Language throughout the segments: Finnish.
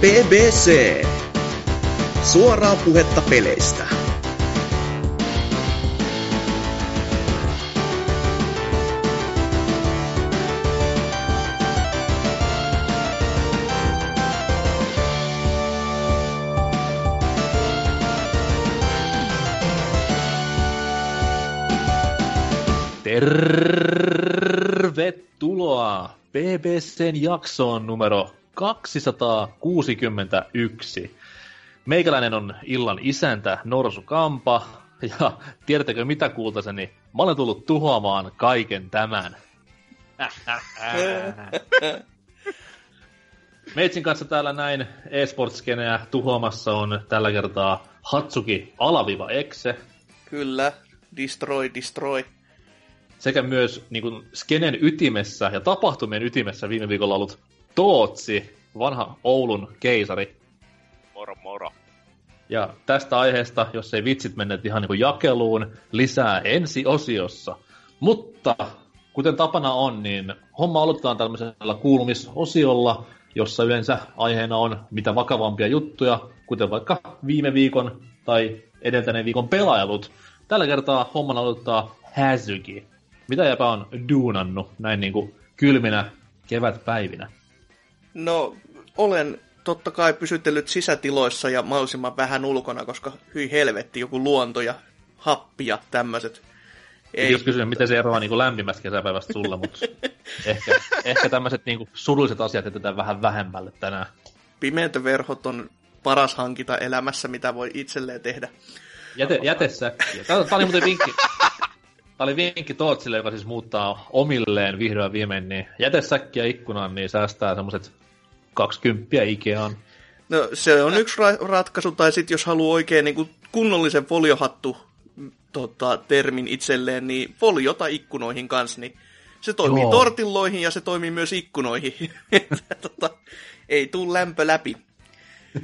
BBC. Suoraa puhetta peleistä. Tervetuloa BBCn jaksoon numero 261. Meikäläinen on illan isäntä Norsu Kampa, ja tiedättekö mitä kuultaseni? Mä olen tullut tuhoamaan kaiken tämän. Meitsin kanssa täällä näin eSports-skeneä tuhoamassa on tällä kertaa Hatsuki alaviva Exe. Kyllä, destroy, destroy. Sekä myös niin kuin, skenen ytimessä ja tapahtumien ytimessä viime viikolla ollut Tootsi, vanha Oulun keisari. Moro moro. Ja tästä aiheesta, jos ei vitsit menneet ihan niin kuin jakeluun, lisää ensi osiossa. Mutta kuten tapana on, niin homma aloitetaan tämmöisellä kuulumisosiolla, jossa yleensä aiheena on mitä vakavampia juttuja, kuten vaikka viime viikon tai edeltäneen viikon pelailut. Tällä kertaa homman aloittaa Häzyki. Mitä jäpä on duunannut näin niin kuin kylminä kevätpäivinä? No, olen totta kai pysytellyt sisätiloissa ja mahdollisimman vähän ulkona, koska hyi helvetti, joku luonto ja happi ja tämmöiset. Ei jos kysyä, miten se eroaa niin lämpimästä kesäpäivästä sulle, mutta ehkä, ehkä tämmöiset niin surulliset asiat jätetään vähän vähemmälle tänään. Pimentöverhot on paras hankita elämässä, mitä voi itselleen tehdä. Jäte, jätesäkkiä. Tämä, tämä oli muuten vinkki. Tämä oli vinkki Tootsille, joka siis muuttaa omilleen vihdoin viimein, niin jätesäkkiä ikkunaan, niin säästää semmoset 20 Ikeaan. No se on yksi ra- ratkaisu, tai sitten jos haluaa oikein niin kuin kunnollisen foliohattu tota, termin itselleen, niin foliota ikkunoihin kanssa, niin se toimii Joo. tortilloihin ja se toimii myös ikkunoihin. että, tota, ei tuu lämpö läpi.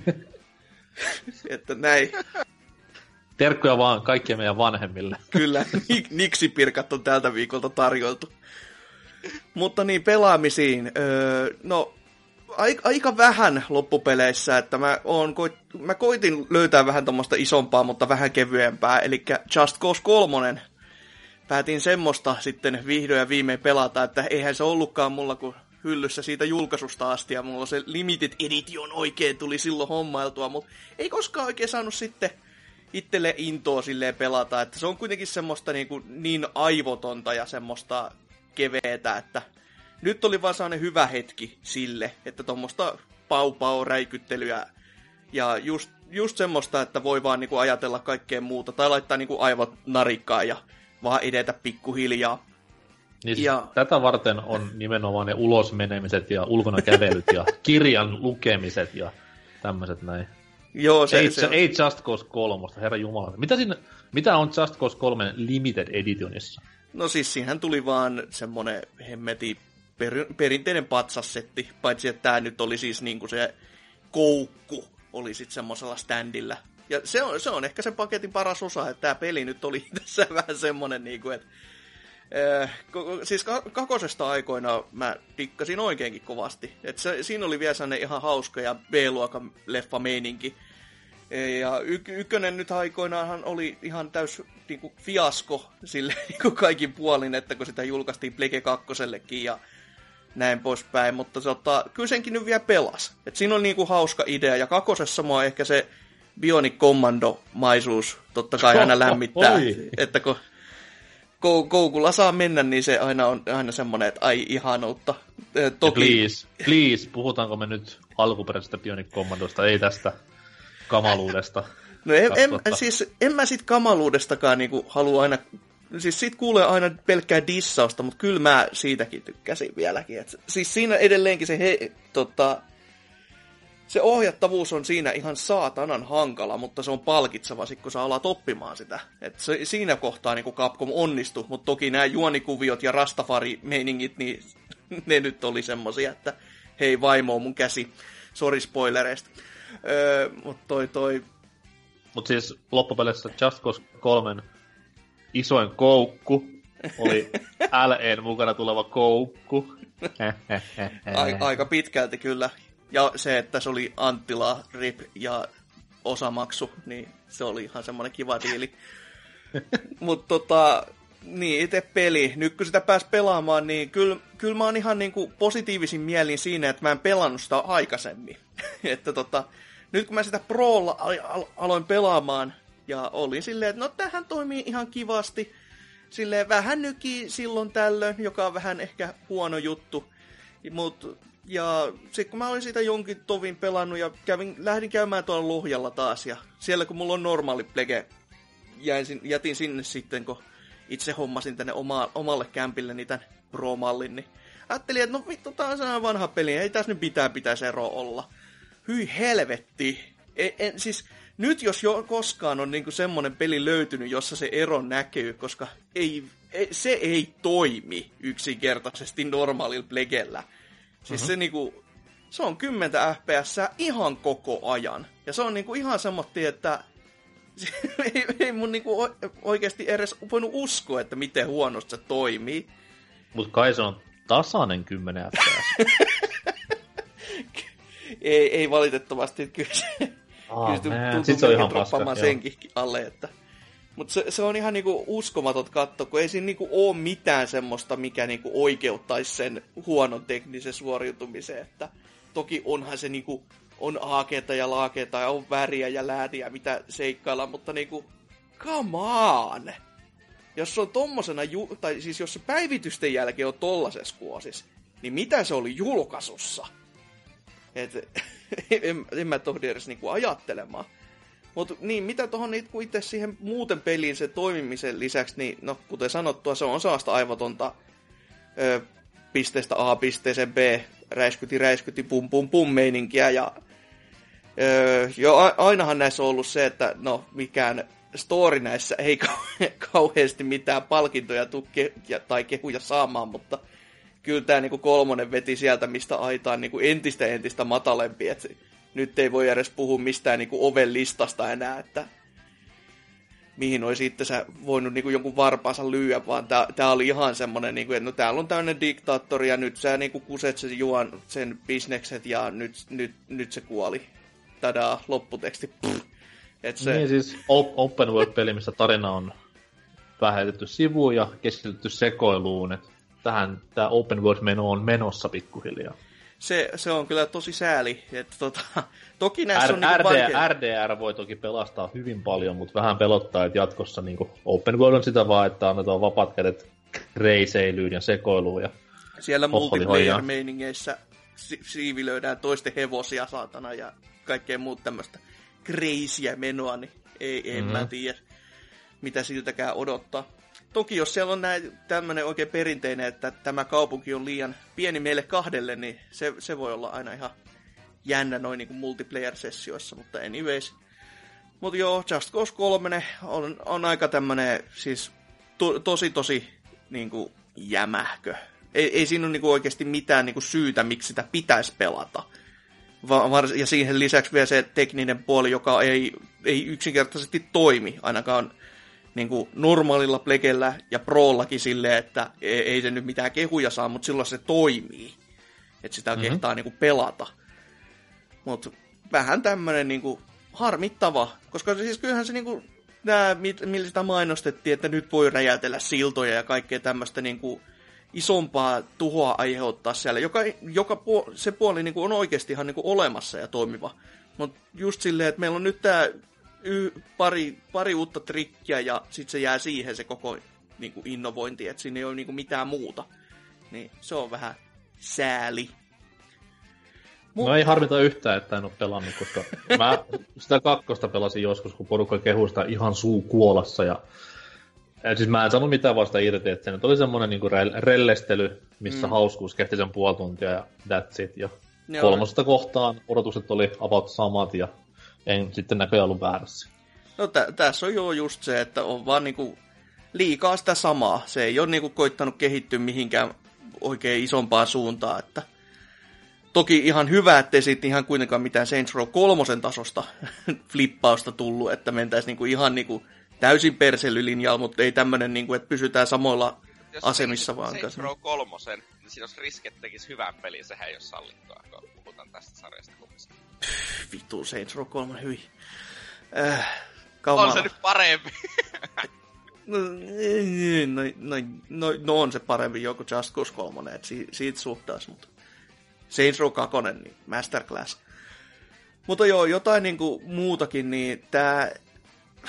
että näin. Terkkuja vaan kaikkien meidän vanhemmille. Kyllä, niksipirkat on tältä viikolta tarjoltu. Mutta niin, pelaamisiin. Öö, no, aika vähän loppupeleissä, että mä, oon koit, mä koitin löytää vähän tuommoista isompaa, mutta vähän kevyempää, eli Just Cause 3. Päätin semmoista sitten vihdoin ja viimein pelata, että eihän se ollutkaan mulla kuin hyllyssä siitä julkaisusta asti, ja mulla se Limited Edition oikein tuli silloin hommailtua, mutta ei koskaan oikein saanut sitten itselle intoa silleen pelata, että se on kuitenkin semmoista niin, kuin niin aivotonta ja semmoista keveetä, että nyt oli vaan sellainen hyvä hetki sille, että tuommoista pau-pau räikyttelyä ja just, just semmoista, että voi vaan niinku ajatella kaikkea muuta tai laittaa niinku aivot narikkaan ja vaan edetä pikkuhiljaa. Niin siis ja... Tätä varten on nimenomaan ne ulosmenemiset ja ulkona kävelyt ja kirjan lukemiset ja tämmöiset näin. Joo, se, ei, se... ei Just Cause 3, herra Jumala. Mitä, siinä, mitä on Just Cause 3 Limited Editionissa? No siis siihen tuli vaan semmonen hemmeti per, perinteinen patsassetti, paitsi että tämä nyt oli siis niinku se koukku oli sitten semmoisella standilla. Ja se on, se on ehkä se paketin paras osa, että tämä peli nyt oli tässä vähän semmonen niinku, että Äh, siis kakosesta aikoina mä dikkasin oikeinkin kovasti. Et se, siinä oli vielä sellainen ihan hauska ja B-luokan leffa meininki. Ja y- ykkönen nyt aikoinaanhan oli ihan täys niinku, fiasko sille niinku kaikin puolin, että kun sitä julkaistiin Plege 2 ja näin poispäin, mutta se ottaa, kyllä senkin nyt vielä pelas. Et siinä on niinku hauska idea, ja kakosessa mua ehkä se Bionic Commando-maisuus totta kai aina lämmittää, Oi. että kun koukulla saa mennä, niin se aina on aina semmoinen, että ai ihanuutta. Toki... Please, please, puhutaanko me nyt alkuperäisestä Bionic Commandosta, ei tästä kamaluudesta. No en, en, siis, en mä sit kamaluudestakaan niinku halua aina, siis sit kuulee aina pelkkää dissausta, mutta kyllä mä siitäkin tykkäsin vieläkin. Et, siis siinä edelleenkin se he, tota, se ohjattavuus on siinä ihan saatanan hankala, mutta se on palkitseva sit, kun sä alat oppimaan sitä. Et se, siinä kohtaa niin Capcom onnistui, mutta toki nämä juonikuviot ja Rastafari-meiningit, niin ne nyt oli semmosia, että hei vaimo mun käsi, sori spoilereista. Öö, mutta toi toi... Mut siis loppupeleissä Just Cause 3 isoin koukku oli LEn mukana tuleva koukku. aika pitkälti kyllä Ja se, että se oli Anttila, RIP ja osamaksu, niin se oli ihan semmoinen kiva diili. Mutta tota, niin, itse peli. Nyt kun sitä pääsi pelaamaan, niin kyllä, kyllä mä oon ihan niin kuin positiivisin mielin siinä, että mä en pelannut sitä aikaisemmin. että tota, nyt kun mä sitä Prolla aloin pelaamaan, ja olin silleen, että no tähän toimii ihan kivasti. Silleen vähän nyki silloin tällöin, joka on vähän ehkä huono juttu. Mut, ja sitten kun mä olin sitä jonkin tovin pelannut ja kävin, lähdin käymään tuolla Lohjalla taas. Ja siellä kun mulla on normaali plege, jäin, jätin sinne sitten, kun itse hommasin tänne oma, omalle kämpille niitä Pro-mallin, niin ajattelin, että no vittu, tää on vanha peli, ei tässä nyt pitää pitäisi ero olla. Hyi helvetti. En, en, siis nyt jos jo koskaan on niinku semmoinen peli löytynyt, jossa se ero näkyy, koska ei, ei, se ei toimi yksinkertaisesti normaalilla plegellä. Siis uh-huh. se niinku, se on 10 fps ihan koko ajan. Ja se on niinku ihan semmoinen, että ei, ei mun niinku oikeasti edes voinut uskoa, että miten huonosti se toimii. Mut kai se on tasainen 10 fps. ei, ei valitettavasti, kyllä se, Oh, kyllä se, se on ihan paska, senkin alle, että... Mutta se, se, on ihan niinku uskomaton katto, kun ei siinä niinku ole mitään semmoista, mikä niinku oikeuttaisi sen huonon teknisen suoriutumisen. Että toki onhan se niinku, on aakeita ja laakeita ja on väriä ja lääniä, mitä seikkailla, mutta niinku, come on! Jos se on tommosena, ju- tai siis jos se päivitysten jälkeen on tollasessa kuosis, niin mitä se oli julkaisussa? Et, en, en mä tohdi edes niinku ajattelemaan. Mutta niin, mitä tuohon niinku itse siihen muuten peliin se toimimisen lisäksi, niin no, kuten sanottua, se on saasta aivotonta ö, pisteestä A pisteeseen B, räiskyti räiskyti pum pum pum meininkiä, ja ö, jo ainahan näissä on ollut se, että no, mikään story näissä ei kauheasti mitään palkintoja tukke, tai kehuja saamaan, mutta kyllä tämä niinku kolmonen veti sieltä, mistä aitaan niinku entistä entistä matalempi. Et nyt ei voi edes puhua mistään niinku oven listasta enää, että mihin olisi itse voinut niinku jonkun varpaansa lyödä, vaan tämä oli ihan semmoinen, niinku, että no täällä on tämmöinen diktaattori ja nyt sä niinku kuset sen juon sen bisnekset ja nyt, nyt, nyt se kuoli. Tadaa, lopputeksti. Et se... Niin siis open world-peli, missä tarina on vähätetty sivuun ja keskitytty sekoiluun. Et tähän tämä open world-meno on menossa pikkuhiljaa. Se, se on kyllä tosi sääli. Että tota, toki näissä R- on niinku RDR, RDR voi toki pelastaa hyvin paljon, mutta vähän pelottaa, että jatkossa niinku open world on sitä vaan, että annetaan vapaat kädet reiseilyyn ja sekoiluun. Ja Siellä multiplayer-meiningeissä si- siivilöidään toisten hevosia saatana ja kaikkea muut tämmöistä kreisiä menoa, niin ei, en mm-hmm. mä tiedä, mitä siltäkään odottaa. Toki jos siellä on tämmöinen oikein perinteinen, että tämä kaupunki on liian pieni meille kahdelle, niin se, se voi olla aina ihan jännä noin niin multiplayer-sessioissa, mutta anyways. Mutta joo, Just Cause 3 on, on aika tämmönen siis to, tosi tosi niin kuin jämähkö. Ei, ei siinä ole niin kuin oikeasti mitään niin kuin syytä, miksi sitä pitäisi pelata. Va, ja siihen lisäksi vielä se tekninen puoli, joka ei, ei yksinkertaisesti toimi, ainakaan niin kuin normaalilla plekellä ja prollakin silleen, että ei, ei se nyt mitään kehuja saa, mutta silloin se toimii. Että sitä mm-hmm. kehtaa niin kuin pelata. Mutta vähän tämmöinen niin kuin harmittava, koska siis kyllähän se niin kuin, nämä, millä sitä mainostettiin, että nyt voi räjäytellä siltoja ja kaikkea tämmöistä niin kuin, isompaa tuhoa aiheuttaa siellä, joka, joka puo, se puoli niin kuin on oikeasti ihan niin kuin olemassa ja toimiva. Mutta just silleen, että meillä on nyt tämä y, pari, pari uutta trikkiä ja sitten se jää siihen se koko niin kuin innovointi, että siinä ei ole niin kuin mitään muuta. Niin se on vähän sääli. Mut... No ei harmita yhtään, että en ole pelannut, koska mä sitä kakkosta pelasin joskus, kun porukka kehui sitä ihan suu kuolassa ja ja siis mä en sano mitään vasta irti, että se nyt oli semmoinen niinku rellestely, missä mm. hauskuus kehti sen puoli tuntia ja that's it. Ja kolmosesta kohtaan odotukset oli about samat ja en sitten näköjään ollut väärässä. No tä- tässä on jo just se, että on vaan niinku liikaa sitä samaa. Se ei ole niinku koittanut kehittyä mihinkään oikein isompaan suuntaan, että Toki ihan hyvä, ettei siitä ihan kuitenkaan mitään Saints Row kolmosen tasosta flippausta tullut, että mentäisiin niinku ihan niinku täysin perselylinjalla, mutta ei tämmöinen, niinku, että pysytään samoilla jos asemissa vaan Saints. Row 3, niin siinä jos Risket tekisi hyvän pelin, sehän ei ole sallittua, kun puhutaan tästä sarjasta kumminkin. Vittu, Saints Row 3, hyi. Äh. On se nyt parempi. No, no, no, no, no, on se parempi joku Just Cause 3, että si, siitä suhtaisi, mutta Saints Row 2, niin masterclass. Mutta joo, jotain niin kuin muutakin, niin tämä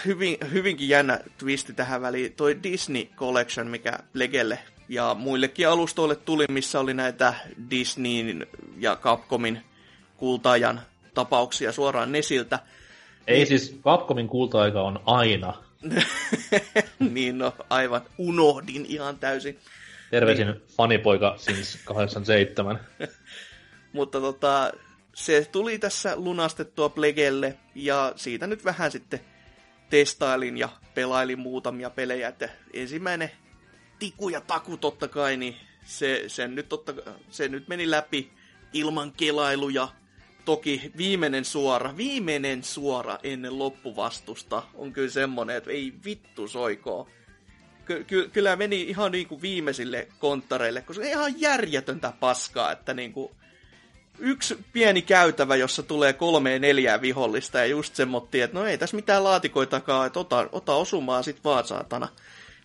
hyvin, hyvinkin jännä twisti tähän väliin, toi Disney Collection, mikä Legelle ja muillekin alustoille tuli, missä oli näitä Disneyn ja Capcomin kultaajan tapauksia suoraan Nesiltä. Ei siis Capcomin kulta-aika on aina. niin no, aivan unohdin ihan täysin. Terveisin niin. fanipoika since 87. Mutta tota, se tuli tässä lunastettua Plegelle, ja siitä nyt vähän sitten testailin ja pelailin muutamia pelejä, että ensimmäinen tiku ja taku totta kai, niin se, sen nyt totta, se nyt meni läpi ilman kelailuja. Toki viimeinen suora, viimeinen suora ennen loppuvastusta on kyllä semmonen, että ei vittu soikoo. Ky- ky- kyllä meni ihan niin kuin viimeisille konttareille, koska ihan järjetöntä paskaa, että niin kuin yksi pieni käytävä, jossa tulee kolme neljää vihollista ja just semmotti, että no ei tässä mitään laatikoitakaan, että ota, ota osumaa sit vaan saatana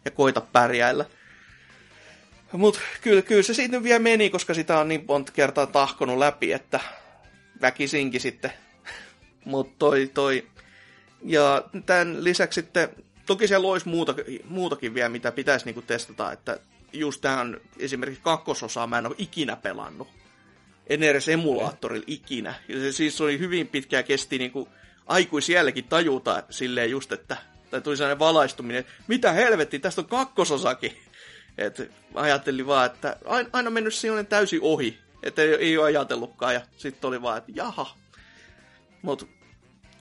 ja koita pärjäillä. Mut kyllä, kyllä se siitä nyt vielä meni, koska sitä on niin monta kertaa tahkonut läpi, että väkisinkin sitten. Mut toi, toi. Ja tämän lisäksi sitten, toki siellä olisi muuta, muutakin vielä, mitä pitäisi niinku testata, että just tähän esimerkiksi kakkososaa mä en ole ikinä pelannut en edes emulaattorilla ikinä. Ja se siis oli hyvin pitkään kesti niin kuin aikuisielläkin tajuta silleen just, että tai tuli sellainen valaistuminen, että mitä helvetti, tästä on kakkososakin. Et ajattelin vaan, että aina, aina mennyt sellainen täysin ohi, että ei, ei ole ajatellutkaan, ja sitten oli vaan, että jaha. Mutta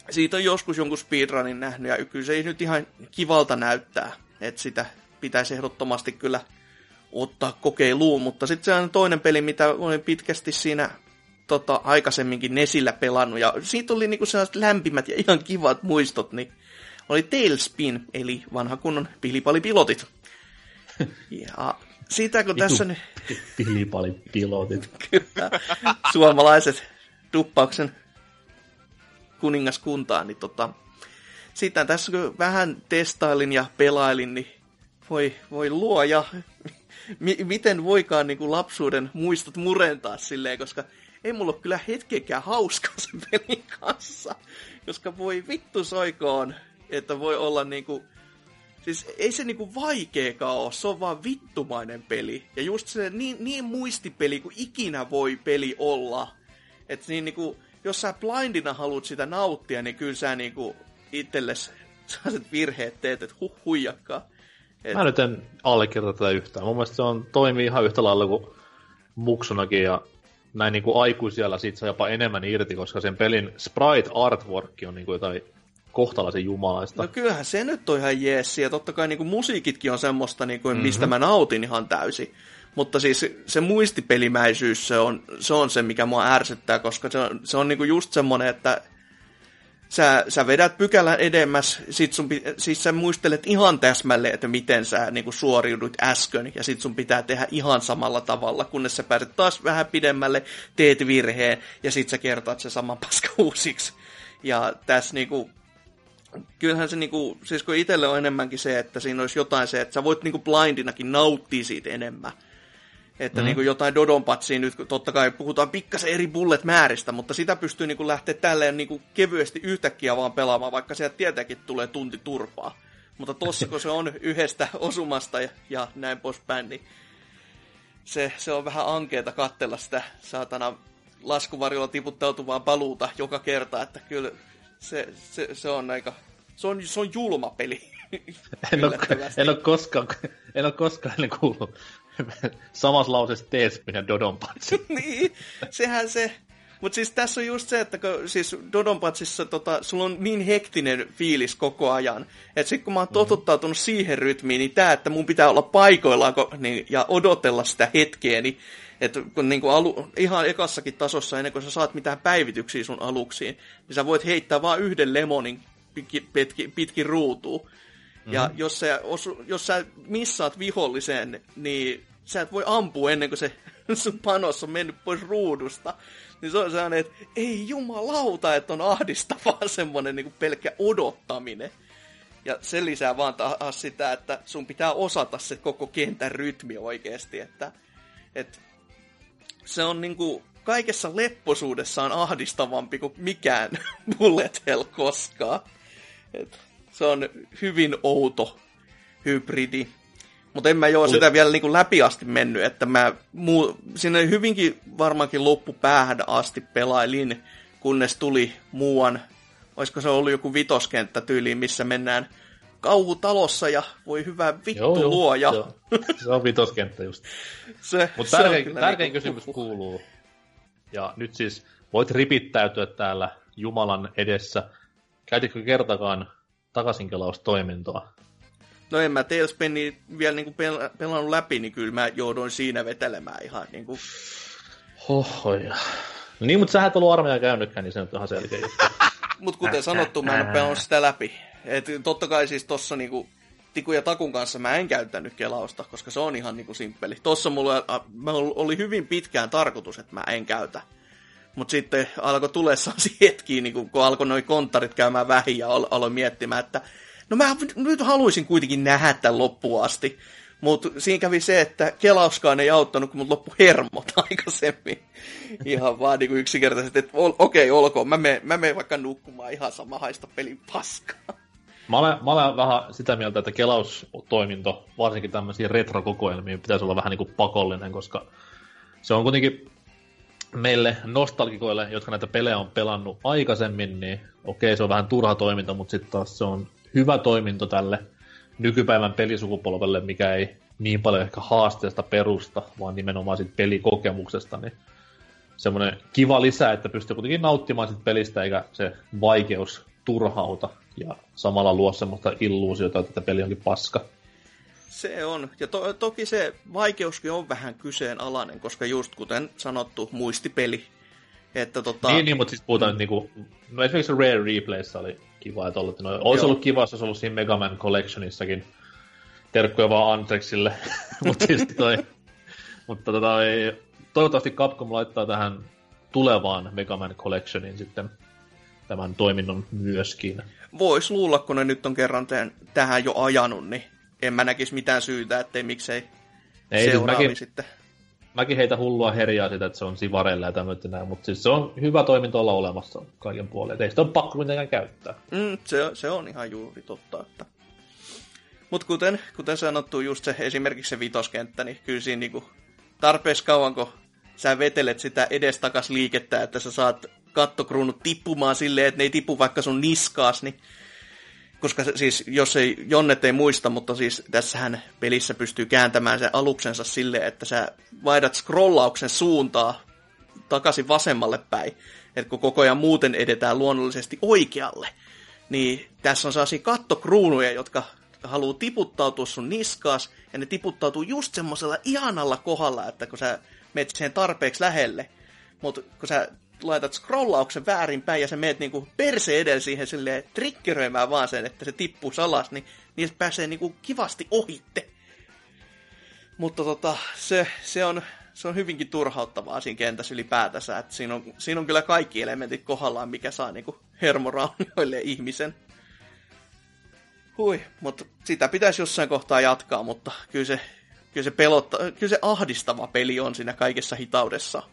siitä on joskus jonkun speedrunin nähnyt, ja kyllä se ei nyt ihan kivalta näyttää, että sitä pitäisi ehdottomasti kyllä ottaa kokeiluun, mutta sitten se on toinen peli, mitä olin pitkästi siinä tota, aikaisemminkin Nesillä pelannut, ja siitä oli niinku sellaiset lämpimät ja ihan kivat muistot, niin oli Tailspin, eli vanha kunnon pilipalipilotit. Ja sitä kun tässä nyt... Pilipalipilotit. Kyllä, suomalaiset duppauksen kuningaskuntaan, niin tota, sitä tässä kun vähän testailin ja pelailin, niin voi, voi luoja, mi- miten voikaan niin kuin lapsuuden muistot murentaa silleen, koska ei mulla ole kyllä hetkenkään hauskaa sen pelin kanssa. Koska voi vittu soikoon, että voi olla niinku... Siis ei se niinku vaikeekaan ole, se on vaan vittumainen peli. Ja just se niin, niin muistipeli kuin ikinä voi peli olla. Että niin niinku, jos sä blindina haluat sitä nauttia, niin kyllä sä niinku itsellesi sellaiset virheet teet, että huh huijakkaa. Et... Mä nyt en allekirjoita tätä yhtään. Mun mielestä se on, toimii ihan yhtä lailla kuin muksunakin ja näin niin kuin aikuisella siitä saa jopa enemmän irti, koska sen pelin sprite artwork on niin kuin jotain kohtalaisen jumalaista. No kyllähän se nyt on ihan jees, ja totta kai niin kuin musiikitkin on semmoista, niin kuin, mistä mm-hmm. mä nautin ihan täysin. Mutta siis se muistipelimäisyys, se on se, on se mikä mua ärsyttää, koska se on, se on niin kuin just semmoinen, että sä, sä vedät pykälän edemmäs, sit sun, siis sä muistelet ihan täsmälleen, että miten sä niin kuin suoriudut äsken, ja sit sun pitää tehdä ihan samalla tavalla, kunnes sä pääset taas vähän pidemmälle, teet virheen, ja sit sä kertaat se sama paska uusiksi. Ja tässä niinku, kyllähän se niinku, siis kun itselle on enemmänkin se, että siinä olisi jotain se, että sä voit niinku blindinakin nauttia siitä enemmän. Että mm. niin kuin jotain Dodonpatsia nyt, totta kai puhutaan pikkasen eri bullet määristä, mutta sitä pystyy niin kuin lähteä tälleen niin kuin kevyesti yhtäkkiä vaan pelaamaan, vaikka sieltä tietenkin tulee tunti turpaa. Mutta tossa kun se on yhdestä osumasta ja, ja näin poispäin, niin se, se on vähän ankeeta katsella sitä saatana laskuvarjolla tiputtautuvaa paluuta joka kerta, että kyllä se, se, se on aika, se on, se on julma peli. en, ole, en, ole koskaan, en ole koskaan ennen kuullut samassa lauseessa Teespin ja Dodonpatsi. niin, sehän se... Mutta siis tässä on just se, että kun, siis Dodonpatsissa tota, sulla on niin hektinen fiilis koko ajan, että sitten kun mä oon totuttautunut siihen rytmiin, niin tää, että mun pitää olla paikoillaan niin, ja odotella sitä hetkeä, niin että kun niin kuin alu, ihan ekassakin tasossa, ennen kuin sä saat mitään päivityksiä sun aluksiin, niin sä voit heittää vaan yhden lemonin pitkin, pitkin, pitkin ruutuun. Mm-hmm. Ja jos sä, osu, jos sä missaat vihollisen, niin sä et voi ampua ennen kuin se sun panos on mennyt pois ruudusta. Niin se on sellainen, että ei jumalauta, että on ahdistavaa semmoinen niin pelkkä odottaminen. Ja se lisää vaan taas sitä, että sun pitää osata se koko kentän rytmi oikeasti, että, että se on niinku kaikessa lepposuudessaan ahdistavampi kuin mikään bullet hell koskaan. Et se on hyvin outo hybridi. Mutta en mä joo sitä vielä niinku läpi asti mennyt, että mä muu, sinne hyvinkin varmaankin loppupäähän asti pelailin, kunnes tuli muuan, olisiko se ollut joku vitoskenttä tyyliin, missä mennään kauhutalossa ja voi hyvä vittu joo, luoja. Joo. Se on vitoskenttä just. Mutta tärkein, tärkein niinku, kysymys kuuluu, ja nyt siis voit ripittäytyä täällä Jumalan edessä. Käytitkö kertakaan takaisinkelaustoimintoa? No en mä Tailspinni vielä niinku pel- pelannut läpi, niin kyllä mä jouduin siinä vetelemään ihan niinku... Hohoja. No niin, mutta sä et ollut armeija käynytkään, niin se on ihan selkeä Mutta kuten sanottu, mä en ole sitä läpi. Et totta kai siis tossa niinku Tiku ja Takun kanssa mä en käyttänyt kelausta, koska se on ihan niinku simppeli. Tossa mulla mä oli hyvin pitkään tarkoitus, että mä en käytä. Mutta sitten alkoi tulessa hetkiä, niin kun alkoi noin konttarit käymään vähin ja aloin miettimään, että no mä nyt haluaisin kuitenkin nähdä tämän loppuun asti. Mutta siinä kävi se, että kelauskaan ei auttanut, kun mut loppu hermot aikaisemmin. Ihan vaan niin yksinkertaisesti, että okei, olkoon, mä menen, mä menen vaikka nukkumaan ihan sama haista pelin paskaa. Mä olen, mä olen vähän sitä mieltä, että kelaustoiminto, varsinkin tämmöisiä retrokokoelmia, pitäisi olla vähän niin kuin pakollinen, koska se on kuitenkin meille nostalgikoille, jotka näitä pelejä on pelannut aikaisemmin, niin okei, se on vähän turha toiminto, mutta sitten taas se on hyvä toiminto tälle nykypäivän pelisukupolvelle, mikä ei niin paljon ehkä haasteesta perusta, vaan nimenomaan siitä pelikokemuksesta, niin semmoinen kiva lisä, että pystyy kuitenkin nauttimaan siitä pelistä, eikä se vaikeus turhauta ja samalla luo semmoista illuusiota, että peli onkin paska. Se on. Ja to- toki se vaikeuskin on vähän kyseenalainen, koska just kuten sanottu, muistipeli. Että tota... Niin, niin, mutta siis puhutaan nyt niinku... No esimerkiksi Rare Replayssä oli kiva, että ollut, no, olisi Joo. ollut kiva, jos olisi ollut siinä Mega Man Collectionissakin. Terkkuja vaan Andrexille. mutta siis toi... mutta tota, ei, toivottavasti Capcom laittaa tähän tulevaan Mega Man Collectionin sitten tämän toiminnon myöskin. Vois luulla, kun ne nyt on kerran tämän, tähän jo ajanut, niin en mä näkisi mitään syytä, ettei miksei Ei, siis seuraavi mäkin, sitten. Mäkin heitä hullua herjaa sitä, että se on sivarella ja tämmöistä mutta siis se on hyvä toiminto olla olemassa kaiken puolen. Ei sitä ole pakko mitenkään käyttää. Mm, se, se on ihan juuri totta, että mutta kuten, kuten sanottu, just se esimerkiksi se vitoskenttä, niin kyllä siinä niinku tarpeeksi kauan, kun sä vetelet sitä edestakas liikettä, että sä saat kattokruunut tippumaan silleen, että ne ei tipu vaikka sun niskaas, niin koska siis, jos ei, Jonnet ei muista, mutta siis tässähän pelissä pystyy kääntämään sen aluksensa silleen, että sä vaihdat scrollauksen suuntaa takaisin vasemmalle päin, että kun koko ajan muuten edetään luonnollisesti oikealle, niin tässä on sellaisia kattokruunuja, jotka haluaa tiputtautua sun niskaas, ja ne tiputtautuu just semmoisella ihanalla kohdalla, että kun sä menet siihen tarpeeksi lähelle, mutta kun sä laitat scrollauksen väärinpäin ja sä meet niinku perse edellä siihen silleen triggeröimään vaan sen, että se tippuu alas, niin, se pääsee niinku kivasti ohitte. Mutta tota, se, se, on, se on hyvinkin turhauttavaa siinä kentässä ylipäätänsä, että siinä on, siinä on kyllä kaikki elementit kohdallaan, mikä saa niinku hermoraunioille ihmisen. Hui, mutta sitä pitäisi jossain kohtaa jatkaa, mutta kyllä se, kyllä se, pelotta, kyllä se ahdistava peli on siinä kaikessa hitaudessa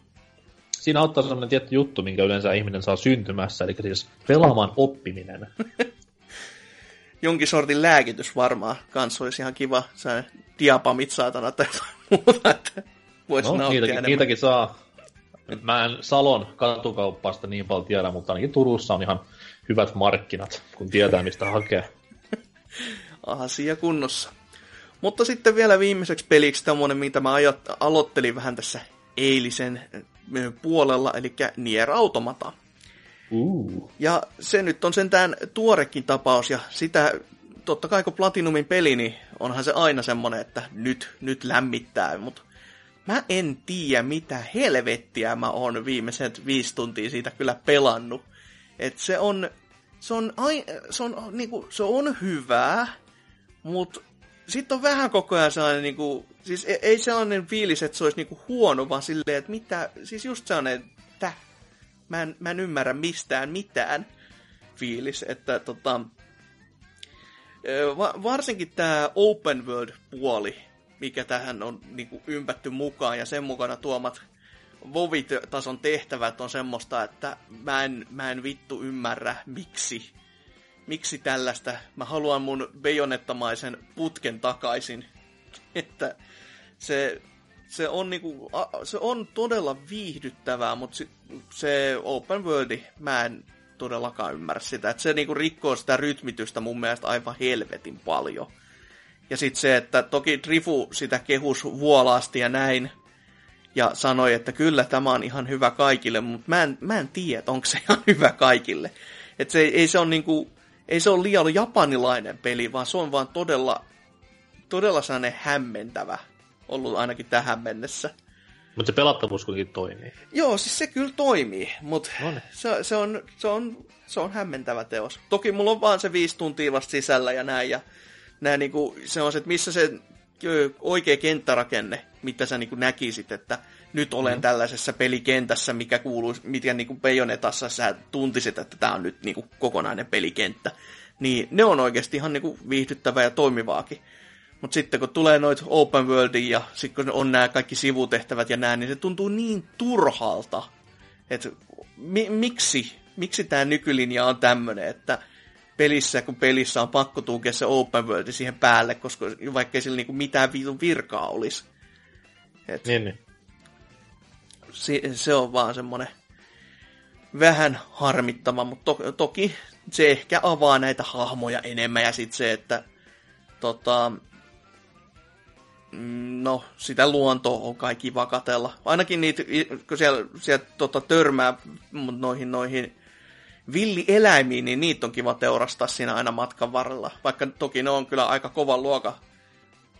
siinä auttaa sellainen tietty juttu, minkä yleensä ihminen saa syntymässä, eli siis pelaamaan oppiminen. Jonkin sortin lääkitys varmaan kanssa olisi ihan kiva, se diapamit saatana tai muuta, että voisi no, niitäkin, enemmän. niitäkin saa. Mä en Salon katukauppaasta niin paljon tiedä, mutta ainakin Turussa on ihan hyvät markkinat, kun tietää mistä hakee. Asia kunnossa. Mutta sitten vielä viimeiseksi peliksi tämmönen, mitä mä ajat, aloittelin vähän tässä eilisen puolella, eli Nier Automata. Uh. Ja se nyt on sentään tuorekin tapaus, ja sitä totta kai kun Platinumin peli, niin onhan se aina semmonen, että nyt, nyt lämmittää, mutta mä en tiedä mitä helvettiä mä oon viimeiset viisi tuntia siitä kyllä pelannut. Et se on, se on, ai, se on, niinku, se on hyvää, Mutta sitten on vähän koko ajan sellainen, niin kuin, siis ei, ei sellainen fiilis, että se olisi niin kuin huono, vaan silleen, että mitä, siis just sellainen, että mä en, mä en ymmärrä mistään mitään fiilis, että tota, va, varsinkin tämä open world-puoli, mikä tähän on niin kuin, ympätty mukaan ja sen mukana tuomat Vovit-tason tehtävät on semmoista, että mä en, mä en vittu ymmärrä, miksi. Miksi tällaista. Mä haluan mun bejonettamaisen putken takaisin. että se, se, on niinku, se on todella viihdyttävää, mutta se, open worldi, mä en todellakaan ymmärrä sitä. Että se niinku rikkoo sitä rytmitystä mun mielestä aivan helvetin paljon. Ja sitten se, että toki Drifu sitä kehus vuolaasti ja näin, ja sanoi, että kyllä tämä on ihan hyvä kaikille, mutta mä en, mä en tiedä, onko se ihan hyvä kaikille. Että se, ei, se on niinku, ei se ole liian japanilainen peli, vaan se on vaan todella, todella sellainen hämmentävä ollut ainakin tähän mennessä. Mutta se pelattavuus kuitenkin toimii. Joo, siis se kyllä toimii, mutta se, se, on, se, on, se on hämmentävä teos. Toki mulla on vaan se viisi tuntia vasta sisällä ja näin, ja näin niinku, se on se, että missä se oikea kenttärakenne, mitä sä niin kuin näkisit, että nyt olen mm. tällaisessa pelikentässä, mikä kuuluu, mikä niin kuin Bayonetassa sä tuntisit, että tämä on nyt niin kuin kokonainen pelikenttä. Niin ne on oikeasti ihan niin kuin viihdyttävää ja toimivaakin. Mutta sitten kun tulee noit open worldin ja sitten kun on nämä kaikki sivutehtävät ja nää, niin se tuntuu niin turhalta. Että mi- miksi, miksi tämä nykylinja on tämmöinen, että pelissä, kun pelissä on pakko tunkea se open world siihen päälle, koska vaikka ei sillä niinku mitään viitun virkaa olisi. Et niin, niin. Se, se on vaan semmoinen vähän harmittava, mutta to, toki se ehkä avaa näitä hahmoja enemmän ja sitten se, että tota, mm, no, sitä luontoa on kai kiva katella. Ainakin niitä, kun siellä, siellä tota, törmää noihin, noihin villieläimiin, niin niitä on kiva teurastaa siinä aina matkan varrella. Vaikka toki ne on kyllä aika kovan luokan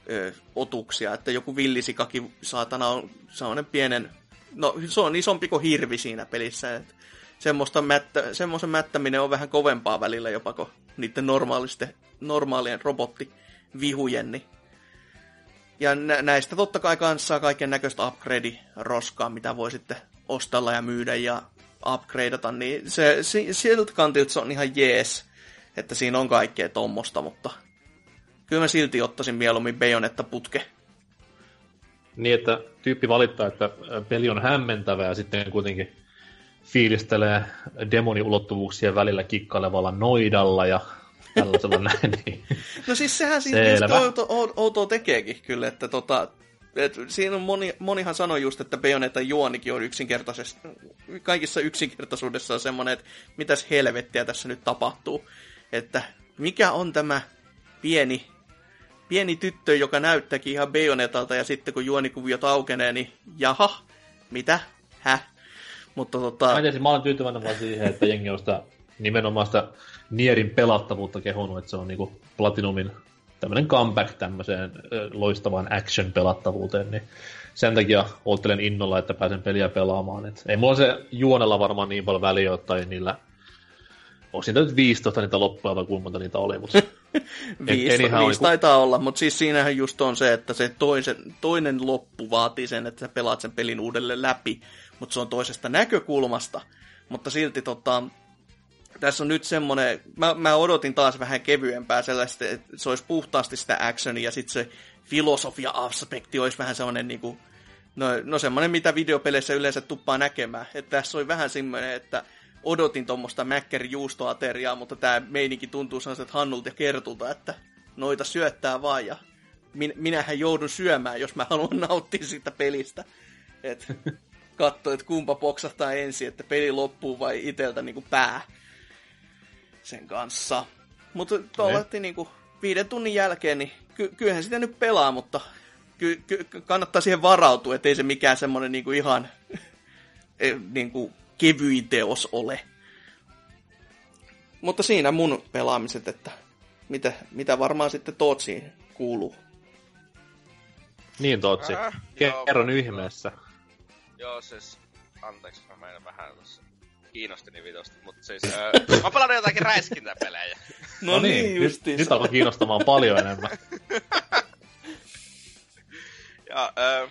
ö, otuksia, että joku villisikakin saatana on sellainen pienen, no se on isompi kuin hirvi siinä pelissä, että semmoista mättä, semmoisen mättäminen on vähän kovempaa välillä jopa kuin niiden normaalien robottivihujen. Niin. Ja nä- näistä totta kai kanssa kaiken näköistä upgrade-roskaa, mitä voi sitten ostella ja myydä ja upgradeata, niin se, siltä kantilta se on ihan jees, että siinä on kaikkea tommosta, mutta kyllä mä silti ottaisin mieluummin Bayonetta putke. Niin, että tyyppi valittaa, että peli on hämmentävä ja sitten kuitenkin fiilistelee demoniulottuvuuksien välillä kikkailevalla noidalla ja tällaisella näin. Niin no siis sehän siinä outo, outo tekeekin kyllä, että tota, et siinä on moni, monihan sanoi just, että Bayonetta juonikin on yksinkertaisesti, kaikissa yksinkertaisuudessa on semmoinen, että mitäs helvettiä tässä nyt tapahtuu. Että mikä on tämä pieni, pieni tyttö, joka näyttääkin ihan Bayonetalta, ja sitten kun juonikuviot aukenee, niin jaha, mitä, häh? Mutta tota... Mä, tiedä, mä olen tyytyväinen vaan siihen, että jengi on sitä nimenomaan sitä Nierin pelattavuutta kehunut, että se on niinku Platinumin tämmöinen comeback tämmöiseen loistavaan action-pelattavuuteen, niin sen takia oottelen innolla, että pääsen peliä pelaamaan. Et ei mulla se juonella varmaan niin paljon väliä, tai niillä onko siitä nyt 15 niitä loppuja vai kuinka monta niitä oli, mutta... viisi, viisi taitaa olla, mutta siis siinähän just on se, että se toisen, toinen loppu vaatii sen, että sä pelaat sen pelin uudelleen läpi, mutta se on toisesta näkökulmasta. Mutta silti tota, tässä on nyt semmoinen, mä, mä odotin taas vähän kevyempää sellaista, että se olisi puhtaasti sitä actionia ja sitten se filosofia-aspekti olisi vähän semmoinen niin kuin, no, no semmoinen, mitä videopeleissä yleensä tuppaa näkemään. Että tässä oli vähän semmoinen, että odotin tuommoista mäkkäri juustoateriaa, mutta tämä meininki tuntuu sellaiset Hannulta ja Kertulta, että noita syöttää vaan ja min, minähän joudun syömään, jos mä haluan nauttia siitä pelistä. Et katso, että kumpa poksahtaa ensin, että peli loppuu vai iteltä niinku pää sen kanssa. Mutta tuolla niinku viiden tunnin jälkeen, niin ky- kyllähän sitä nyt pelaa, mutta ky- ky- kannattaa siihen varautua, ettei se mikään semmoinen niinku ihan e, niinku kevyin teos ole. Mutta siinä mun pelaamiset, että mitä, mitä varmaan sitten Tootsiin kuuluu. Niin Tootsi, äh, kerron ihmeessä. Joo, siis anteeksi, mä menen vähän tuossa kiinnosti niin vitosta, mutta siis öö, mä pelannut jotakin räiskintäpelejä. No, no niin, niin nyt, nyt alkoi kiinnostamaan paljon enemmän. ja öö,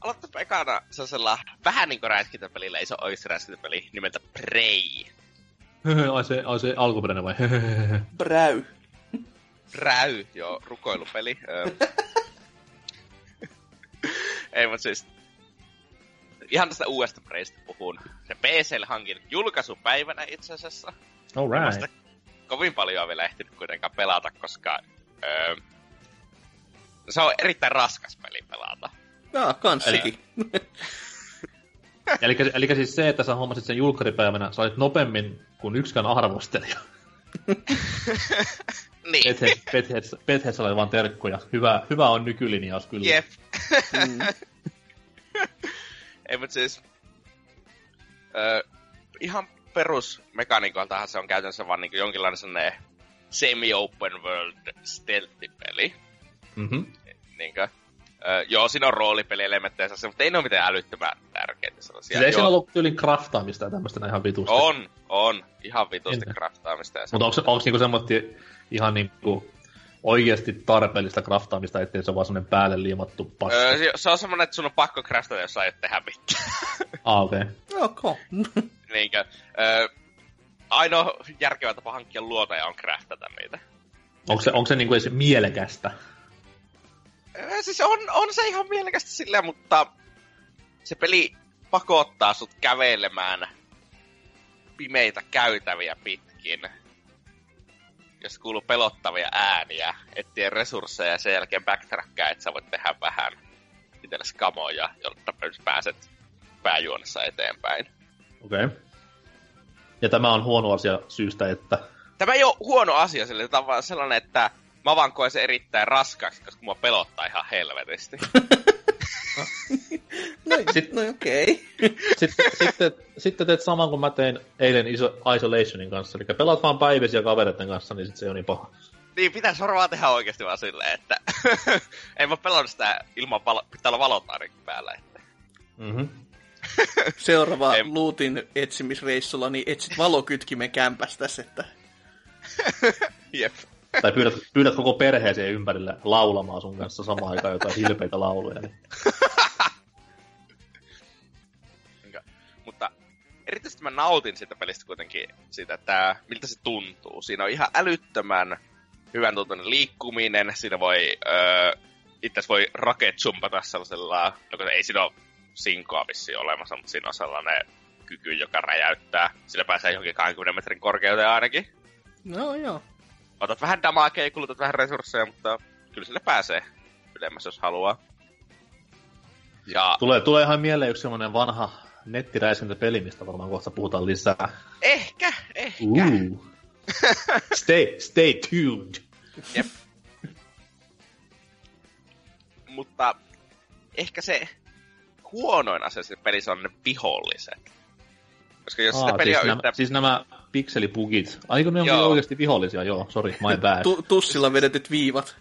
aloittaa ekana sellaisella vähän niinku räiskintäpelillä, iso oikeasti räiskintäpeli nimeltä Prey. ai, se, ai se alkuperäinen vai? Bräy. Bräy, joo, rukoilupeli. Öö. Ei, mutta siis ihan tästä uudesta Preystä puhun. Se PClle hankin julkaisupäivänä itse asiassa. Alright. Kovin paljon on vielä ehtinyt kuitenkaan pelata, koska öö, se on erittäin raskas peli pelata. Jaa, kanssikin. eli, eli siis se, että sä hommasit sen julkkaripäivänä, sä olit nopeammin kuin yksikään arvostelija. niin. Bedheads oli vaan terkkuja. Hyvä, hyvä on nykylinjaus kyllä. Jep. mm. Ei, mutta siis... Ö, ihan perusmekanikoltahan se on käytännössä vaan niin jonkinlainen sellainen semi-open world stealth-peli. Mm-hmm. Niinkö? Öö, joo, siinä on roolipelielementtejä, mutta ei ne ole mitään älyttömän tärkeitä sellaisia. Siis ei siinä ollut tyylin craftaamista ja tämmöistä ihan vitusti? On, on. Ihan vitusti Entä? craftaamista. Mutta onko, onko niinku semmoista ihan niinku oikeasti tarpeellista craftaamista, ettei se ole vaan semmoinen päälle liimattu paska? Öö, se on semmoinen, että sun on pakko craftata, jos sä aiot tehdä mitään. ah, okei. Okay. Okay. Niinkö? Öö, ainoa järkevä tapa hankkia luoteja on craftata niitä. Onko se, onko se niinku edes mielekästä? Siis on, on se ihan mielekästä silleen, mutta se peli pakottaa sut kävelemään pimeitä käytäviä pitkin. Jos kuuluu pelottavia ääniä, etsien resursseja ja sen jälkeen backtrackaa, että sä voit tehdä vähän itsellesi kamoja, jotta pääset pääjuonessa eteenpäin. Okei. Okay. Ja tämä on huono asia syystä, että... Tämä ei ole huono asia, sillä tämä on vaan sellainen, että mä vaan koen se erittäin raskaaksi, koska mua pelottaa ihan helvetisti. no, sit, no okei. Okay. sitten, sitten, sitten teet saman kuin mä tein eilen Iso, Isolationin kanssa. Eli pelaat vaan päiväisiä kavereiden kanssa, niin sit se on niin paha. Niin, pitäisi varmaan tehdä oikeasti vaan silleen, että ei mä pelannut sitä ilman valo, pitää olla valot päällä. Että... Mm-hmm. Seuraava ei... luutin etsimisreissulla, niin etsit valokytkimen kämpästä, että... Jep. Tai pyydät, pyydät koko perheeseen ympärille laulamaan sun kanssa samaan aikaan jotain hilpeitä lauluja. Niin. Mutta erityisesti mä nautin siitä pelistä kuitenkin siitä, että miltä se tuntuu. Siinä on ihan älyttömän hyvän tuntuinen liikkuminen. Siinä voi, öö, itse voi raketsumpata sellaisella, no ei siinä ole sinkoa vissi olemassa, mutta siinä on sellainen kyky, joka räjäyttää. Sillä pääsee johonkin 20 metrin korkeuteen ainakin. No joo otat vähän damakea ja kulutat vähän resursseja, mutta kyllä sille pääsee ylemmäs, jos haluaa. Ja... Tulee, tulee ihan mieleen yksi semmonen vanha nettiräiskintäpeli, mistä varmaan kohta puhutaan lisää. Ehkä, ehkä. Uh. stay, stay tuned. Jep. Mutta ehkä se huonoin asia siinä pelissä on ne viholliset. Koska jos Aa, sitä peliä siis, yhtä... nämä, siis nämä pikselipugit. Aiko ne onkin oikeasti vihollisia? Joo, sorry, my bad. Tu- tussilla vedetyt viivat.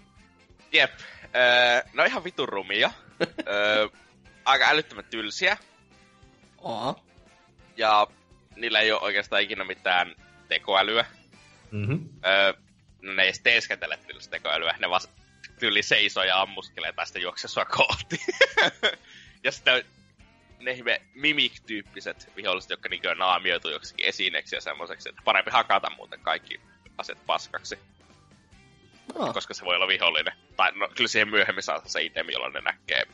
Jep. Öö, no ihan vitun rumia. öö, aika älyttömän tylsiä. Aa. Ja niillä ei ole oikeastaan ikinä mitään tekoälyä. Mm-hmm. Öö, no ne ei edes teeskentele tylsä tekoälyä. Ne vaan tyyli seisoo ja ammuskelee tai sitten juokse sua kohti. ja sitten ne ihme mimik-tyyppiset viholliset, jotka niin on naamioitu joksikin esineeksi ja semmoiseksi, että parempi hakata muuten kaikki aset paskaksi. Oh. Koska se voi olla vihollinen. Tai no, kyllä siihen myöhemmin saa se itemi, jolloin ne näkee,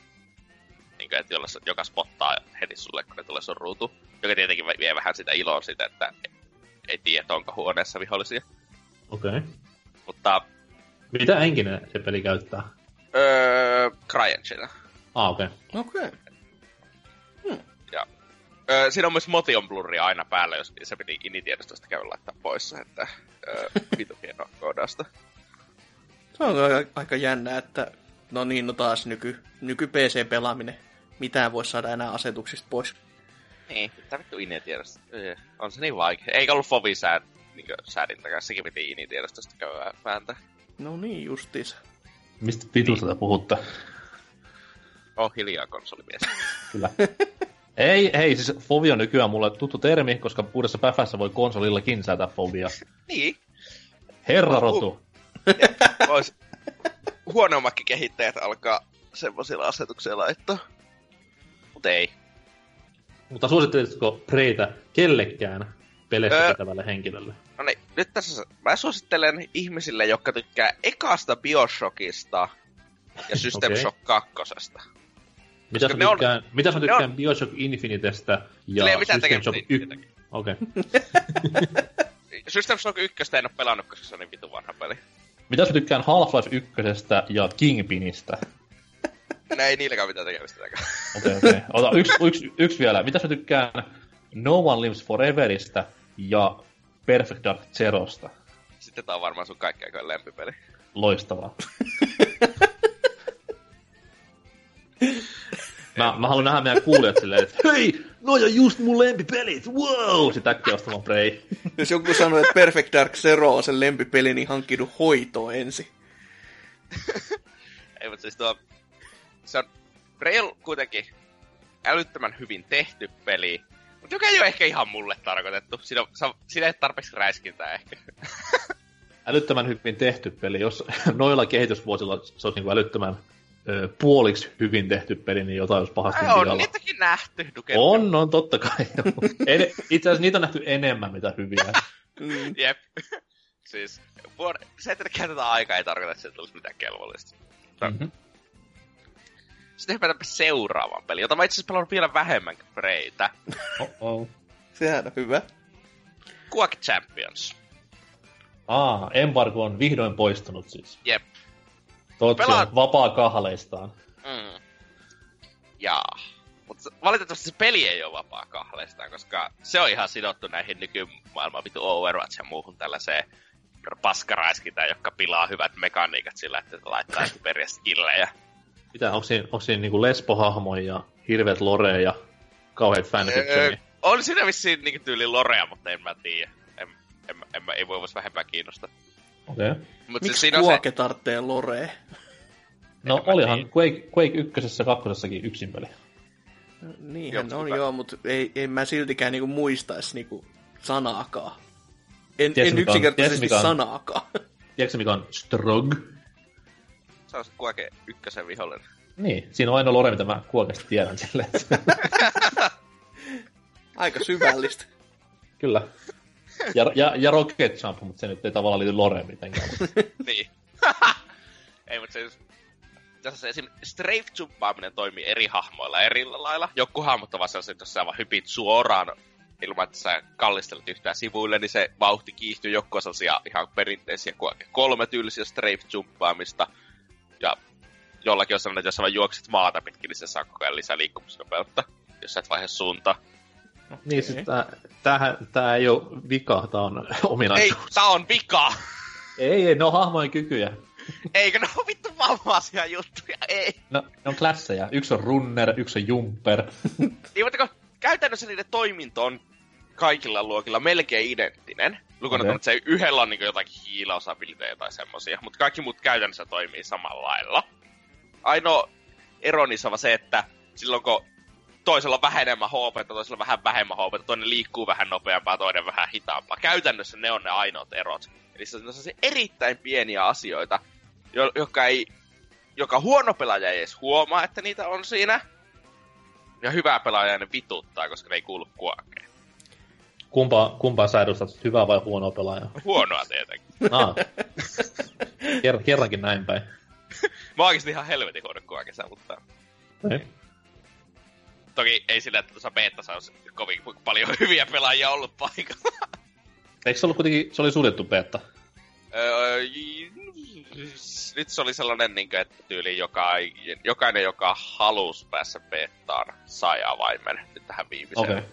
niin kuin, että jolla, joka spottaa heti sulle, kun ne tulee sun ruutu. Joka tietenkin vie vähän sitä iloa siitä, että ei tiedä, onko huoneessa vihollisia. Okei. Okay. Mutta... Mitä henkinen se peli käyttää? Öö, CryEngine. Ah, okei. Okay. Okei. Okay. Öö, siinä on myös motion blurri aina päällä, jos se piti initiedostosta käydä laittaa pois, että öö, vitu hienoa koodausta. Se on aika, jännä, että no niin, no taas nyky, nyky PC-pelaaminen. Mitään voi saada enää asetuksista pois. Niin, mitä vittu initiedosta? On se niin vaikea. Eikä ollut Fovi sää, niin säädintäkään, sekin piti initiedostosta käydä vääntää. No niin, justiinsa. Mistä vitusta niin. puhutte? Oh, hiljaa konsolimies. Kyllä. Ei, hei, siis fobia on nykyään mulle tuttu termi, koska uudessa päfässä voi konsolillakin säätää fobia. Niin. Herra rotu. Vois huonommatkin kehittäjät alkaa semmoisilla asetuksilla laittaa. Mut ei. Mutta suosittelisitko Preitä kellekään peleistä Öö. henkilölle? No niin, nyt tässä mä suosittelen ihmisille, jotka tykkää ekasta Bioshockista ja System Okei. Shock 2. Mitäs Koska mä ne on- tykkään, mitäs mä tykkään Bioshock Infinitestä ja Sillä ei ole mitään System Shock tekemistä 1? Okei. System Shock 1 en oo pelannut, koska se on niin vitu vanha peli. Mitäs mä tykkään Half-Life 1 ja Kingpinistä? No ei niilläkään mitään tekemistä. Okei, okei. Ota yksi, yksi, yksi vielä. Mitäs mä tykkään No One Lives Foreverista ja Perfect Dark Zerosta? Sitten tää on varmaan sun kaikkein aikojen lempipeli. Loistavaa. Mä, mä haluan nähdä meidän kuulijat silleen, että hei, no ja just mun lempipelit, wow! Sitten äkkiä ostamaan Prey. Jos joku sanoo, että Perfect Dark Zero on sen lempipeli, niin hankkidu hoitoa ensin. Ei, mutta siis tuo... Se on Rail kuitenkin älyttömän hyvin tehty peli, mutta joka ei ole ehkä ihan mulle tarkoitettu. Siinä, on, siinä ei ole tarpeeksi räiskintää ehkä. Älyttömän hyvin tehty peli. Jos noilla kehitysvuosilla se olisi niin älyttömän ö, puoliksi hyvin tehty peli, niin jotain olisi pahasti Ai, on vialla. niitäkin nähty. Duke On, on totta kai. en, itse asiassa niitä on nähty enemmän, mitä hyviä. Mm. Jep. siis vuod- se, että käytetään aikaa, ei tarkoita, että se tulisi mitään kelvollista. Mm-hmm. Sitten hypätäänpä seuraavaan peliin, jota mä itse asiassa pelannut vielä vähemmän kuin Freitä. Oh-oh. Sehän on hyvä. Quack Champions. Aa, embargo on vihdoin poistunut siis. Jep. Totsi Pelaat- vapaa kahleistaan. Mm. Jaa. Mutta valitettavasti se peli ei ole vapaa kahleistaan, koska se on ihan sidottu näihin nykymaailman vitu Overwatch ja muuhun tällaiseen paskaraiskintään, joka pilaa hyvät mekaniikat sillä, että laittaa hyperiä skillejä. Mitä, onko siinä, onko siinä niinku lesbohahmoja ja hirveät loreja ja kauheat Öö, fanfictionia? on siinä vissiin niinku tyyli lorea, mutta en mä tiedä. En, en, en, en, ei voi vähempää kiinnostaa. Okei. Okay. Siis Miksi siinä on se, Kuoke tarvitsee loree? No Enkä mä olihan tiedä. Quake, Quake ykkösessä ja kakkosessakin yksin peli. Niinhän Joo, on hyvä. joo, mutta ei, en mä siltikään niinku muistais niinku sanaakaan. En, Tiedätkö, en yksinkertaisesti tiedätkö, mikä on- sanaakaan. Tiedätkö mikä on Strog? se on se Quake ykkösen vihollinen. Niin, siinä on ainoa lore, mitä mä Quakesta tiedän silleen. Aika syvällistä. Kyllä. Ja, ja, ja Rocket Jump, mutta se nyt ei tavallaan liity loreen mitenkään. niin. ei, mutta se tässä esim. strafe jumppaaminen toimii eri hahmoilla eri lailla. Joku hahmot ovat sellaisia, että jos sä vaan hypit suoraan ilman, että sä kallistelet yhtään sivuille, niin se vauhti kiihtyy. Joku on sellaisia ihan perinteisiä kolme tyylisiä strafe jumppaamista. Ja jollakin on sellainen, että jos sä vaan juokset maata pitkin, niin se saa koko ajan lisää liikkumisnopeutta, jos sä et vaihe suuntaa. Niin, siis tää, tämähän, tää ei ole vika, tää on Ei, ominaisuus. tää on vika! Ei, ei, ne on hahmojen kykyjä. Eikö ne ole vittu vammaisia juttuja? Ei. No, ne on klasseja. Yksi on runner, yksi on jumper. Niin, mutta kun käytännössä niiden toiminto on kaikilla luokilla melkein identtinen. Okei. okay. se yhdellä on niin jotakin hiilausabiliteja tai semmosia, mutta kaikki muut käytännössä toimii samalla lailla. Ainoa ero niissä on se, että silloin kun toisella on vähän enemmän HP, toisella vähän vähemmän HP, toinen liikkuu vähän nopeampaa, toinen vähän hitaampaa. Käytännössä ne on ne ainoat erot. Eli se on sellaisia erittäin pieniä asioita, jo- joka ei joka huono pelaaja ei edes huomaa, että niitä on siinä. Ja hyvä pelaaja ne vituttaa, koska ne ei kuulu kuokeen. Kumpa, kumpaa sä edustat, hyvää vai huonoa pelaajaa? Huonoa tietenkin. Ah. Ker- kerrankin näin päin. Mä oon ihan helvetin huono kuokessa, mutta Ei. Toki ei sillä, että tuossa beetassa olisi kovin paljon hyviä pelaajia ollut paikalla. Eikö se ollut kuitenkin, se oli suljettu beta? Öö, j- nyt se oli sellainen, niin kuin, että tyyli joka, jokainen, joka halusi päässä beettaan, sai avaimen nyt tähän viimeiseen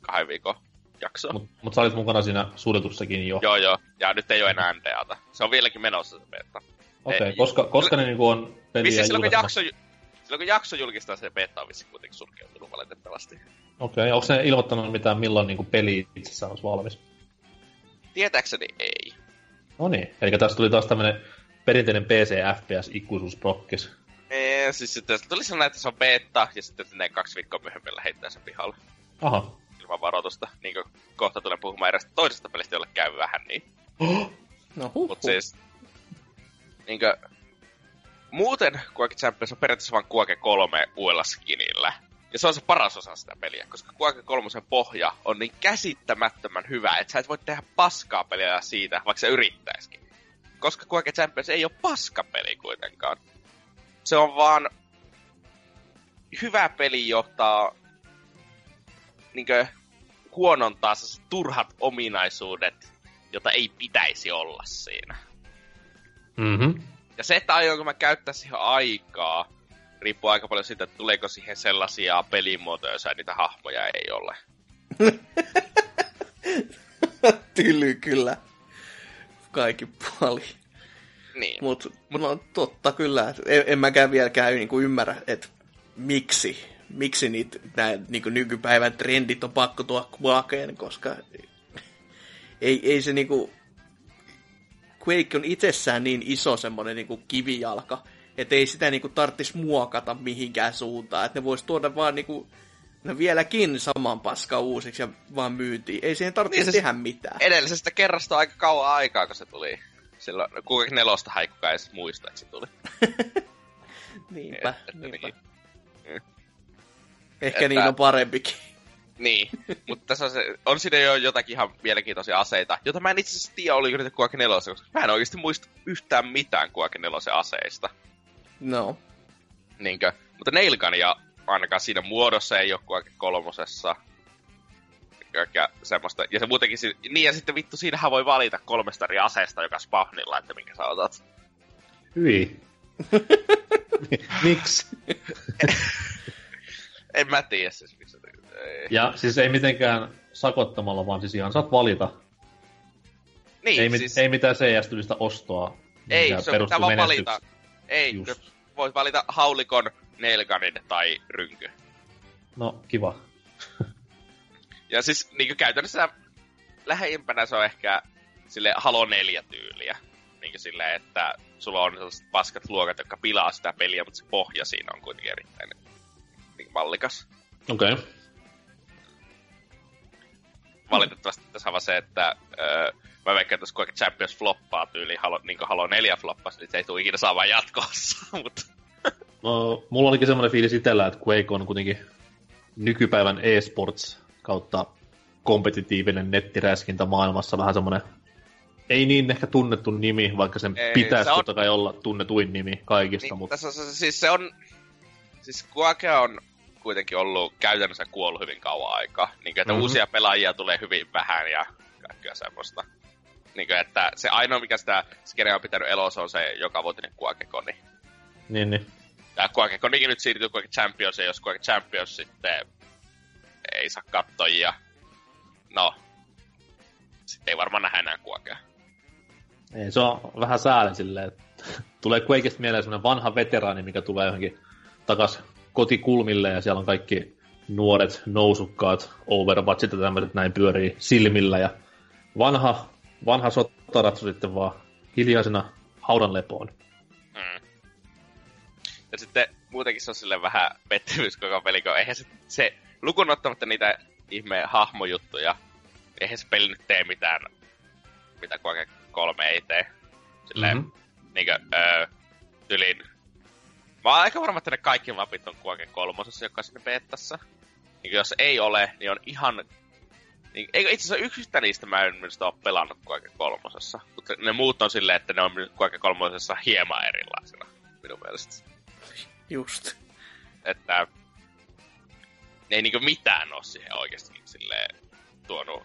kahden viikon jaksoon. Mutta mut sä olit mukana siinä suljetussakin jo. Joo, joo. Ja nyt ei ole enää NDAta. Se on vieläkin menossa se beta. Okei, okay, Ei, koska, koska ne niinku on peliä Vissiin silloin kun, jakso, silloin kun jakso julkistaa se beta on vissiin kuitenkin sulkeutunut valitettavasti. Okei, okay, onko ne ilmoittanut mitään, milloin niinku peli itsessään olisi valmis? Tietääkseni ei. No niin, eli tässä tuli taas tämmönen perinteinen PC FPS ikuisuusprokkis. Ei, siis sitten tuli sellainen, että se on beta, ja sitten ne kaksi viikkoa myöhemmin heittää sen pihalle. Aha. Ilman varoitusta. Niin kuin kohta tulen puhumaan erästä toisesta pelistä, jolle käy vähän niin. No huh, Mut siis... Niin kuin, muuten Quake Champions on periaatteessa vain Quake 3 uudella skinillä. Ja se on se paras osa sitä peliä, koska Quake 3 pohja on niin käsittämättömän hyvä, että sä et voi tehdä paskaa peliä siitä, vaikka se yrittäisikin. Koska Quake Champions ei ole paskapeli kuitenkaan. Se on vaan hyvä peli, johtaa niinkö huonontaa se turhat ominaisuudet, jota ei pitäisi olla siinä. Mhm. Ja se, että aionko mä käyttää siihen aikaa, riippuu aika paljon siitä, että tuleeko siihen sellaisia pelimuotoja, joissa niitä hahmoja ei ole. tyly kyllä. Kaikki puoli. Niin. Mutta no, totta kyllä. että En, en mäkään vieläkään niinku ymmärrä, että miksi, miksi niitä, nää, niinku nykypäivän trendit on pakko tuoda Quakeen, koska ei, ei se niinku... Quake on itsessään niin iso semmonen niinku kivijalka, että ei sitä niinku tarttis muokata mihinkään suuntaan. Että ne vois tuoda vaan niinku, no vieläkin saman paska uusiksi ja vaan myyntiin. Ei siihen tarvitse Niin niin se- tehdä mitään. Edellisestä kerrasta on aika kauan aikaa, kun se tuli. Silloin Quake 4 haikkukaan edes muista, että se tuli. Niinpä, Että niinpä. niin. Ehkä Että- niin on parempikin. Niin, mutta tässä on, se, on siinä jo jotakin ihan mielenkiintoisia aseita, jota mä en itse asiassa tiedä, oliko niitä Quake 4, koska mä en oikeasti muista yhtään mitään Quake 4 aseista. No. Niinkö? Mutta Nailgunia ainakaan siinä muodossa ei ole Quake kolmosessa. Kaikkea semmoista. Ja se muutenkin, si- niin ja sitten vittu, siinähän voi valita kolmesta eri aseesta joka spawnilla, että minkä sä otat. Hyi. Miksi? En mä tiedä siis, miksi ei. Ja siis ei mitenkään sakottamalla, vaan siis ihan saat valita. Niin, ei, mit, siis, ei mitään CS-tyylistä ostoa. ei se perustuu pitää vaan valita. Ei, voit valita haulikon, nailgunin tai rynky. No, kiva. Ja siis niin käytännössä lähimpänä se on ehkä sille Halo 4 tyyliä. Niin silleen, että sulla on sellaiset paskat luokat, jotka pilaa sitä peliä, mutta se pohja siinä on kuitenkin erittäin niin mallikas. Okei. Okay. Valitettavasti tässä on se, että öö, mä veikkaan, että jos Quake Champions floppaa tyyli, Halo, niin kuin Halo 4 floppasi, niin se ei tule ikinä saamaan jatkossa. mutta No, mulla olikin semmoinen fiilis itsellä, että Quake on kuitenkin nykypäivän e-sports kautta kompetitiivinen nettiräskintä maailmassa vähän semmoinen ei niin ehkä tunnettu nimi, vaikka sen Ei, pitäisi se on- totta kai olla tunnetuin nimi kaikista, niin, mutta tässä siis se on... Siis Quake on kuitenkin ollut käytännössä kuollut hyvin kauan aikaa. Niin kuin, että Mhm. mm-hmm. uusia pelaajia tulee hyvin vähän ja kaikkea semmoista. Niin kuin, että se ainoa, mikä sitä skeneä on pitänyt elossa, on se joka vuotinen Quake-koni. niin, niin. Ja Quake-konikin nyt siirtyy Quake Champions, ja jos Quake Champions sitten ei saa kattojia, no, sitten ei varmaan nähdä enää Quakea. Ei, se on vähän sääli silleen, että tulee Quakeista mieleen semmoinen vanha veteraani, mikä tulee johonkin takas kotikulmille ja siellä on kaikki nuoret nousukkaat Overwatchit ja tämmöiset näin pyörii silmillä ja vanha, vanha sotaratsu sitten vaan hiljaisena haudan lepoon. Mm. Ja sitten muutenkin se on sille vähän pettymys koko peli, kun eihän se, se lukuun ottamatta niitä ihme hahmojuttuja, eihän se peli nyt tee mitään, mitä Quake 3 ei tee. Silleen, Mhm. mm-hmm. niinkö, öö, tylin. Mä oon aika varma, että ne kaikki mapit on Quake 3, joka on sinne bettassa. Niin jos ei ole, niin on ihan... Niin, eikö itse asiassa yksistä niistä mä en minusta ole pelannut Quake 3. Mutta ne muut on silleen, että ne on Quake 3 hieman erilaisena, minun mielestä. Just. Että ne ei niinku mitään ole siihen oikeasti silleen tuonut.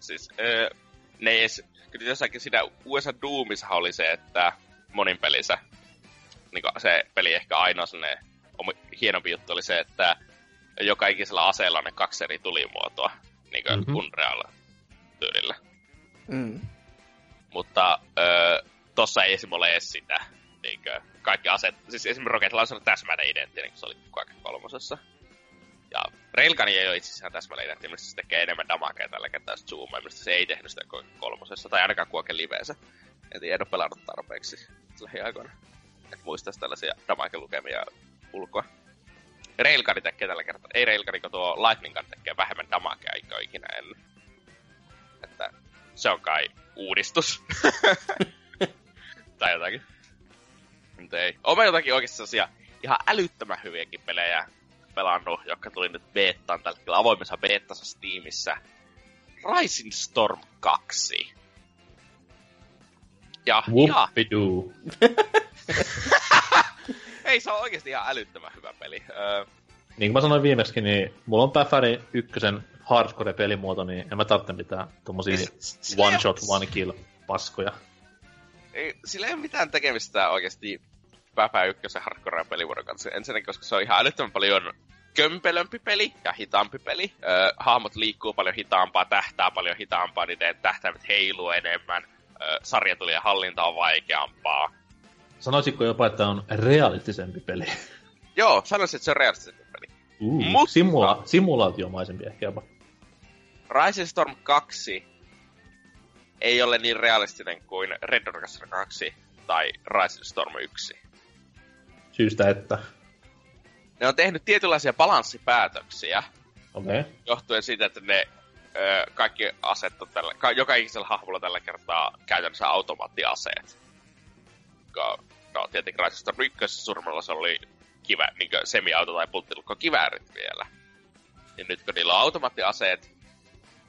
Siis, öö, ne ei edes, kyllä jossakin siinä USA Doomissa oli se, että monin pelissä, niin se peli ehkä ainoa sellainen hienompi juttu oli se, että joka ikisellä aseella on ne kaksi eri tulimuotoa, niin kuin Mhm. mm-hmm. Unreal tyylillä. Mm. Mutta öö, tossa ei esim. ole edes sitä. Niinkö, kaikki aset, siis esimerkiksi Rocket Launcher on täsmälleen identtinen, kun se oli Quake kolmosessa. Ja Railgun ei ole itse asiassa täsmälleen identtinen, mistä se tekee enemmän damagea tällä kertaa zoomaa, mistä se ei tehnyt sitä kolmosessa, tai ainakaan Quake liveensä. En tiedä, en ole pelannut tarpeeksi lähiaikoina. Että muistaisi tällaisia damage-lukemia ulkoa. Railgun tekee tällä kertaa. Ei Railgun, kun tuo Lightning Gun tekee vähemmän damagea eikä ikinä ennen. Että se on kai uudistus. tai jotakin. Mutta ei. Olen jotakin oikeasti sellaisia ihan älyttömän hyviäkin pelejä pelannut, jotka tuli nyt beettaan tällä hetkellä avoimessa beettassa Steamissa. Rising Storm 2. Ja, ja Whoopidoo. ei, se on oikeasti ihan älyttömän hyvä peli. Öö, Niin kuin mä sanoin viimeksi, niin mulla on Päfäri ykkösen hardcore-pelimuoto, niin en mä tarvitse mitään tommosia sillä one shot, one kill paskoja. ei, sillä ei ole mitään tekemistä oikeasti Päpä ykkösen hardcore pelivuoron kanssa. Ensinnäkin, koska se on ihan älyttömän paljon kömpelömpi peli ja hitaampi peli. Öö, hahmot liikkuu paljon hitaampaa, tähtää paljon hitaampaa, niiden tähtäimet heiluu enemmän. Sarjatulien hallinta on vaikeampaa. Sanoisitko jopa, että on realistisempi peli? Joo, sanoisin, että se on realistisempi peli. Uh, Mutta- Simula- simulaatiomaisempi ehkä jopa. Rising Storm 2 ei ole niin realistinen kuin Red Orchestra 2 tai Rising Storm 1. Syystä, että... Ne on tehnyt tietynlaisia balanssipäätöksiä, Okei. Okay. johtuen siitä, että ne ö, kaikki aset on tällä, ka, joka ikisellä hahmolla tällä kertaa käytännössä automaattiaseet. Ko, no tietenkin Storm 1 surmalla se oli kivä, niin semi-auto tai pulttilukko kiväärit vielä. Ja nyt kun niillä on automaattiaseet,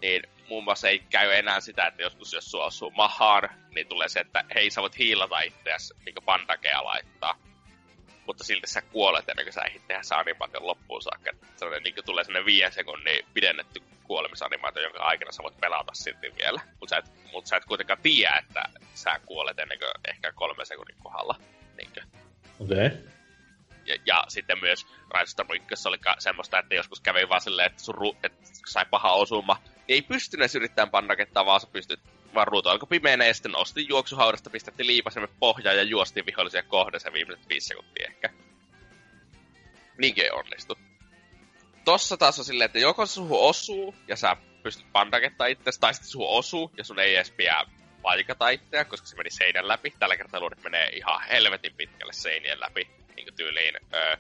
niin muun muassa ei käy enää sitä, että joskus jos sua osuu mahaan, niin tulee se, että hei sä voit hiilata itseäsi, niin bandagea laittaa. Mutta silti sä kuolet ennen kuin sä ehdit tehdä se animaation loppuun saakka. Sellainen, niin tulee sellainen viiden sekunnin pidennetty kuolemisanimaatio, jonka aikana sä voit pelata silti vielä. Mutta sä, et, mut sä et kuitenkaan tiedä, että sä kuolet ennen kuin ehkä kolme sekunnin kohdalla. Niinkö? Okei. Okay. Ja, ja sitten myös Rise Storm 1 oli semmoista, että joskus kävi vaan silleen, että, sun ru- että sai paha osuma, niin ei pystynyt yrittämään pannakettaa, vaan sä pystyt vaan ruutu alkoi pimeänä ja sitten nosti juoksuhaudasta, pistettiin liipasemme pohjaan ja juostiin vihollisia kohden se viimeiset viisi sekuntia ehkä. Niinkin ei onnistu. Tossa taas on silleen, että joko suhu osuu ja sä pystyt pandakettaa itseäsi, tai sitten suhu osuu ja sun ei edes pidä paikata itseä, koska se meni seinän läpi. Tällä kertaa luulet menee ihan helvetin pitkälle seinien läpi, niin kuin tyyliin. Öö,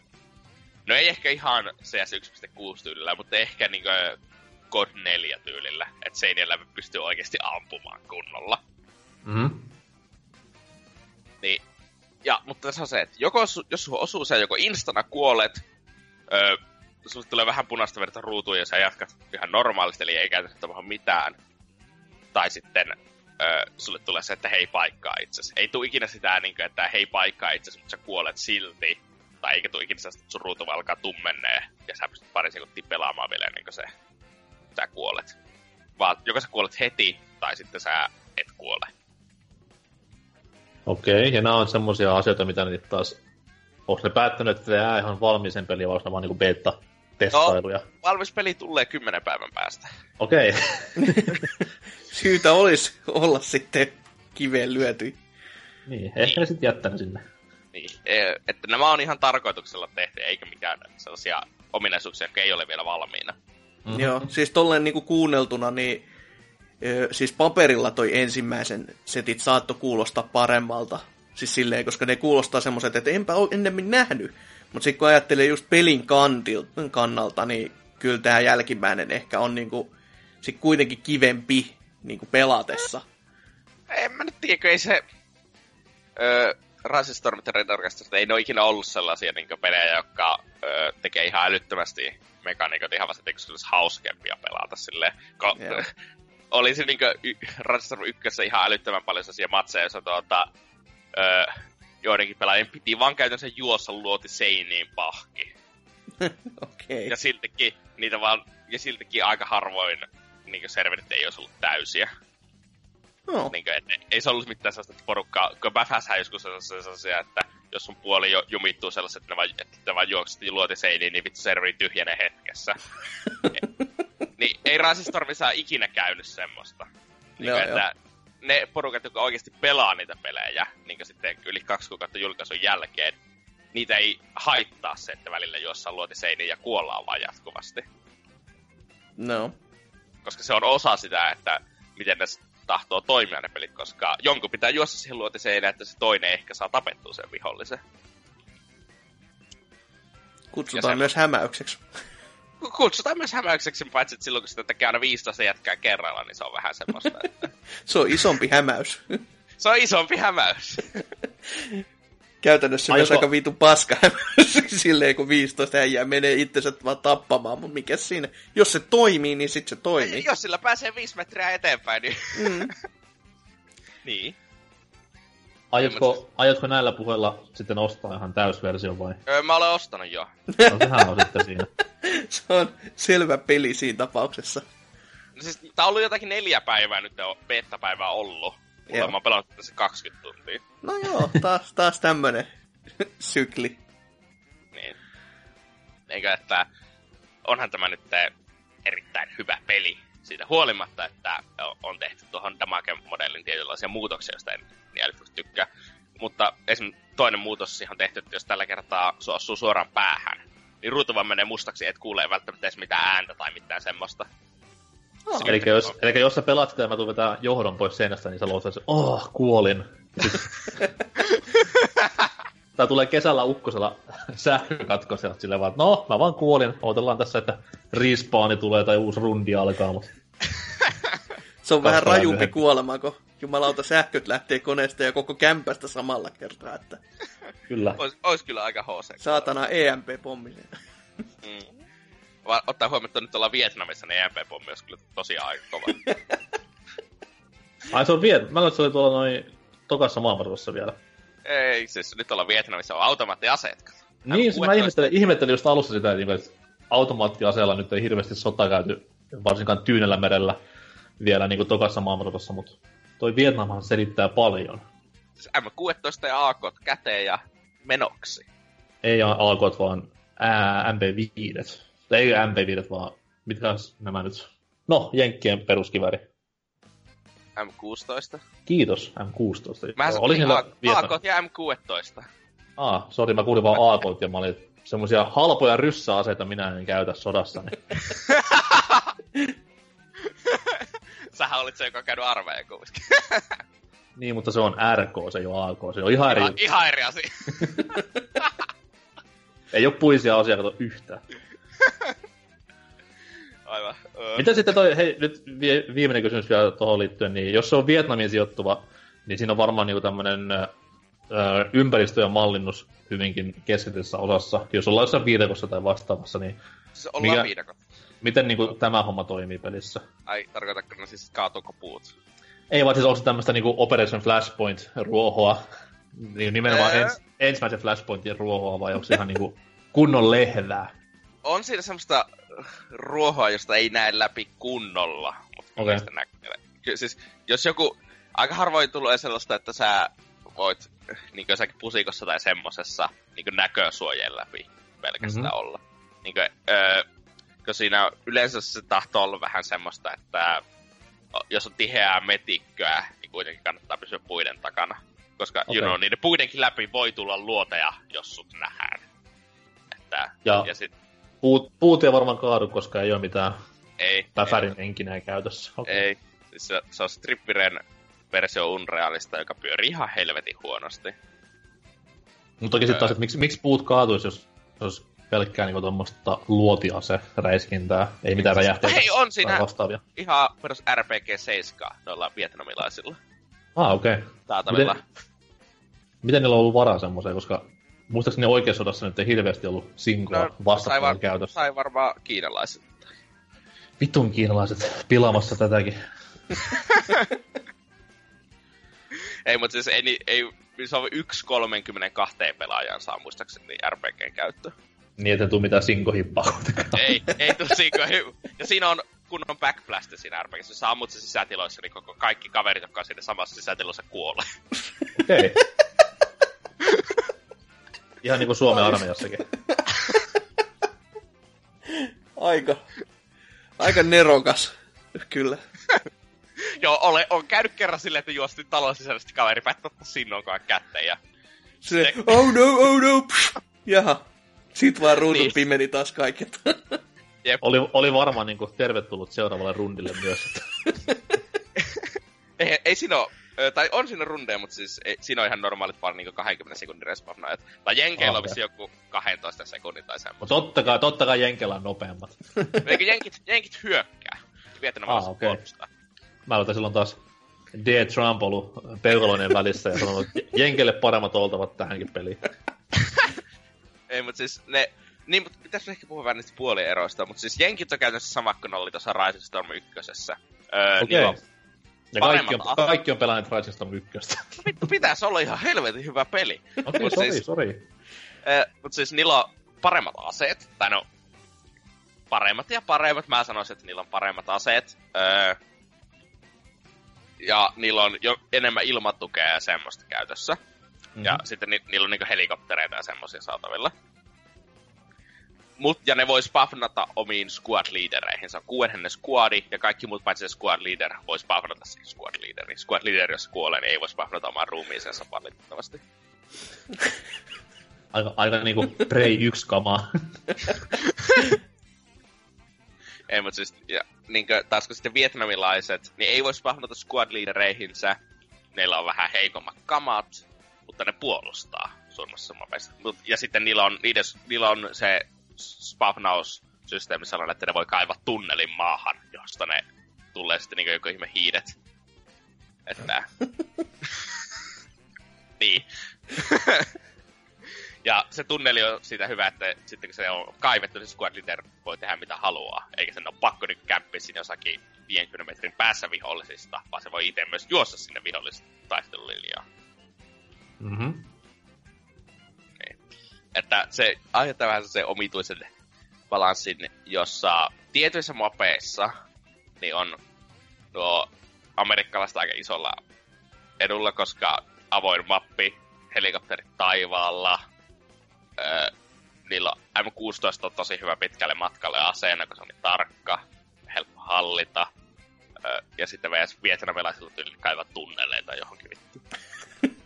no ei ehkä ihan CS 1.6 tyylillä, mutta ehkä niin kuin God 4 tyylillä, että seinien läpi pystyy oikeasti ampumaan kunnolla. Mm-hmm. Niin, ja, mutta tässä on se, että joko, jos sun osuu se, joko instana kuolet, öö, sulle tulee vähän punaista verta ruutuun ja sä jatkat ihan normaalisti, eli ei käytännössä tapahdu mitään. Tai sitten öö, sulle tulee se, että hei paikkaa itsesi. Ei tule ikinä sitä, niin kuin, että hei paikkaa itsesi, mutta sä kuolet silti. Tai eikä tule ikinä sitä, että sun ruutu alkaa tummennee ja sä pystyt pari sekuntia pelaamaan vielä ennen kuin se, sä kuolet. Vaan joko sä kuolet heti, tai sitten sä et kuole. Okei, okay. ja nämä on semmosia asioita, mitä ne taas... Onko ne päättänyt, että jää ihan valmiisen peliä, vai onko ne vaan niinku beta-testailuja? Valmis peli tulee kymmenen päivän päästä. Okei. Okay. Syytä olisi olla sitten kiveen lyöty. niin, ehkä ne sitten jättänyt sinne. Niin, e- että nämä on ihan tarkoituksella tehty, eikä mikään sellaisia ominaisuuksia, jotka ei ole vielä valmiina. Mm-hmm. Joo, siis tolleen niinku kuunneltuna, niin ö, siis paperilla toi ensimmäisen setit saatto kuulostaa paremmalta. Siis silleen, koska ne kuulostaa semmoiset, että enpä ole ennemmin nähnyt. Mutta sitten kun ajattelee just pelin kantilta, kannalta, niin kyllä tämä jälkimmäinen ehkä on niinku, sit kuitenkin kivempi niinku pelatessa. En mä nyt tiedä, ei se... Öö, Rise of Storm ja Red Orchestra, ei ne ole ikinä ollut sellaisia niin pelejä, jotka öö, tekee ihan älyttömästi mekaniikot ihan vasta, koska se olisi hauskempia pelata silleen. Ko- Joo. oli se niin y- Rise of Storm 1 ihan älyttömän paljon sellaisia matseja, joissa tuota, öö, joidenkin pelaajien piti vaan käytännössä juossa luoti seiniin pahki. Okei. Ja siltikin niitä vaan, ja siltikin aika harvoin niin serverit ei olisi ollut täysiä. No, Niin kuin, et, ei se ollut mitään sellaista että porukkaa, kun Bäfäshän joskus on sellaisia, että jos sun puoli jo, jumittuu sellaiset, että ne vaan, että ne vaan juokset ja luoti seiniin, niin vittu serveri tyhjenee hetkessä. niin ei Rasistormissa ikinä käynyt semmoista. Niin kuin, että ne porukat, jotka oikeasti pelaa niitä pelejä, niin kuin sitten yli kaksi kuukautta julkaisun jälkeen, niitä ei haittaa se, että välillä jossain luoti seiniin ja kuollaan vaan jatkuvasti no. koska se on osa sitä, että miten ne tahtoo toimia ne pelit, koska jonkun pitää juosta siihen luotiseen, että se toinen ehkä saa tapettua sen vihollisen. Kutsutaan se- myös hämäykseksi. Kutsutaan myös hämäykseksi, paitsi että silloin kun sitä tekee aina 15 jätkää kerralla, niin se on vähän semmoista, että Se on isompi hämäys. se on isompi hämäys. Käytännössä Ai myös aika vitu paska. Silleen kun 15 äijää menee itsensä vaan tappamaan, mutta mikä siinä? Jos se toimii, niin sit se toimii. Jos sillä pääsee 5 metriä eteenpäin, niin... Mm. niin. Aiotko, aiotko näillä puheilla sitten ostaa ihan täysversio vai? Öö, mä olen ostanut jo. No sehän on sitten siinä. Se on selvä peli siinä tapauksessa. No siis, tää on ollut jotakin neljä päivää nyt, on beta-päivää ollut. Mutta Joo. mä oon pelannut tässä 20 tuntia. No joo, taas, taas tämmönen sykli. Niin. Eikö, että onhan tämä nyt erittäin hyvä peli. Siitä huolimatta, että on tehty tuohon Damage-modellin tietynlaisia muutoksia, joista en niin tykkää. Mutta esim. toinen muutos siihen on tehty, että jos tällä kertaa sua osuu suoraan päähän, niin ruutu vaan menee mustaksi, et kuule välttämättä edes mitään ääntä tai mitään semmoista. Oh, Eli jos, eli jos sä pelaat sitä ja mä tuun vetää johdon pois seinästä, niin sä luot se, oh, kuolin. Tää tulee kesällä ukkosella sähkökatkos ja silleen vaan, no, mä vaan kuolin. Odotellaan tässä, että respawni tulee tai uusi rundi alkaa, mutta se on vähän rajumpi myöhemmin. kuolema, kun jumalauta sähköt lähtee koneesta ja koko kämpästä samalla kertaa, että kyllä. Ois, ois kyllä aika HC. saatana EMP-pommi. Mm. Ottaa huomioon, että nyt ollaan Vietnamissa, niin EMP-pommi olisi kyllä tosiaan aika kova. Ai se on vielä, mä luulen, se oli tuolla noin tokassa maailmansodassa vielä. Ei, siis nyt ollaan Vietnamissa, on automaattiaseet. kato. Niin, siis mä M16. ihmettelin, ihmettelin just alussa sitä, että niinku, automaattiaseella nyt ei hirveästi sota käyty, varsinkaan Tyynellä merellä vielä niin kuin tokassa maailmansodassa, mutta toi Vietnamhan selittää paljon. Siis M16 ja AK käteen ja menoksi. Ei alkoit, vaan ää, MP5. Ei MP5, vaan mitkä nämä nyt? No, Jenkkien peruskiväri. M16. Kiitos, M16. Mä Oli siellä AK ja M16. Ah, sori, mä kuulin vaan AKt ja mä olin semmosia halpoja ryssäaseita minä en käytä sodassa. Niin. Sähän olit se, joka on käynyt armeijan kuitenkin. niin, mutta se on RK, se ei ole AK, se on ihan eri ihan, ihan eri asia. Ei ole puisia asia, kato yhtään. Aivan. Öö. Mitä sitten toi, hei, nyt viimeinen kysymys vielä tuohon liittyen, niin jos se on Vietnamiin sijoittuva, niin siinä on varmaan niinku tämmönen ö, ympäristö ja mallinnus hyvinkin keskityssä osassa. Jos ollaan jossain viidekossa tai vastaavassa, niin Siis ollaan Mikä- viidakot. miten niinku tämä homma toimii pelissä? Ai, tarkoitatko ne siis kaatuuko puut? Ei vaan siis onko se tämmöistä niinku Operation Flashpoint-ruohoa, niin nimenomaan ens, ensimmäisen Flashpointin ruohoa, vai onko se ihan niinku kunnon lehvää? On siinä semmoista ruohoa, josta ei näe läpi kunnolla. Okei. okay. Ky- siis, jos joku... Aika harvoin tulee sellaista, että sä voit niin jossakin pusikossa tai semmosessa niin näkösuojien läpi pelkästään Mhm. mm-hmm. olla. Niin kuin, öö, kun siinä yleensä se tahtoo olla vähän semmoista, että jos on tiheää metikköä, niin kuitenkin kannattaa pysyä puiden takana. Koska okay. you know, niiden puidenkin läpi voi tulla luoteja, jos sut nähdään. Että, Ja- ja sit, Puut, puut ei varmaan kaadu, koska ei ole mitään ei, päfärin enkinää käytössä. ei, ei. Siis Se, se on Strippiren versio Unrealista, joka pyörii ihan helvetin huonosti. Mutta toki sitten taas, että miksi, miksi puut kaatuisi, jos jos pelkkää niinku tuommoista luotiase räiskintää, ei mitään räjähteitä Hei, on siinä vastaavia. ihan perus RPG 7 noilla vietnamilaisilla Ah, okei. Okay. Miten, miten niillä on ollut varaa semmoiseen, koska muistaakseni oikeassa sodassa nyt ei hirveästi ollut sinkoa no, sai, vastakkain var, käytössä. sai varmaan kiinalaiset. Vitun kiinalaiset pilaamassa tätäkin. Ei, mutta siis ei, ei, se on yksi 32 pelaajan saa muistaakseni RPGn käyttö. Niin, ettei tuu mitään sinkohippaa ei, ei tuu siinä. Ja siinä on kunnon backblast siinä RPGssä. Jos sä ammut se sisätiloissa, niin koko, kaikki kaverit, jotka on siinä samassa sisätilossa kuolee. Okei. Ihan niinku Suomen armeijassakin. Aika, aika nerokas, kyllä. Joo, ole, on käynyt kerran silleen, että juostin talon sisäisesti kaveri pättä sinnoonkaan kätteen ja Se, oh no, oh no, pff. Jaha. Sit vaan ruudun Niin. pimeni taas kaiket. Oli, oli varmaan niinku tervetullut seuraavalle rundille myös. Ei, ei siinä ole, tai on siinä rundeja, mutta siis ei, siinä on ihan normaalit vaan niinku 20 sekunnin respawnajat. Tai Jenkeillä okay. on joku 12 sekunnin tai semmoista. Totta kai, totta kai Jenkellä on nopeammat. Eikö jenkit, jenkit hyökkää? Vietnam ah, okei. Okay. Mä aloitan silloin taas D. Trump ollut peukaloinen välissä ja sanonut, että Jenkelle paremmat oltavat tähänkin peliin. Ei, mutta siis ne... Niin, mutta pitäisi ehkä puhua vähän niistä puolieroista, mutta siis Jenkit on käytännössä sama kuin oli tuossa Rising Storm 1. Öö, Okei. Okay. Ja kaikki on, kaikki on pelannut Rising Storm 1. No vittu, pitäisi olla ihan helvetin hyvä peli. Okei, okay, sori, siis, sori. Öö, mutta siis niillä on paremmat aseet, tai no, paremmat ja paremmat. Mä sanoisin, että niillä on paremmat aseet. Öö, ja niillä on jo enemmän ilmatukea ja semmoista käytössä. Mm-hmm. Ja sitten ni- niillä on niinku helikoptereita ja semmoisia saatavilla. Mut, ja ne vois buffnata omiin squad leadereihin. Se on kuuden squadi, ja kaikki muut paitsi se squad leader vois buffnata siihen squad leaderiin. Squad leader, jos kuolee, niin ei vois buffnata omaan ruumiisensa valitettavasti. aika, aika niinku Prey 1 kamaa. ei, mutta siis, ja, niinkö, taas kun sitten vietnamilaiset, niin ei vois pahnata squad leadereihinsä. Neillä on vähän heikommat kamat, mutta ne puolustaa suurimmassa mapeissa. Ja sitten niillä on, niiden, niillä on se spawnaussysteemi sellainen, että ne voi kaivaa tunnelin maahan, josta ne tulee sitten niin joku ihme hiidet. Että... niin. Ja se tunneli on siitä hyvä, että sitten kun se on kaivettu, se squad leader voi tehdä mitä haluaa. Eikä sen ole pakko nyt kämppiä sinne jossakin 50 metrin päässä vihollisista, vaan se voi itse myös juossa sinne vihollisista taistelulinjaan. Mm-hmm. Että se aiheuttaa vähän se omituisen balanssin, jossa tietyissä mapeissa niin on tuo amerikkalaista aika isolla edulla, koska avoin mappi, helikopterit taivaalla, öö, niillä M16 on tosi hyvä pitkälle matkalle aseena, kun se on niin tarkka, helppo hallita. Öö, ja sitten VS Vietnamilaisilla tyyli kaivaa tunneleita johonkin vittu.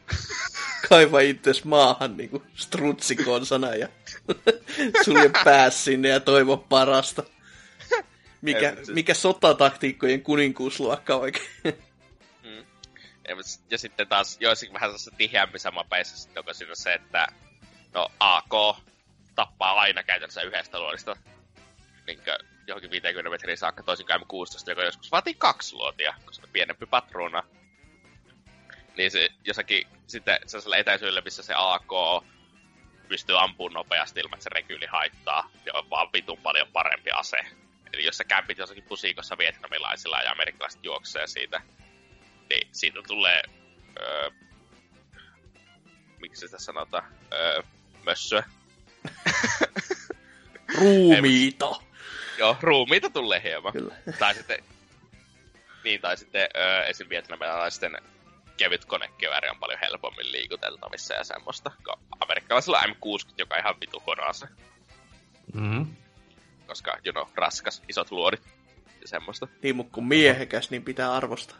Kaiva itses maahan niinku strutsikonsana ja sulje pääs sinne ja toivo parasta. Mikä, mikä sotataktiikkojen kuninkuusluokka oikein. Mm. Ja sitten taas joissakin vähän tässä tiheämmissä mapeissa sitten onko siinä se, että no AK tappaa aina käytännössä yhdestä luodista niin johonkin 50 metriä saakka, toisin kuin M16, joka joskus vaatii kaksi luotia, koska pienempi patruuna. Niin se jossakin sitten sellaisella etäisyydellä, missä se AK pystyy ampumaan nopeasti ilman, että se rekyyli haittaa, ja on vaan vitun paljon parempi ase. Eli jos sä kämpit jossakin pusikossa vietnamilaisilla ja amerikkalaiset juoksee siitä, niin siitä tulee, öö, miksi sitä sanotaan, öö, mössöä. ruumiita. Joo, ruumiita tulee hieman. Kyllä. Tai sitten, niin, tai sitten öö, esim. vietnamilaisten kevyt konekivääri on paljon helpommin liikuteltavissa ja semmoista. Amerikkalaisilla M60, joka on ihan vitu ase. Mm-hmm. Koska, you know, raskas, isot luodit ja semmoista. Niin, mutta kun miehekäs, niin pitää arvostaa.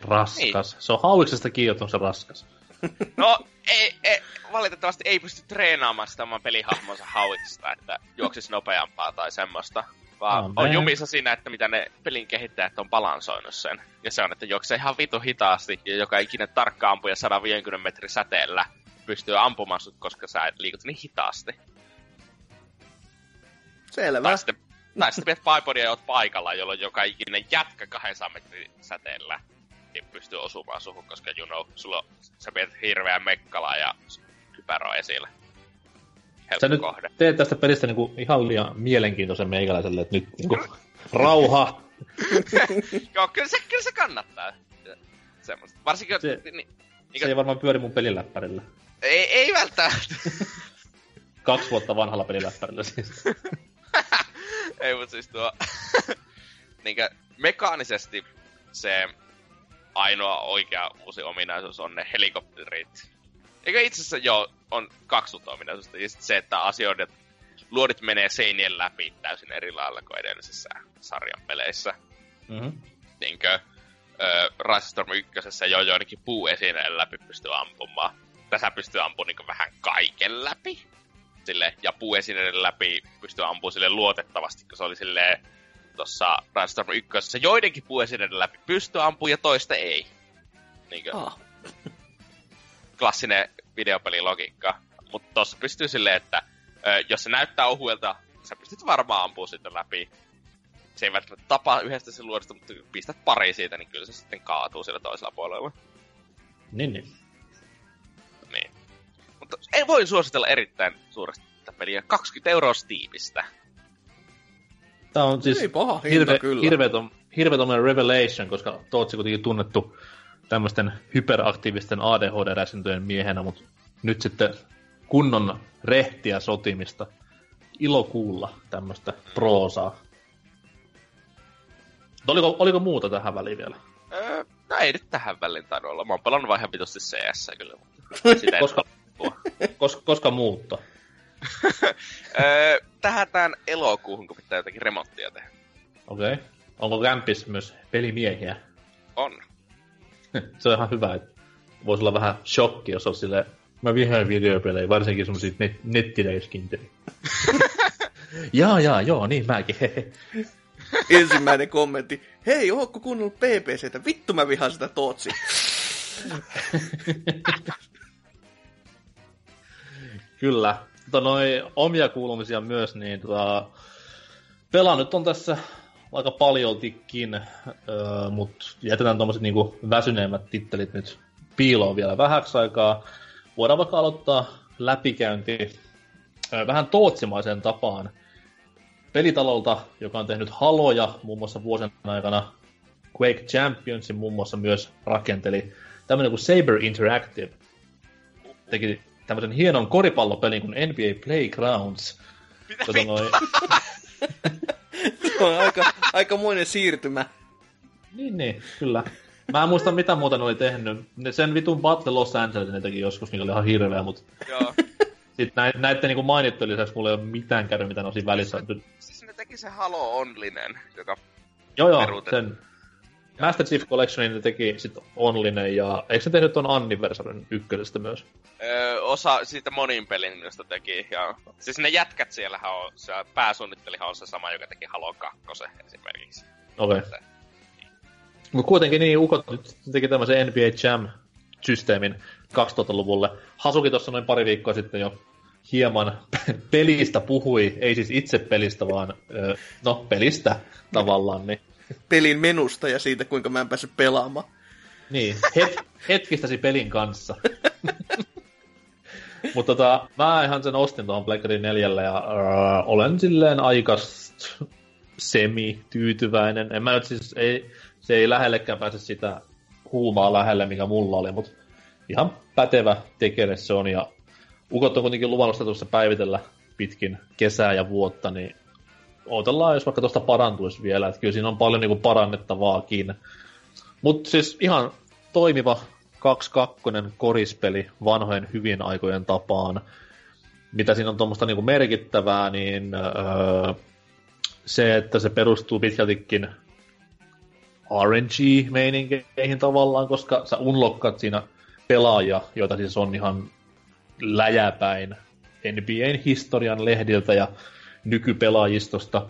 Raskas. Niin. Se on hauiksesta kiinni, se raskas. No, ei, ei, valitettavasti ei pysty treenaamaan sitä oman pelihahmonsa hauiksesta, että juoksisi nopeampaa tai semmoista. Vaan no, on jumissa siinä, että mitä ne pelin kehittäjät on balansoinut sen. Ja se on, että juoksee ihan vitu hitaasti, ja joka ikinen tarkka ampuja 150 metrin säteellä pystyy ampumaan sut, koska sä liikut niin hitaasti. Selvä. Tai sitten, tai sitten pidät Pipodia ja oot paikalla, jolloin joka ikinen jätkä 200 metrin säteellä niin pystyy osumaan suhun, koska you know, sulla, sä pidät hirveän mekkala ja kypärä esillä. Sä nyt kohde. teet tästä pelistä niinku ihan liian mielenkiintoisen meikäläiselle, että nyt niinku rauha. Joo, kyllä se, kyllä se kannattaa. Semmosta. Varsinkin, se, niin, niin, se ei varmaan pyöri mun peliläppärillä. Ei, ei välttämättä. Kaksi vuotta vanhalla peliläppärillä siis. ei, mutta siis tuo... niinkö, mekaanisesti se ainoa oikea uusi ominaisuus on ne helikopterit. Eikä itse asiassa joo, on kaksi ominaisuutta. Ja se, että asioiden luodit menee seinien läpi täysin eri lailla kuin edellisessä sarjan peleissä. Mm-hmm. Niinkö, äh, Storm 1 jo joidenkin puuesineen läpi pystyy ampumaan. Tässä pystyy ampumaan niin vähän kaiken läpi. Sille, ja puuesineiden läpi pystyy ampumaan sille luotettavasti, kun se oli silleen tuossa Brainstorm 1. Joidenkin puuesineiden läpi pystyy ampumaan ja toista ei. Niinkö, Ah, klassinen videopelilogiikka. Mutta tossa pystyy silleen, että jos se näyttää ohuelta, sä pystyt varmaan ampumaan sitä läpi. Se ei välttämättä tapa yhdestä sen luodosta, mutta pistät pari siitä, niin kyllä se sitten kaatuu sillä toisella puolella. Niin, niin. Niin. Mutta ei voi suositella erittäin suuresti tätä peliä. 20 euroa Steamista. Tää on siis Ei paha hinta hirve, kyllä. hirveetön, hirveetön revelation, koska Tootsi kuitenkin tunnettu tämmöisten hyperaktiivisten ADHD-räsintöjen miehenä, mutta nyt sitten kunnon rehtiä sotimista. Ilo kuulla tämmöistä proosaa. Mutta Oliko, oliko muuta tähän väliin vielä? Öö, no ei nyt tähän väliin tainnut olla. Mä oon pelannut vähän vitusti CS kyllä. Mutta sitä Koska, puhua. kos, koska muutto? öö, tähän elokuuhun, kun pitää jotakin remonttia tehdä. Okei. Okay. Onko kämpis myös pelimiehiä? On. Se on ihan hyvä, että voisi olla vähän shokki, jos olisi silleen, mä vihaan videopelejä, varsinkin semmosia net- nettileiskintelyjä. jaa, jaa, joo, niin mäkin, ensimmäinen kommentti. Hei, ootko kuunnellut PPCtä? Vittu mä vihaan sitä Tootsi. Kyllä. Mutta noi omia kuulumisia myös, niin tota, pelaan nyt on tässä aika paljoltikin, öö, mutta jätetään tuommoiset niinku väsyneemmät tittelit nyt piiloon vielä vähäksi aikaa. Voidaan vaikka aloittaa läpikäynti öö, vähän tootsimaiseen tapaan pelitalolta, joka on tehnyt haloja muun muassa vuosien aikana. Quake Championsin muun muassa myös rakenteli. Tämmöinen kuin Saber Interactive teki tämmöisen hienon koripallopelin kuin NBA Playgrounds. Mitä Tota noi, Se on aika, aikamoinen siirtymä. niin, niin, kyllä. Mä en muista mitä muuta ne oli tehnyt. Ne sen vitun Battle Los Angeles ne teki joskus, mikä oli ihan hirveä, mutta Joo. sitten nä, näiden niinku mainittu lisäksi mulla ei ole mitään käynyt, mitä ne on siinä välissä. Siis ne teki se Halo Onlinen, joka... Joo, joo, peruutettu. sen Master Chief Collectionin ne teki sit Onlinen ja eikö ne tehnyt ton Anniversaryn ykkösestä myös? Öö, osa siitä monin pelin, josta teki. Ja... Siis ne jätkät siellähän on, se pääsuunnittelihan on se sama, joka teki Halo 2 esimerkiksi. Okei. Okay. Mutta kuitenkin niin ukot nyt teki tämmöisen NBA Jam-systeemin 2000-luvulle. Hasuki tuossa noin pari viikkoa sitten jo hieman pelistä puhui, ei siis itse pelistä, vaan no pelistä tavallaan, niin, Pelin menusta ja siitä, kuinka mä en päässyt pelaamaan. niin het, hetkistäsi pelin kanssa. Mutta tota, mä ihan sen ostin tuohon Blackberry 4 ja äh, olen silleen aika semi-tyytyväinen. En mä nyt siis, ei, se ei lähellekään pääse sitä huumaa lähelle, mikä mulla oli, mutta ihan pätevä tekele se on. Ja ukot on kuitenkin luvannut sitä tuossa päivitellä pitkin kesää ja vuotta, niin odotellaan, jos vaikka tuosta parantuisi vielä. Että kyllä siinä on paljon niinku parannettavaakin. Mutta siis ihan toimiva 2-2 korispeli vanhojen hyvien aikojen tapaan. Mitä siinä on tuommoista niinku merkittävää, niin öö, se, että se perustuu pitkältikin RNG-meininkeihin tavallaan, koska sä unlokkaat siinä pelaajia, joita siis on ihan läjäpäin NBAn historian lehdiltä ja nykypelaajistosta,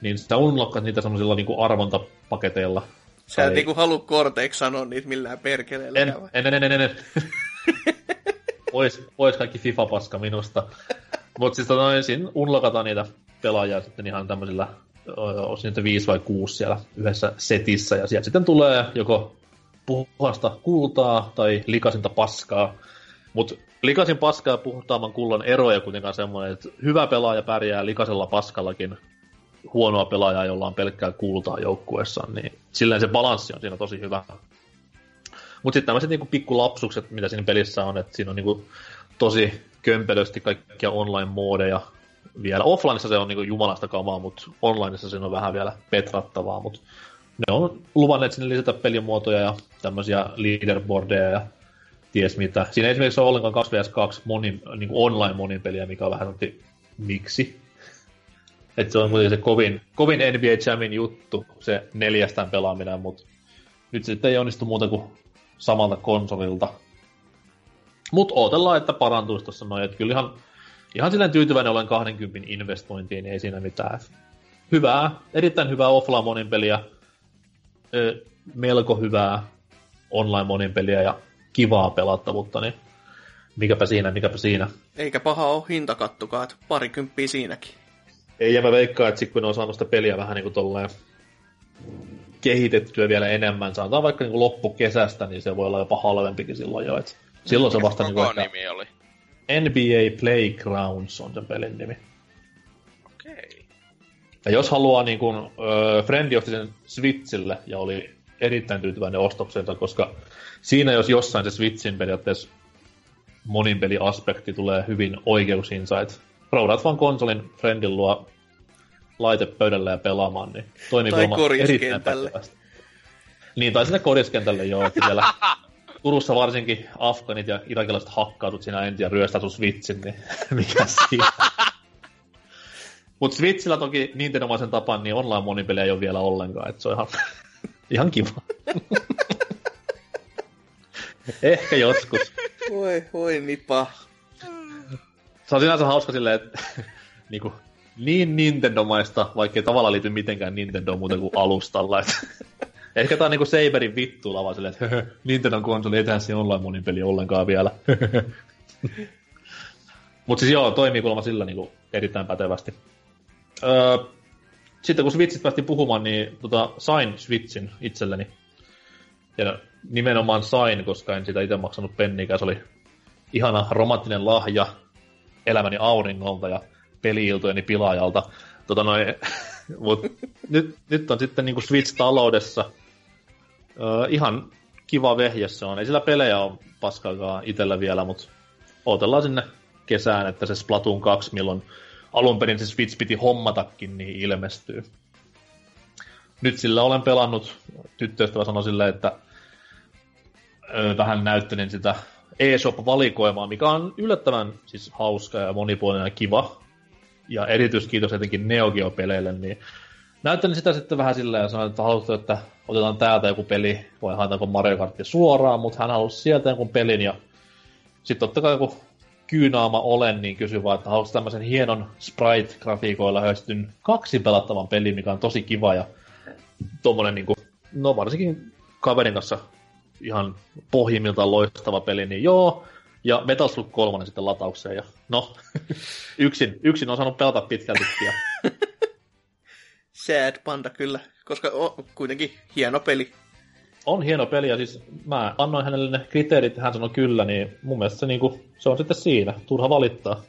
niin sä unlokkaat niitä semmoisilla niinku arvontapaketeilla. Sä et Tai- niinku halua Cortex sanoa niitä millään perkeleellä. en, en, en, en, en, en. pois, pois kaikki FIFA-paska minusta. Mutta siis tota, noin, siinä unlokataan niitä pelaajia sitten ihan tämmöisillä, onko niitä viisi vai kuusi siellä yhdessä setissä, ja sieltä sitten tulee joko puhasta kultaa tai likasinta paskaa. Mutta likasin paskaa ja puhtaamman kullan ero ei kuitenkaan semmoinen, että hyvä pelaaja pärjää likasella paskallakin huonoa pelaajaa, jolla on pelkkää kultaa joukkueessaan, niin silleen se balanssi on siinä tosi hyvä. Mutta sitten tämmöiset niinku pikkulapsukset, mitä siinä pelissä on, että siinä on niinku tosi kömpelösti kaikkia online-moodeja vielä. Offlineissa se on niinku jumalasta kamaa, mutta onlineissa se on vähän vielä petrattavaa, mutta ne on luvanneet sinne lisätä pelimuotoja ja tämmöisiä leaderboardeja ja ties mitä. Siinä esimerkiksi ole ollenkaan 2 vs 2 monin, niin online monin peliä, mikä on vähän semmoinen, miksi? Että se on kuitenkin se kovin, kovin NBA Jamin juttu, se neljästään pelaaminen, mutta nyt sitten ei onnistu muuta kuin samalta konsolilta. Mutta odotellaan, että parantuisi tuossa noin. Että kyllä ihan, ihan silleen tyytyväinen olen 20 investointiin, ei siinä mitään. Hyvää, erittäin hyvää offline monin peliä. Ö, melko hyvää online monin peliä ja kivaa pelattavuutta, niin mikäpä siinä, mikäpä siinä. Eikä paha ole hintakattukaan, että parikymppiä siinäkin. Ei, ja mä veikkaan, että sit kun ne on saanut sitä peliä vähän niin kuin tolleen kehitettyä vielä enemmän, sanotaan vaikka niin kuin loppukesästä, niin se voi olla jopa halvempikin silloin jo. Et silloin se vasta niin kuin, nimi oli. NBA Playgrounds on sen pelin nimi. Okei. Ja jos haluaa, niin kuin, öö, Frendi osti sen Switchille ja oli erittäin tyytyväinen ostoksensa, koska siinä jos jossain se Switchin periaatteessa monin peliaspekti tulee hyvin oikeuksiinsa, että roudaat vaan konsolin Friendin luo laite pöydälle ja pelaamaan, niin toimii Tai kuulemma erittäin pätevästi. Niin, tai sinne koriskentälle joo, että siellä Turussa varsinkin afganit ja irakilaiset hakkaudut siinä ensin ja ryöstää sun Switchin, niin mikä siinä. Mutta Switchillä toki Nintendomaisen tapaan niin online monipelejä ei ole vielä ollenkaan, että se on ihan, ihan kiva. Ehkä joskus. Voi, voi nipa. Se on sinänsä hauska silleen, että niinku, niin Nintendomaista, vaikka ei tavallaan liity mitenkään Nintendo muuten kuin alustalla. Et, ehkä tää on niinku Saberin vittuilla vaan silleen, että Nintendon konsoli ei tehdä siinä online monin peli ollenkaan vielä. Mutta siis joo, toimii kuulemma sillä niinku erittäin pätevästi. Öö, sitten kun Switchit päästiin puhumaan, niin tota, sain Switchin itselleni. Ja nimenomaan sain, koska en sitä itse maksanut penniikään. Se oli ihana romanttinen lahja elämäni auringolta ja peliiltojeni pilaajalta. Tota noin, mut nyt, nyt on sitten niinku Switch-taloudessa. Öö, ihan kiva vehje se on. Ei sillä pelejä ole paskaakaan itellä vielä, mutta odotellaan sinne kesään, että se Splatoon 2, milloin alun perin se Switch piti hommatakin, niin ilmestyy. Nyt sillä olen pelannut, tyttöystävä sanoi silleen, että vähän näyttelin sitä eShop-valikoimaa, mikä on yllättävän siis hauska ja monipuolinen ja kiva. Ja erityiskiitos etenkin Neo Geo-peleille, niin näyttelin sitä sitten vähän silleen ja sanoin, että haluatko, että otetaan täältä joku peli, vai haetaanko Mario Kartia suoraan, mutta hän halusi sieltä jonkun pelin ja sitten totta kai joku kyynaama olen, niin kysyi vaan, että haluaisi tämmöisen hienon sprite-grafiikoilla höystyn kaksi pelattavan pelin, mikä on tosi kiva ja tommonen niinku, no varsinkin kaverin kanssa ihan pohjimmiltaan loistava peli, niin joo, ja Metal Slug 3 sitten lataukseen, ja no, yksin, yksin on saanut pelata pitkälti, ja Sad panda kyllä, koska on kuitenkin hieno peli. on hieno peli, ja siis mä annoin hänelle ne kriteerit, ja hän sanoi kyllä, niin mun mielestä se, niinku, se on sitten siinä, turha valittaa.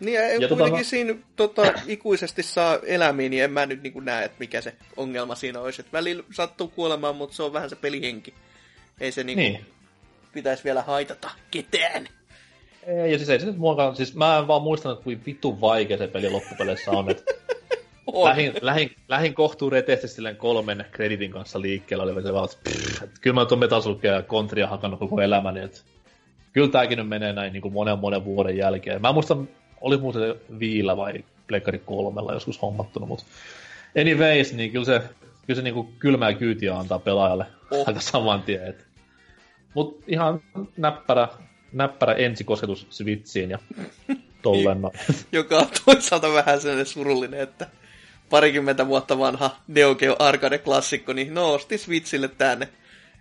Niin ja, Ja tota kuitenkin no- siinä tota, ikuisesti saa elämiä, niin en mä nyt niin näe, että mikä se ongelma siinä olisi. Et välillä sattuu kuolemaan, mutta se on vähän se pelihenki. Ei se niinku Niin. pitäisi vielä haitata ketään. Ei, ja siis ei se nyt muakaan, siis mä en vaan muistanut, kuinka vitun vaikea se peli loppupeleissä on, että On. lähin, lähin, lähin kohtuu reteesti silleen kolmen kreditin kanssa liikkeellä, oli se vaan, että pff, että kyllä mä tuon Metal Slugia ja Kontria hakannut koko elämäni, että kyllä tääkin nyt menee näin niin kuin monen monen vuoden jälkeen. Mä muistan, oli muuten viillä vai Pleikkari kolmella joskus hommattuna, mutta anyways, niin kyllä se, kyllä se niin kuin kylmää kyytiä antaa pelaajalle Oh. aika saman tien. Et. Mut ihan näppärä, näppärä ensikosketus Switchiin ja tolleen. Joka on toisaalta vähän sellainen surullinen, että parikymmentä vuotta vanha Neo Geo Arcade-klassikko, niin no ostin Switchille tänne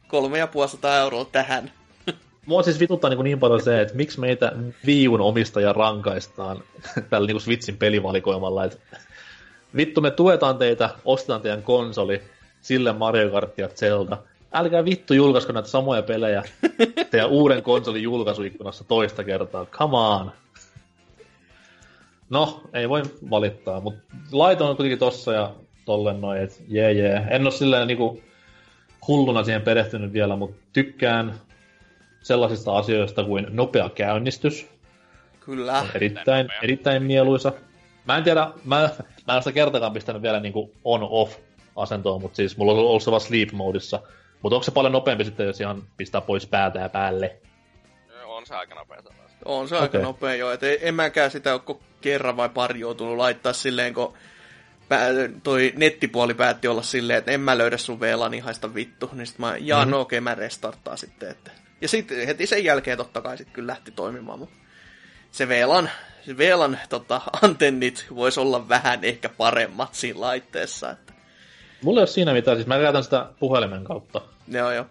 kolme ja puolesta euroa tähän. Mua siis vituttaa niin, niin paljon se, että miksi meitä Viun omistaja rankaistaan tällä niin Switchin pelivalikoimalla, että vittu me tuetaan teitä, ostetaan teidän konsoli, sille Mario Kart ja Zelda. Älkää vittu julkaisko näitä samoja pelejä teidän uuden konsolin julkaisuikkunassa toista kertaa. Come on. No, ei voi valittaa, mutta laito on kuitenkin tossa ja tollen noin, että jee jee. En ole silleen niinku hulluna siihen perehtynyt vielä, mutta tykkään sellaisista asioista kuin nopea käynnistys. Kyllä. On erittäin, nopea. erittäin mieluisa. Mä en tiedä, mä, mä en ole sitä kertakaan pistänyt vielä niinku on-off asentoon, mutta siis mulla on ollut se vaan sleep modissa. Mutta onko se paljon nopeampi sitten, jos ihan pistää pois päätä ja päälle? On se aika nopea. On se aika Okei. nopea jo, että en mäkään sitä ole kerran vai pari joutunut laittaa silleen, kun pää- toi nettipuoli päätti olla silleen, että en mä löydä sun VLAN, niin haista vittu. Niin sit mä, jaa, Mhm. no okei, mä restarttaan sitten. Että. Ja sitten heti sen jälkeen totta kai sit kyllä lähti toimimaan, mutta se VLAN, se VLAN tota, antennit voisi olla vähän ehkä paremmat siinä laitteessa. Että Mulla ei ole siinä mitään, siis mä käytän sitä puhelimen kautta. Ne on jo.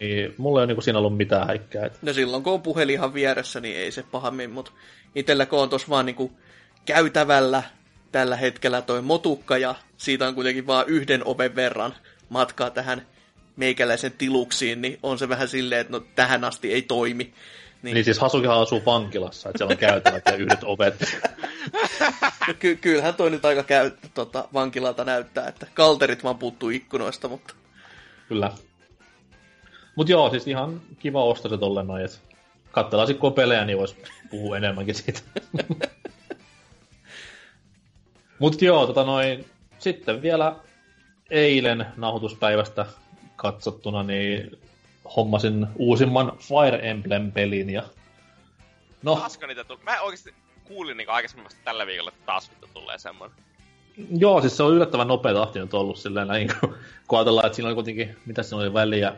niin mulla ei ole niinku siinä ollut mitään häikkää. Et... No silloin kun on puhelin ihan vieressä, niin ei se pahammin, mutta itsellä kun on tuossa vaan niinku käytävällä tällä hetkellä toi motukka ja siitä on kuitenkin vaan yhden oven verran matkaa tähän meikäläisen tiluksiin, niin on se vähän silleen, että no tähän asti ei toimi. Niin, niin siis Hasukihan asuu vankilassa, että siellä on käytävät ja yhdet ovet. No, ky- kyllähän toi nyt aika käy, tota, vankilalta näyttää, että kalterit vaan puuttuu ikkunoista, mutta... Kyllä. Mut joo, siis ihan kiva ostaa se tolleen noin, että katsellaan sitten pelejä, niin voisi puhua enemmänkin siitä. Mut joo, tota noin, sitten vielä eilen nauhoituspäivästä katsottuna, niin hommasin uusimman Fire Emblem-pelin ja... No. Taasko niitä tuli? Mä oikeesti kuulin niin aikaisemmin vasta tällä viikolla, että taas nyt tulee semmoinen. Joo, siis se on yllättävän nopea tahti nyt ollut silleen näin, kun, kun ajatellaan, että siinä oli kuitenkin, mitä siinä oli väliä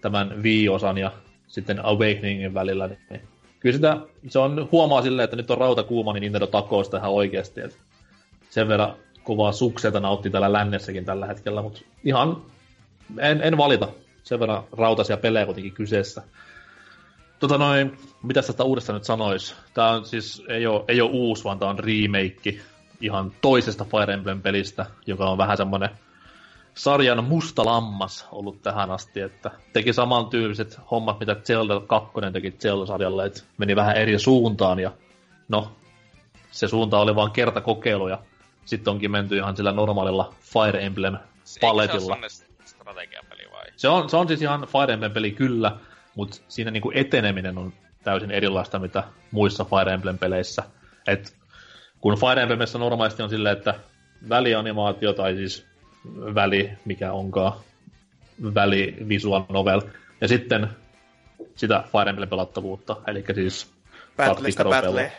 tämän Wii-osan ja sitten Awakeningin välillä, niin kyllä sitä, se on, huomaa silleen, että nyt on rauta kuuma, niin Nintendo takoo sitä ihan oikeasti. Että sen verran kovaa sukseita nautti täällä lännessäkin tällä hetkellä, mutta ihan en, en valita. Sen verran rautaisia pelejä kuitenkin kyseessä. Tota noin, mitä tästä uudesta nyt sanois? Tää on siis, ei ole, ei ole uusi, vaan tää on remake ihan toisesta Fire Emblem-pelistä, joka on vähän semmonen sarjan musta lammas ollut tähän asti, että teki samantyyliset hommat, mitä Zelda 2 teki Zelda-sarjalle, että meni vähän eri suuntaan ja no, se suunta oli vaan kerta kokeilu ja sitten onkin menty ihan sillä normaalilla Fire Emblem paletilla. Se strategiapeli vai? Se on, se on siis ihan Fire Emblem-peli kyllä, mutta siinä niinku eteneminen on täysin erilaista mitä muissa Fire Emblem-peleissä. Et kun Fire Emblemissa normaalisti on silleen, että välianimaatio tai siis väli, mikä onkaan, väli visual novel, ja sitten sitä Fire Emblem pelattavuutta, eli siis Battleista battle.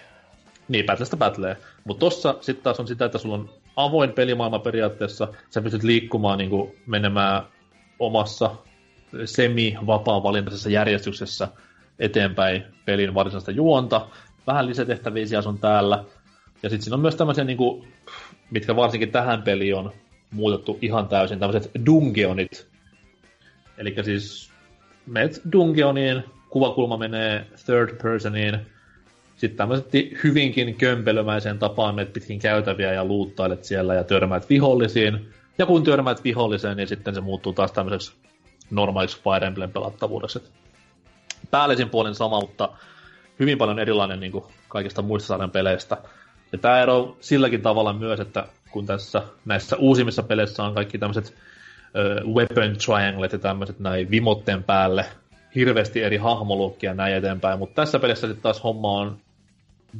Niin, Battleista battle. Mutta tossa sitten taas on sitä, että sulla on avoin pelimaailma periaatteessa, sä pystyt liikkumaan niin kuin menemään omassa semi-vapaa-valintaisessa järjestyksessä eteenpäin pelin varsinaista juonta. Vähän lisätehtäviä siellä on täällä. Ja sitten siinä on myös tämmöisiä, niin kuin, mitkä varsinkin tähän peliin on muutettu ihan täysin, tämmöiset dungeonit. Eli siis menet dungeoniin, kuvakulma menee third personiin, sitten tämmöiset hyvinkin kömpelömäiseen tapaan menet pitkin käytäviä ja luuttailet siellä ja törmäät vihollisiin. Ja kun törmäät viholliseen, niin sitten se muuttuu taas tämmöiseksi normaaliksi Fire Emblem pelattavuudeksi. Päällisin puolin sama, mutta hyvin paljon erilainen niin kuin kaikista muista sarjan peleistä. Ja tämä ero silläkin tavalla myös, että kun tässä näissä uusimmissa peleissä on kaikki tämmöiset weapon trianglet ja tämmöiset näin vimotteen päälle, hirveästi eri hahmoluokkia näin eteenpäin, mutta tässä pelissä sitten taas homma on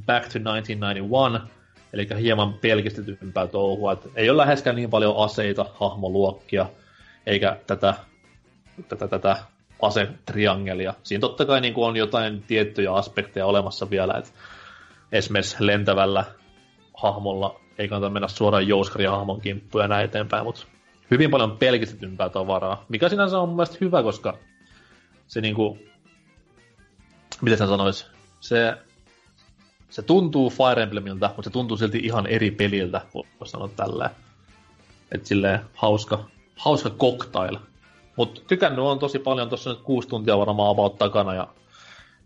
Back to 1991, eli hieman pelkistetympää touhua. Et ei ole läheskään niin paljon aseita, hahmoluokkia, eikä tätä, tätä, tätä asetriangelia. Siinä totta kai niin on jotain tiettyjä aspekteja olemassa vielä, että esimerkiksi lentävällä hahmolla ei kannata mennä suoraan jouskaria hahmon kimppuun ja näin eteenpäin, mutta hyvin paljon pelkistetympää tavaraa, mikä sinänsä on mun mielestä hyvä, koska se niinku, miten sen sanois, se se tuntuu Fire Emblemiltä, mutta se tuntuu silti ihan eri peliltä, voisi sanoa tälleen. Että silleen hauska, hauska cocktail. Mutta tykännyt on tosi paljon, tuossa nyt kuusi tuntia varmaan about takana ja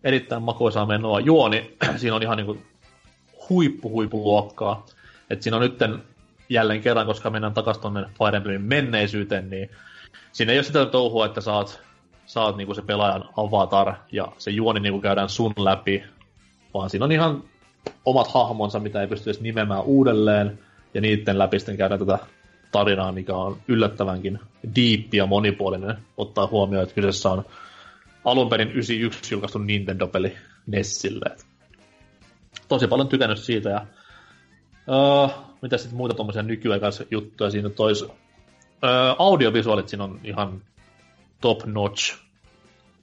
erittäin makoisaa menoa. Juoni, siinä on ihan niinku huippu huippuluokkaa. Et siinä on nytten jälleen kerran, koska mennään takaisin tuonne Fire Emblemin menneisyyteen, niin siinä ei ole sitä touhua, että saat, saat niinku se pelaajan avatar ja se juoni niinku käydään sun läpi, vaan siinä on ihan omat hahmonsa, mitä ei pysty edes nimeämään uudelleen, ja niiden läpi sitten käydään tätä tarinaa, mikä on yllättävänkin deep ja monipuolinen, ottaa huomioon, että kyseessä on alun perin 91 julkaistu Nintendo-peli Nessille. Tosi paljon tykännyt siitä, ja uh, mitä sitten muita tuommoisia nykyaikaisia juttuja siinä tois. Uh, audiovisuaalit siinä on ihan top notch.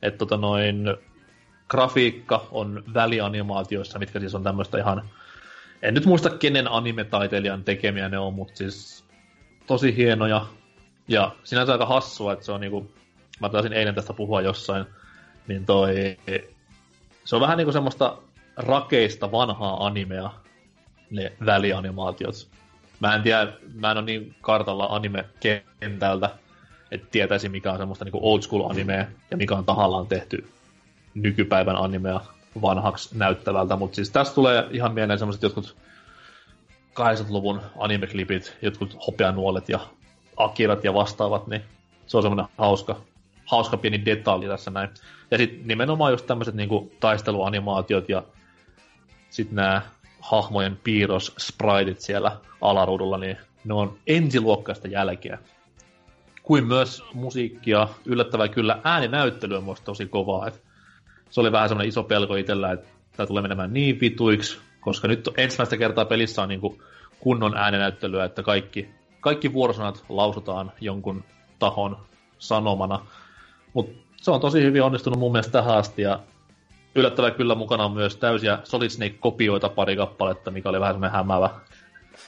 Että tota noin, grafiikka on välianimaatioissa, mitkä siis on tämmöistä ihan... En nyt muista, kenen animetaiteilijan tekemiä ne on, mutta siis tosi hienoja. Ja sinänsä aika hassua, että se on niinku... Mä taisin eilen tästä puhua jossain, niin toi... Se on vähän niinku semmoista rakeista vanhaa animea, ne välianimaatiot. Mä en tiedä, mä en ole niin kartalla anime-kentältä, että tietäisi mikä on semmoista niin old school animea ja mikä on tahallaan tehty nykypäivän animea vanhaksi näyttävältä, mutta siis tässä tulee ihan mieleen semmoiset jotkut 80-luvun animeklipit, jotkut hopeanuolet ja akirat ja vastaavat, niin se on semmoinen hauska, hauska pieni detalji tässä näin. Ja sitten nimenomaan just tämmöiset niinku taisteluanimaatiot ja sitten nämä hahmojen piirros spriteit siellä alaruudulla, niin ne on ensiluokkaista jälkeä. Kuin myös musiikkia, yllättävää kyllä ääninäyttely on musta tosi kovaa. Et se oli vähän semmoinen iso pelko itsellä, että tämä tulee menemään niin vituiksi, koska nyt ensimmäistä kertaa pelissä on niinku kunnon ääninäyttelyä, että kaikki, kaikki vuorosanat lausutaan jonkun tahon sanomana. Mutta se on tosi hyvin onnistunut mun mielestä tähän asti, ja yllättävää kyllä mukana on myös täysiä Solid Snake-kopioita pari kappaletta, mikä oli vähän semmoinen hämävä,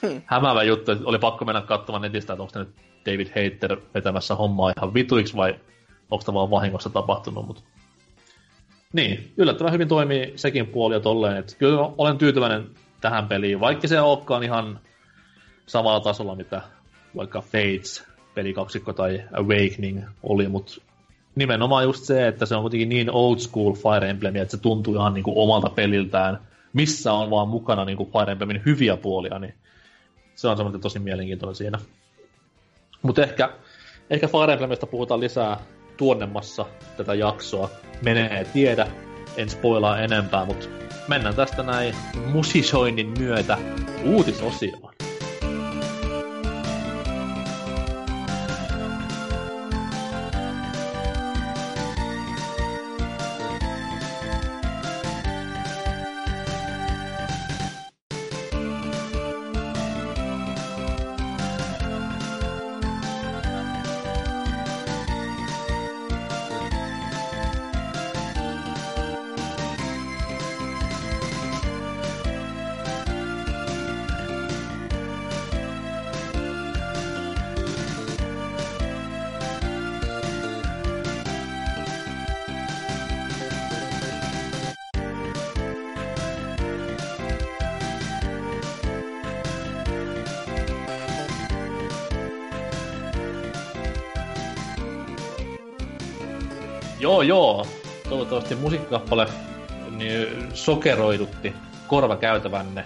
hmm. hämävä juttu, oli pakko mennä katsomaan netistä, että onko nyt David Hater vetämässä hommaa ihan vituiksi vai onko tämä vaan vahingossa tapahtunut, mutta niin, yllättävän hyvin toimii sekin puoli ja tolleen, että kyllä olen tyytyväinen tähän peliin, vaikka se olekaan ihan samalla tasolla, mitä vaikka Fates pelikaksikko tai Awakening oli, mutta nimenomaan just se, että se on kuitenkin niin old school Fire Emblem, että se tuntuu ihan niin kuin omalta peliltään, missä on vaan mukana niin kuin Fire Emblemin hyviä puolia, niin se on semmoinen tosi mielenkiintoinen siinä. Mutta ehkä, ehkä Fire Emblemistä puhutaan lisää tuonnemmassa tätä jaksoa. Menee tiedä, en spoilaa enempää, mutta mennään tästä näin musisoinnin myötä uutisosioon. Musiikkikappale niin sokeroidutti korvakäytävänne.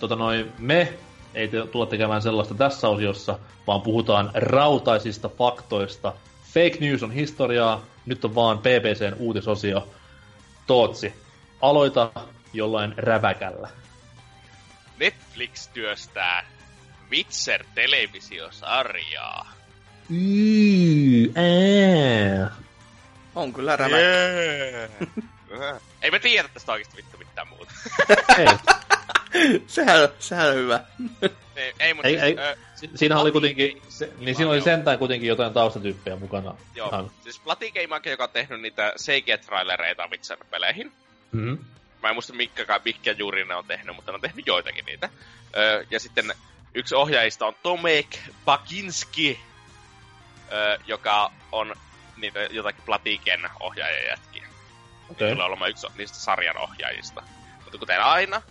Tota noin, me ei te, tulla tekemään sellaista tässä osiossa, vaan puhutaan rautaisista faktoista. Fake news on historiaa, nyt on vaan BBCn uutisosio. Tootsi, aloita jollain räväkällä. Netflix työstää Witcher-televisiosarjaa. Yy, ää. On kyllä räväkkä. Yeah. Ei me tiedä tästä oikeasti vittu mitään muuta. ei. sehän, sehän on hyvä. ei, ei, mutta ei, siis, ei. Ö, Siinä oli kuitenkin, se, niin siinä oli sentään kuitenkin jotain taustatyyppejä mukana. Joo, Ihan. siis Platigame joka on tehnyt niitä CG-trailereita Witcher-peleihin. Mm-hmm. Mä en muista mitkä, mitkä juuri ne on tehnyt, mutta ne on tehnyt joitakin niitä. Öö, ja sitten yksi ohjaajista on Tomek Bakinski, öö, joka on niitä jotakin Platiken ohjaajia jätkiä. Okei. Tulee olemaan yksi niistä sarjan ohjaajista. Mutta kuten aina,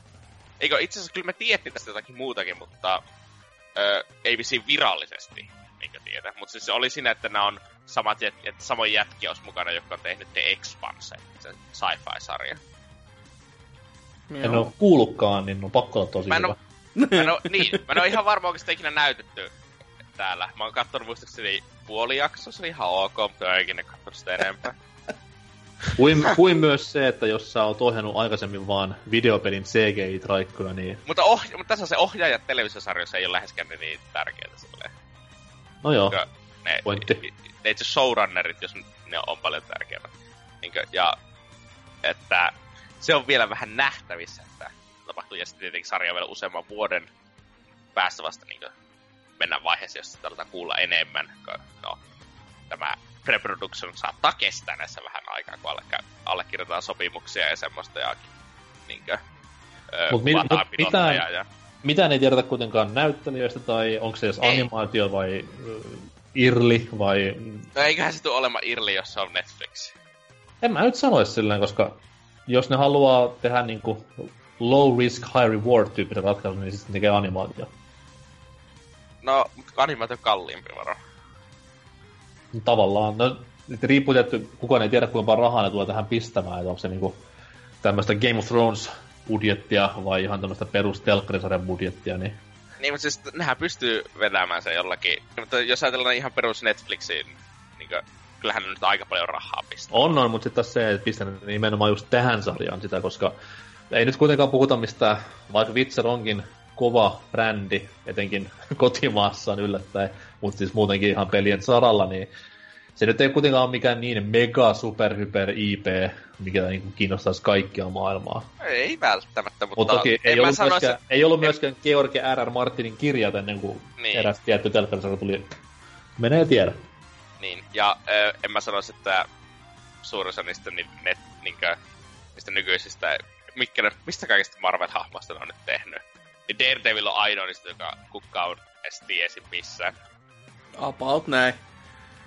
eikö itse asiassa kyllä me tiedettiin tästä jotakin muutakin, mutta ö, ei vissiin virallisesti, minkä tiedä. Mutta siis se oli siinä, että nämä on samat jät, että samoin jätkiä olisi mukana, jotka on tehnyt The Expanse, se sci-fi-sarja. En ole kuullutkaan, niin on pakko olla tosi Mä en hyvä. oo, mä en oo, niin, mä en oo ihan varma oikeastaan ikinä näytetty täällä. Mä oon kattonut muistaakseni puoli jaksoa, se oli ihan ok, mutta en ikinä kattonut sitä enempää. Kuin, kuin myös se, että jos sä oot ohjannut aikaisemmin vaan videopelin CGI-traikkoja, niin Mutta, oh, mutta tässä se ohjaajat televisiosarjoissa ei ole läheskään niin tärkeitä silleen. no joo, Niinkö Ne, Pointti. ne, itse showrunnerit, jos ne on paljon tärkeämmät. Niinkö, ja että se on vielä vähän nähtävissä, että tapahtuu. Ja sitten tietenkin sarja vielä useamman vuoden päästä vasta niinkö mennään vaiheeseen, jossa aletaan kuulla enemmän. No, tämä pre-production saattaa kestää näissä vähän aikaa, kun alle, allekirjoitetaan sopimuksia ja semmoista ja niinkö, Mut mi- mut mitään- ja mitään ei tiedetä kuitenkaan näyttelijöistä, tai onko se edes Ei. animaatio vai äh, irli, vai... No eiköhän se tule olemaan Irli, jos se on Netflix. En mä nyt sanoisi silleen, koska jos ne haluaa tehdä niinku low risk, high reward tyyppisen ratkaisun, niin sitten tekee animaatio. No, mutta animaatio on kalliimpi varo. tavallaan, no, nyt riippuu tietty, kukaan ei tiedä kuinka paljon rahaa ne tulee tähän pistämään, että onko se niinku tämmöistä Game of Thrones budjettia vai ihan tämmöistä perus budjettia, niin Niin, mutta siis nehän pystyy vetämään sen jollakin. Mutta jos ajatellaan ihan perus Netflixiin, niin kuin, kyllähän nyt aika paljon rahaa pistää. on, on, mutta sitten se, että pistän nimenomaan just tähän sarjaan sitä, koska ei nyt kuitenkaan puhuta mistään, vaikka Witcher onkin kova brändi, etenkin kotimaassaan yllättäen, mutta siis muutenkin ihan pelien saralla, niin se nyt ei kuitenkaan ole mikään niin mega super hyper IP, mikä niin kiinnostaisi kaikkia maailmaa. Ei välttämättä, mutta, Mutta toki ei en mä ollut, sanoisi, myöskään, ei ollut myöskään George R. R. Martinin kirjat ennen kuin Niin. niin. eräs tietty telkkarisarja tuli. Menee tiedä. Niin, ja ö, en mä sanoisi, että suurin osa niistä, ni, net, niinkö, niistä nykyisistä, mitkä ne, mistä kaikista Marvel-hahmoista ne on nyt tehnyt. Niin Daredevil on ainoa niistä, joka kukaan on edes tiesi missään. About näin.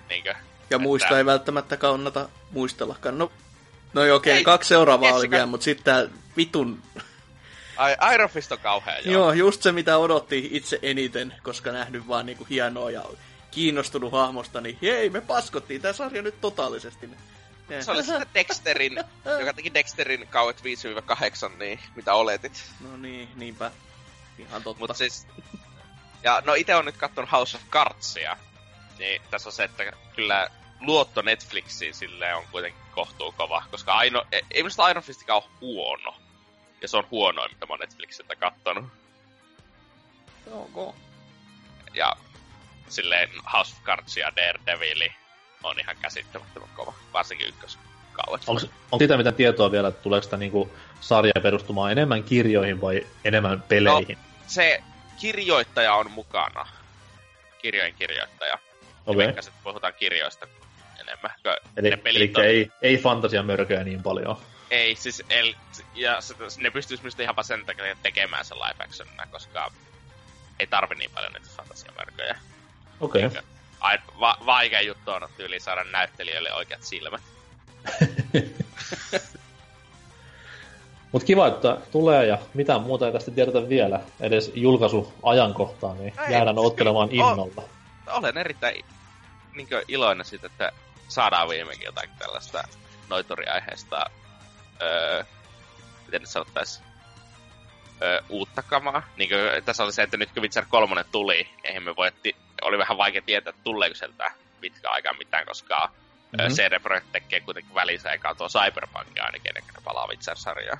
Niinkö? Ja muista Että- ei välttämättä kannata muistellakaan. No, no okei, okay, Ei, kaksi seuraavaa oli vielä, mutta sitten tää vitun... Ai, Iron Fist on kauhea, joo. Joo, just se mitä odotti itse eniten, koska nähnyt vaan niinku hienoa ja kiinnostunut hahmosta, niin hei, me paskottiin tää sarja nyt totaalisesti. Ja- Se oli sitten Dexterin, joka teki Dexterin kauet 5-8, niin mitä oletit. No niin, niinpä. Ihan totta. Mutta siis... Ja no itse on nyt katsonut House of Cardsia. Niin tässä on se, että kyllä luotto Netflixiin silleen on kuitenkin kohtuu kova. Koska aino, ei ei minusta Iron Fistikään ole huono. Ja se on huonoin, mitä mä oon Netflixiltä kattonut. Okay. Ja silleen House of Cards ja Daredevil on ihan käsittämättömän kova. Varsinkin ykköskauet. Onko, onko siitä mitään tietoa vielä, että tuleeko sitä niinku sarja perustumaan enemmän kirjoihin vai enemmän peleihin? Se kirjoittaja on mukana. Kirjojen kirjoittaja. Okei. Okay. Että puhutaan kirjoista enemmän. Eli, eli on- ei, ei fantasiamörköjä niin paljon. Ei, siis el, ja se, ne pystyis myös ihan sen takia tekemään sen live actionina, koska ei tarvi niin paljon niitä fantasiamörköjä. Okei. Okay. Va, vaikea juttu on tyyli saada näyttelijöille oikeat silmät. Mutta kiva, että tulee ja mitään muuta ei tästä tiedetä vielä. Edes julkaisuajankohtaa, niin Ei, jäädään ottelemaan innolla. Olen erittäin niin iloinen siitä, että saadaan viimeinkin jotain tällaista noitoriaiheesta, öö, miten nyt sanottaisiin, öö, uutta kamaa. Niin kuin, tässä oli se, että nyt kun Witcher 3 tuli, eihän me voi, ti- oli vähän vaikea tietää, tuleeko sieltä pitkä aikaa mitään, koska mm-hmm. Mhm. CD Projekt tekee kuitenkin välissä eikä tuo Cyberpunkia ainakin ennen kuin ne palaa Witcher-sarjaa.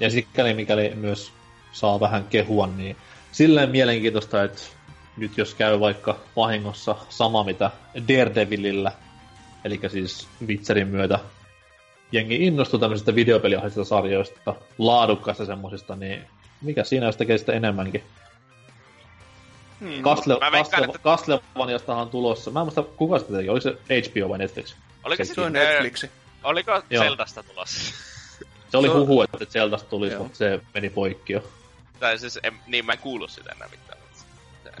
Ja sikäli mikäli myös saa vähän kehua, niin silleen mielenkiintoista, että nyt jos käy vaikka vahingossa sama mitä Daredevilillä, eli siis Witcherin myötä jengi innostuu tämmöisistä videopeliaiheisista sarjoista, laadukkaista semmosista, niin mikä siinä jos tekee sitä enemmänkin. Castle, Mä veikkaan, Castle, että- Castlevaniastahan on tulossa. Mä en muista, kuka sitä teki. Oliko se HBO vai Netflix? Oliko, Se Se Netflixi. oliko Joo. Zeldasta tulossa? Se oli Se on- huhu, että Zeldasta tulisi, mutta se meni poikki jo. tai siis, en, niin mä en kuullut sitä enää mitään.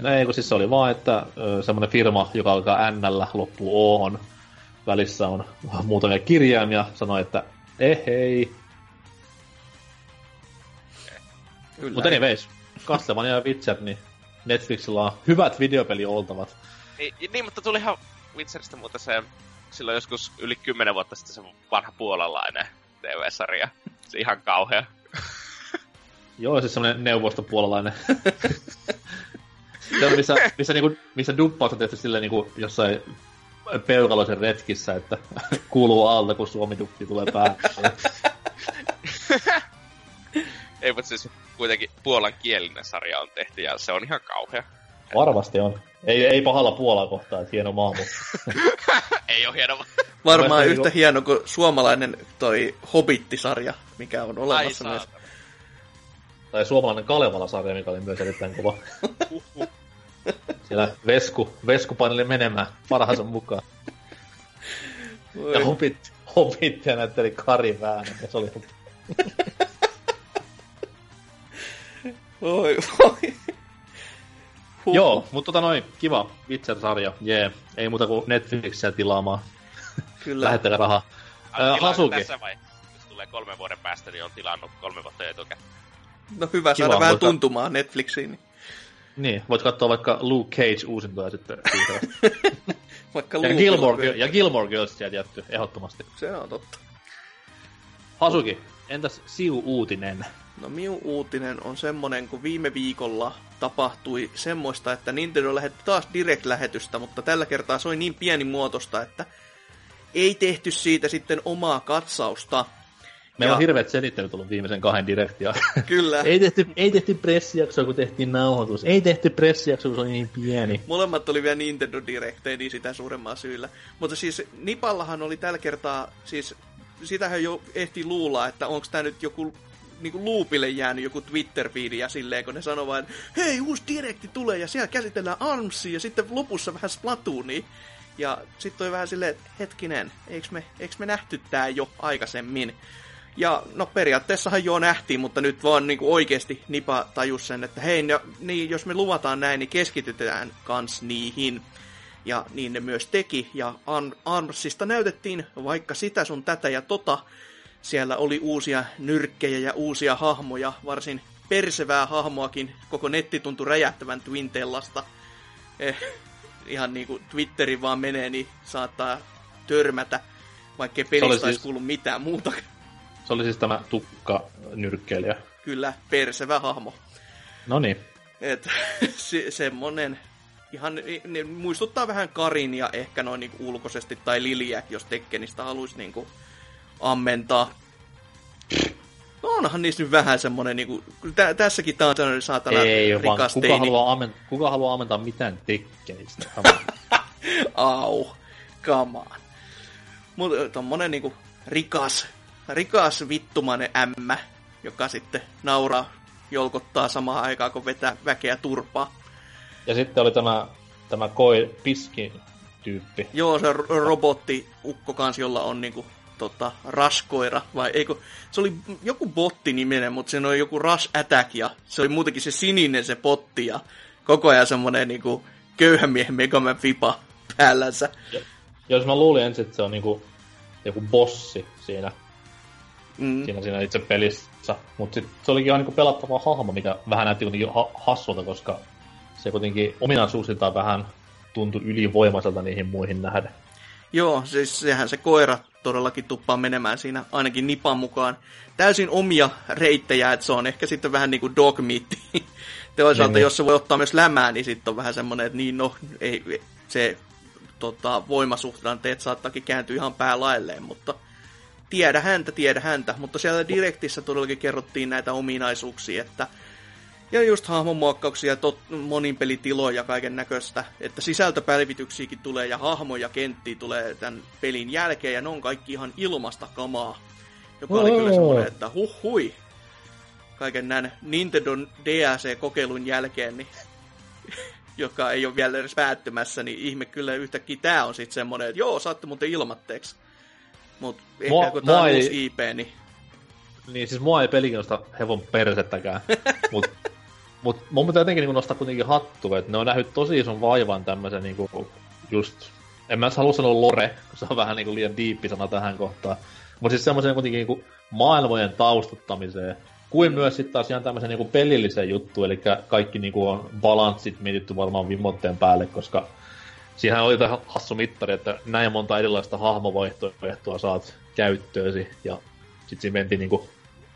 No ei, kun siis se oli vaan, että semmoinen firma, joka alkaa n loppuu o välissä on muutamia kirjaimia, sanoi, että eh hei. Kyllä. Mutta anyways, Castlevania ja Witcher, niin Netflixillä on hyvät videopelioltavat. Niin, niin, mutta tulihan Witcheristä muuten se silloin joskus yli kymmenen vuotta sitten se vanha puolalainen TV-sarja. Se ihan kauhea. Joo, siis semmoinen neuvostopuolalainen. se on, missä, missä, niinku, missä duppaus on tehty silleen niinku jossain peukaloisen retkissä, että kuuluu alta, kun suomiduppi tulee päälle. Ei, mutta siis kuitenkin puolan kielinen sarja on tehty ja se on ihan kauhea. Varmasti on. Ei, ei pahalla Puolaa kohtaa, että hieno maa, mutta Ei ole hieno. Varmaan yhtä niinku- hieno kuin suomalainen toi Hobbit-sarja, mikä on Ai olemassa myös. saatana. tai suomalainen Kalevala-sarja, mikä oli myös erittäin kova. Siellä Vesku, Vesku paineli menemään parhaansa mukaan. Ja Voi, Hobbit, Hobbittia näytteli Kari Väänä, ja se oli voi, voi. Huh. Joo, mutta tota noin, kiva Witcher-sarja, jee. Ei muuta kuin Netflixiä tilaamaan. Kyllä. Lähettäkää rahaa. Tilaa Hasuki. Tässä vai? Jos tulee kolmen vuoden päästä, niin on tilannut kolme vuotta etukäteen. No hyvä Kiva, saada vähän mutta- tuntumaan Netflixiin. niin Niin, voit katsoa vaikka Luke Cage uusintoja sitten. Vaikka Ja luupilla Gilmore. Girl- ja Gilmore Girls sieltä jätty, ehdottomasti. Se on totta. Hasuki, entäs Siu-uutinen? No minun uutinen on semmonen, kun viime viikolla tapahtui semmoista, että Nintendo lähetti taas Direct-lähetystä, mutta tällä kertaa se oli niin pienimuotoista, että ei tehty siitä sitten omaa katsausta. Meillä Ja- on hirveät selittelyt tullut viimeisen kahden direktia. Kyllä. ei, tehty, ei tehty pressijaksoa, kun tehtiin nauhoitus. Ei tehty pressijaksoa, kun se oli niin pieni. Molemmat oli vielä Nintendo Directeja, niin sitä suuremmalla syyllä. Mutta siis Nipallahan oli tällä kertaa, siis sitähän jo ehti luulla, että onko tämä nyt joku niinku loopille jäänyt joku Twitter-fiidi ja silleen, kun ne sanoo vain, hei, uusi direkti tulee ja siellä käsitellään ARMSia ja sitten lopussa vähän Splatoonia. Ja sitten oli vähän silleen, että hetkinen, eikö me, eikö me nähty tää jo aikaisemmin? Ja no periaatteessahan jo nähtiin, mutta nyt vaan niin oikeasti Nipa tajus sen, että hei, no, niin, jos me luvataan näin, niin keskitytään kans niihin. Ja niin ne myös teki, ja Arm- Armsista näytettiin vaikka sitä sun tätä ja tota. Siellä oli uusia nyrkkejä ja uusia hahmoja, varsin persevää hahmoakin. Koko netti tuntui räjähtävän Twintellasta. Eh, ihan niin kuin Twitterin vaan menee, niin saattaa törmätä, vaikkei pelistä oli olisi siis- kuullut mitään muuta. Se oli siis tämä tukka-nyrkkeilijä. Kyllä, persevä hahmo. No niin. Et, se, semmonen, ihan, ne muistuttaa vähän Karinia ehkä noin niinku ulkoisesti, tai Liliä, jos Tekkenistä haluaisi niinku ammentaa. No onhan niissä nyt vähän semmonen, niinku, tä, tässäkin tää on sellainen saatana Ei, rikas kuka teini. haluaa, amen, kuka haluaa ammentaa mitään tekkeistä? Au, come on. Mutta tommonen niinku rikas, rikas vittumainen ämmä, joka sitten nauraa, jolkottaa samaan aikaan, kun vetää väkeä turpaa. ja sitten oli tämä, tämä koi piskin tyyppi. Joo, se ro- robotti ukko kans, jolla on niinku tota, raskoira, vai eikö, se oli joku botti niminen, mutta se oli joku Rush Attack, ja se oli muutenkin se sininen se potti, ja koko ajan semmonen niinku köyhän miehen Megaman Fipa päällänsä. Jos mä luulin ensin, että se on niinku joku bossi siinä, Mm. siinä, siinä itse pelissä. Mutta se olikin ihan niinku pelattava hahmo, mikä vähän näytti kuitenkin ha- hassulta, koska se kuitenkin ominaisuuksiltaan vähän tuntui ylivoimaiselta niihin muihin nähden. Joo, siis sehän se koira todellakin tuppaa menemään siinä ainakin Nipan mukaan. Täysin omia reittejä, että se on ehkä sitten vähän niin kuin dogmeat. Toisaalta, Niin, jos se voi ottaa myös lämää, niin sitten on vähän semmoinen, että niin no, ei, se tota, voimasuhdanteet saattaakin kääntyä ihan päälailleen, mutta tiedä häntä, tiedä häntä. Mutta siellä Directissä todellakin kerrottiin näitä ominaisuuksia, että ja just hahmonmuokkauksia, tot, moninpelitiloja ja kaiken näköistä, että sisältöpäivityksiäkin tulee ja hahmoja kenttiä tulee tämän pelin jälkeen ja ne on kaikki ihan ilmasta kamaa. Joka oli kyllä semmoinen, että huh hui. Kaiken näin Nintendo DLC-kokeilun jälkeen, niin, joka ei ole vielä edes päättymässä, niin ihme kyllä yhtäkkiä tää on sitten semmoinen, että joo, saatte muuten ilmatteeksi. Mut ehkä Mua- kun tää on ei- uusi IP, niin Niin siis mua ei peli kiinnosta hevon persettäkään. mut, mut mun pitää jotenkin niinku nostaa kuitenkin hattu, että ne on nähnyt tosi ison vaivan tämmösen niinku just... En mä halua sanoa lore, kun se on vähän niinku liian diippi sana tähän kohtaan. Mut siis semmoisen kuitenkin niinku maailmojen taustuttamiseen. Kuin myös sitten taas ihan tämmöisen niinku pelilliseen juttuun, eli kaikki niinku on balanssit mietitty varmaan vimotteen päälle, koska Siihen oli tämä hassu mittari, että näin monta erilaista hahmovaihtoehtoa saat käyttöösi, ja sitten siinä mentiin niinku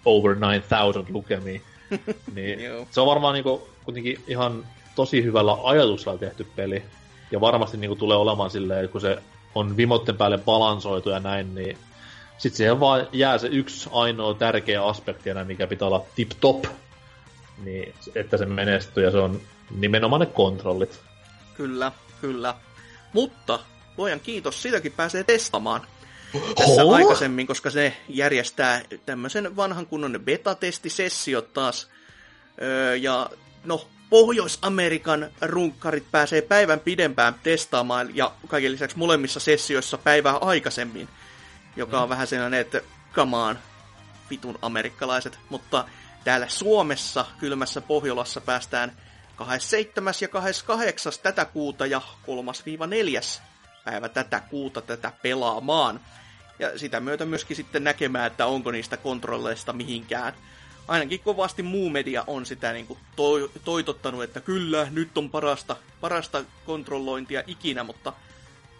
over 9000 lukemiin. niin Joo. se on varmaan niinku kuitenkin ihan tosi hyvällä ajatuksella tehty peli. Ja varmasti niinku tulee olemaan silleen, että kun se on vimotten päälle balansoitu ja näin, niin sitten siihen vaan jää se yksi ainoa tärkeä aspekti enää, mikä pitää olla tip-top, niin että se menestyy ja se on nimenomaan ne kontrollit. Kyllä, kyllä. Mutta luojan kiitos, sitäkin pääsee testaamaan tässä Oho! aikaisemmin, koska se järjestää tämmöisen vanhan kunnon betatestisessiot taas. Öö, ja no, Pohjois-Amerikan runkkarit pääsee päivän pidempään testaamaan ja kaiken lisäksi molemmissa sessioissa päivää aikaisemmin, joka on vähän sellainen, että on, vitun amerikkalaiset, mutta täällä Suomessa, kylmässä Pohjolassa päästään 27. ja 28. tätä kuuta ja 3-4. päivä tätä kuuta tätä pelaamaan. Ja sitä myötä myöskin sitten näkemään, että onko niistä kontrolleista mihinkään. Ainakin kovasti muu media on sitä niin kuin toi, toitottanut, että kyllä, nyt on parasta, parasta kontrollointia ikinä, mutta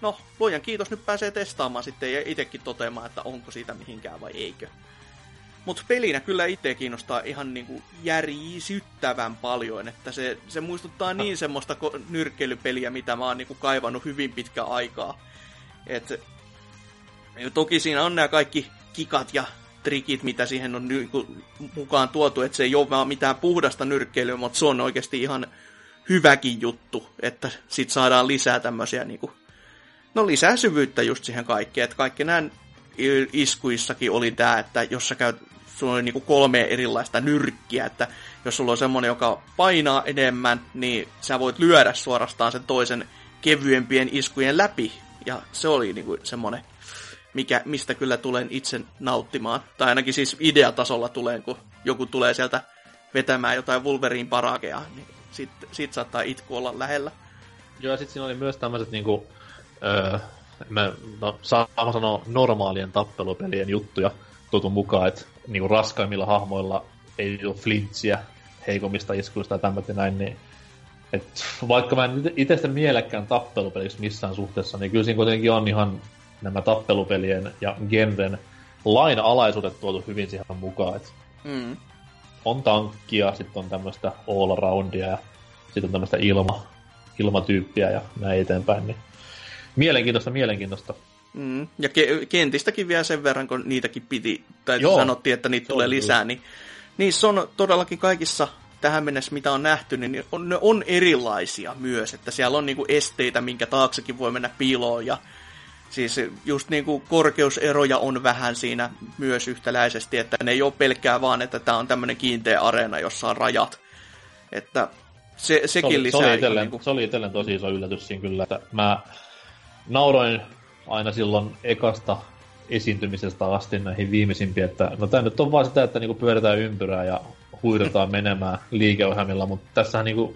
no, luojan kiitos, nyt pääsee testaamaan sitten ja itsekin toteamaan, että onko siitä mihinkään vai eikö. Mutta pelinä kyllä itse kiinnostaa ihan niinku järisyttävän paljon, että se, se muistuttaa niin semmoista nyrkkeilypeliä, mitä mä oon niinku kaivannut hyvin pitkä aikaa. Et, toki siinä on nämä kaikki kikat ja trikit, mitä siihen on niinku mukaan tuotu, että se ei ole mitään puhdasta nyrkkeilyä, mutta se on oikeasti ihan hyväkin juttu, että sit saadaan lisää tämmöisiä niinku, no lisää syvyyttä just siihen kaikkeen, että kaikki nämä iskuissakin oli tämä, että jos sä käyt sulla on niinku kolme erilaista nyrkkiä, että jos sulla on semmonen, joka painaa enemmän, niin sä voit lyödä suorastaan sen toisen kevyempien iskujen läpi. Ja se oli niinku semmonen, mikä, mistä kyllä tulen itse nauttimaan. Tai ainakin siis ideatasolla tulen, kun joku tulee sieltä vetämään jotain Wolverine parakea, niin sit, sit saattaa itku olla lähellä. Joo, ja sit siinä oli myös tämmöiset niinku, öö, mä, no, saa sanoa normaalien tappelupelien juttuja tutun mukaan, että niinku raskaimmilla hahmoilla ei ole flintsiä heikommista iskuista ja tämmöitä näin, niin et vaikka mä en itse sitä mielekkään tappelupeliksi missään suhteessa, niin kyllä siinä kuitenkin on ihan nämä tappelupelien ja genren lainalaisuudet tuotu hyvin siihen mukaan. Et mm. On tankkia, sitten on tämmöistä all aroundia ja sitten on tämmöistä ilma, ilmatyyppiä ja näin eteenpäin. Niin mielenkiintoista, mielenkiintoista. Mm. Ja ke- kentistäkin vielä sen verran, kun niitäkin piti, tai Joo. sanottiin, että niitä tulee lisää, niin niissä on todellakin kaikissa tähän mennessä, mitä on nähty, niin on, ne on erilaisia myös, että siellä on niinku esteitä, minkä taaksekin voi mennä piiloon, ja siis just niinku korkeuseroja on vähän siinä myös yhtäläisesti, että ne ei ole pelkkää vaan, että tämä on tämmöinen kiinteä areena, jossa on rajat, että se, sekin se oli, lisää. Se oli, itsellen, niinku... se oli tosi iso yllätys siinä kyllä, että mä nauroin aina silloin ekasta esiintymisestä asti näihin viimeisimpiin, että no tämä nyt on vaan sitä, että niinku pyöritään ympyrää ja huidetaan menemään liikeohjelmilla, mutta tässähän niinku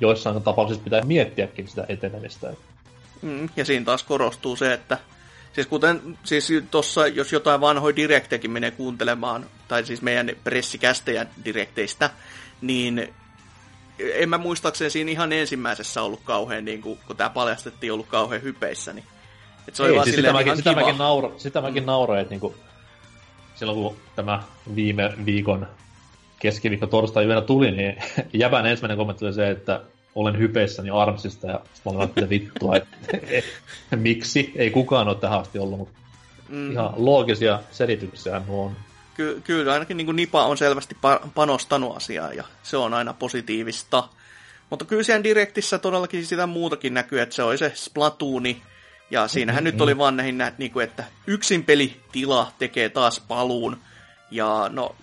joissain tapauksissa pitää miettiäkin sitä etenemistä. Mm, ja siinä taas korostuu se, että siis kuten siis tuossa, jos jotain vanhoja direktejäkin menee kuuntelemaan, tai siis meidän pressikästejä direkteistä, niin en mä muistaakseni siinä ihan ensimmäisessä ollut kauhean, niin kuin, kun tämä paljastettiin, ollut kauhean hypeissä, niin et se oli Ei, vaan siis sitä, mäkin, sitä, mäkin nauro, sitä mäkin mm. nauroin, että niinku, silloin kun tämä viime viikon keskiviikko torstai yönä tuli, niin jäbän ensimmäinen kommentti oli se, että olen hypeissäni Armsista ja olin että vittua, että miksi, ei kukaan ole tähän asti ollut, mutta mm. ihan loogisia selityksiä nuo on. Ky- kyllä, ainakin niin Nipa on selvästi pa- panostanut asiaan ja se on aina positiivista. Mutta kyllä siellä direktissä todellakin sitä muutakin näkyy, että se oli se Splatooni, ja siinähän mm-hmm. nyt oli vaan näihin, niin kuin, että yksin pelitila tekee taas paluun. Ja no,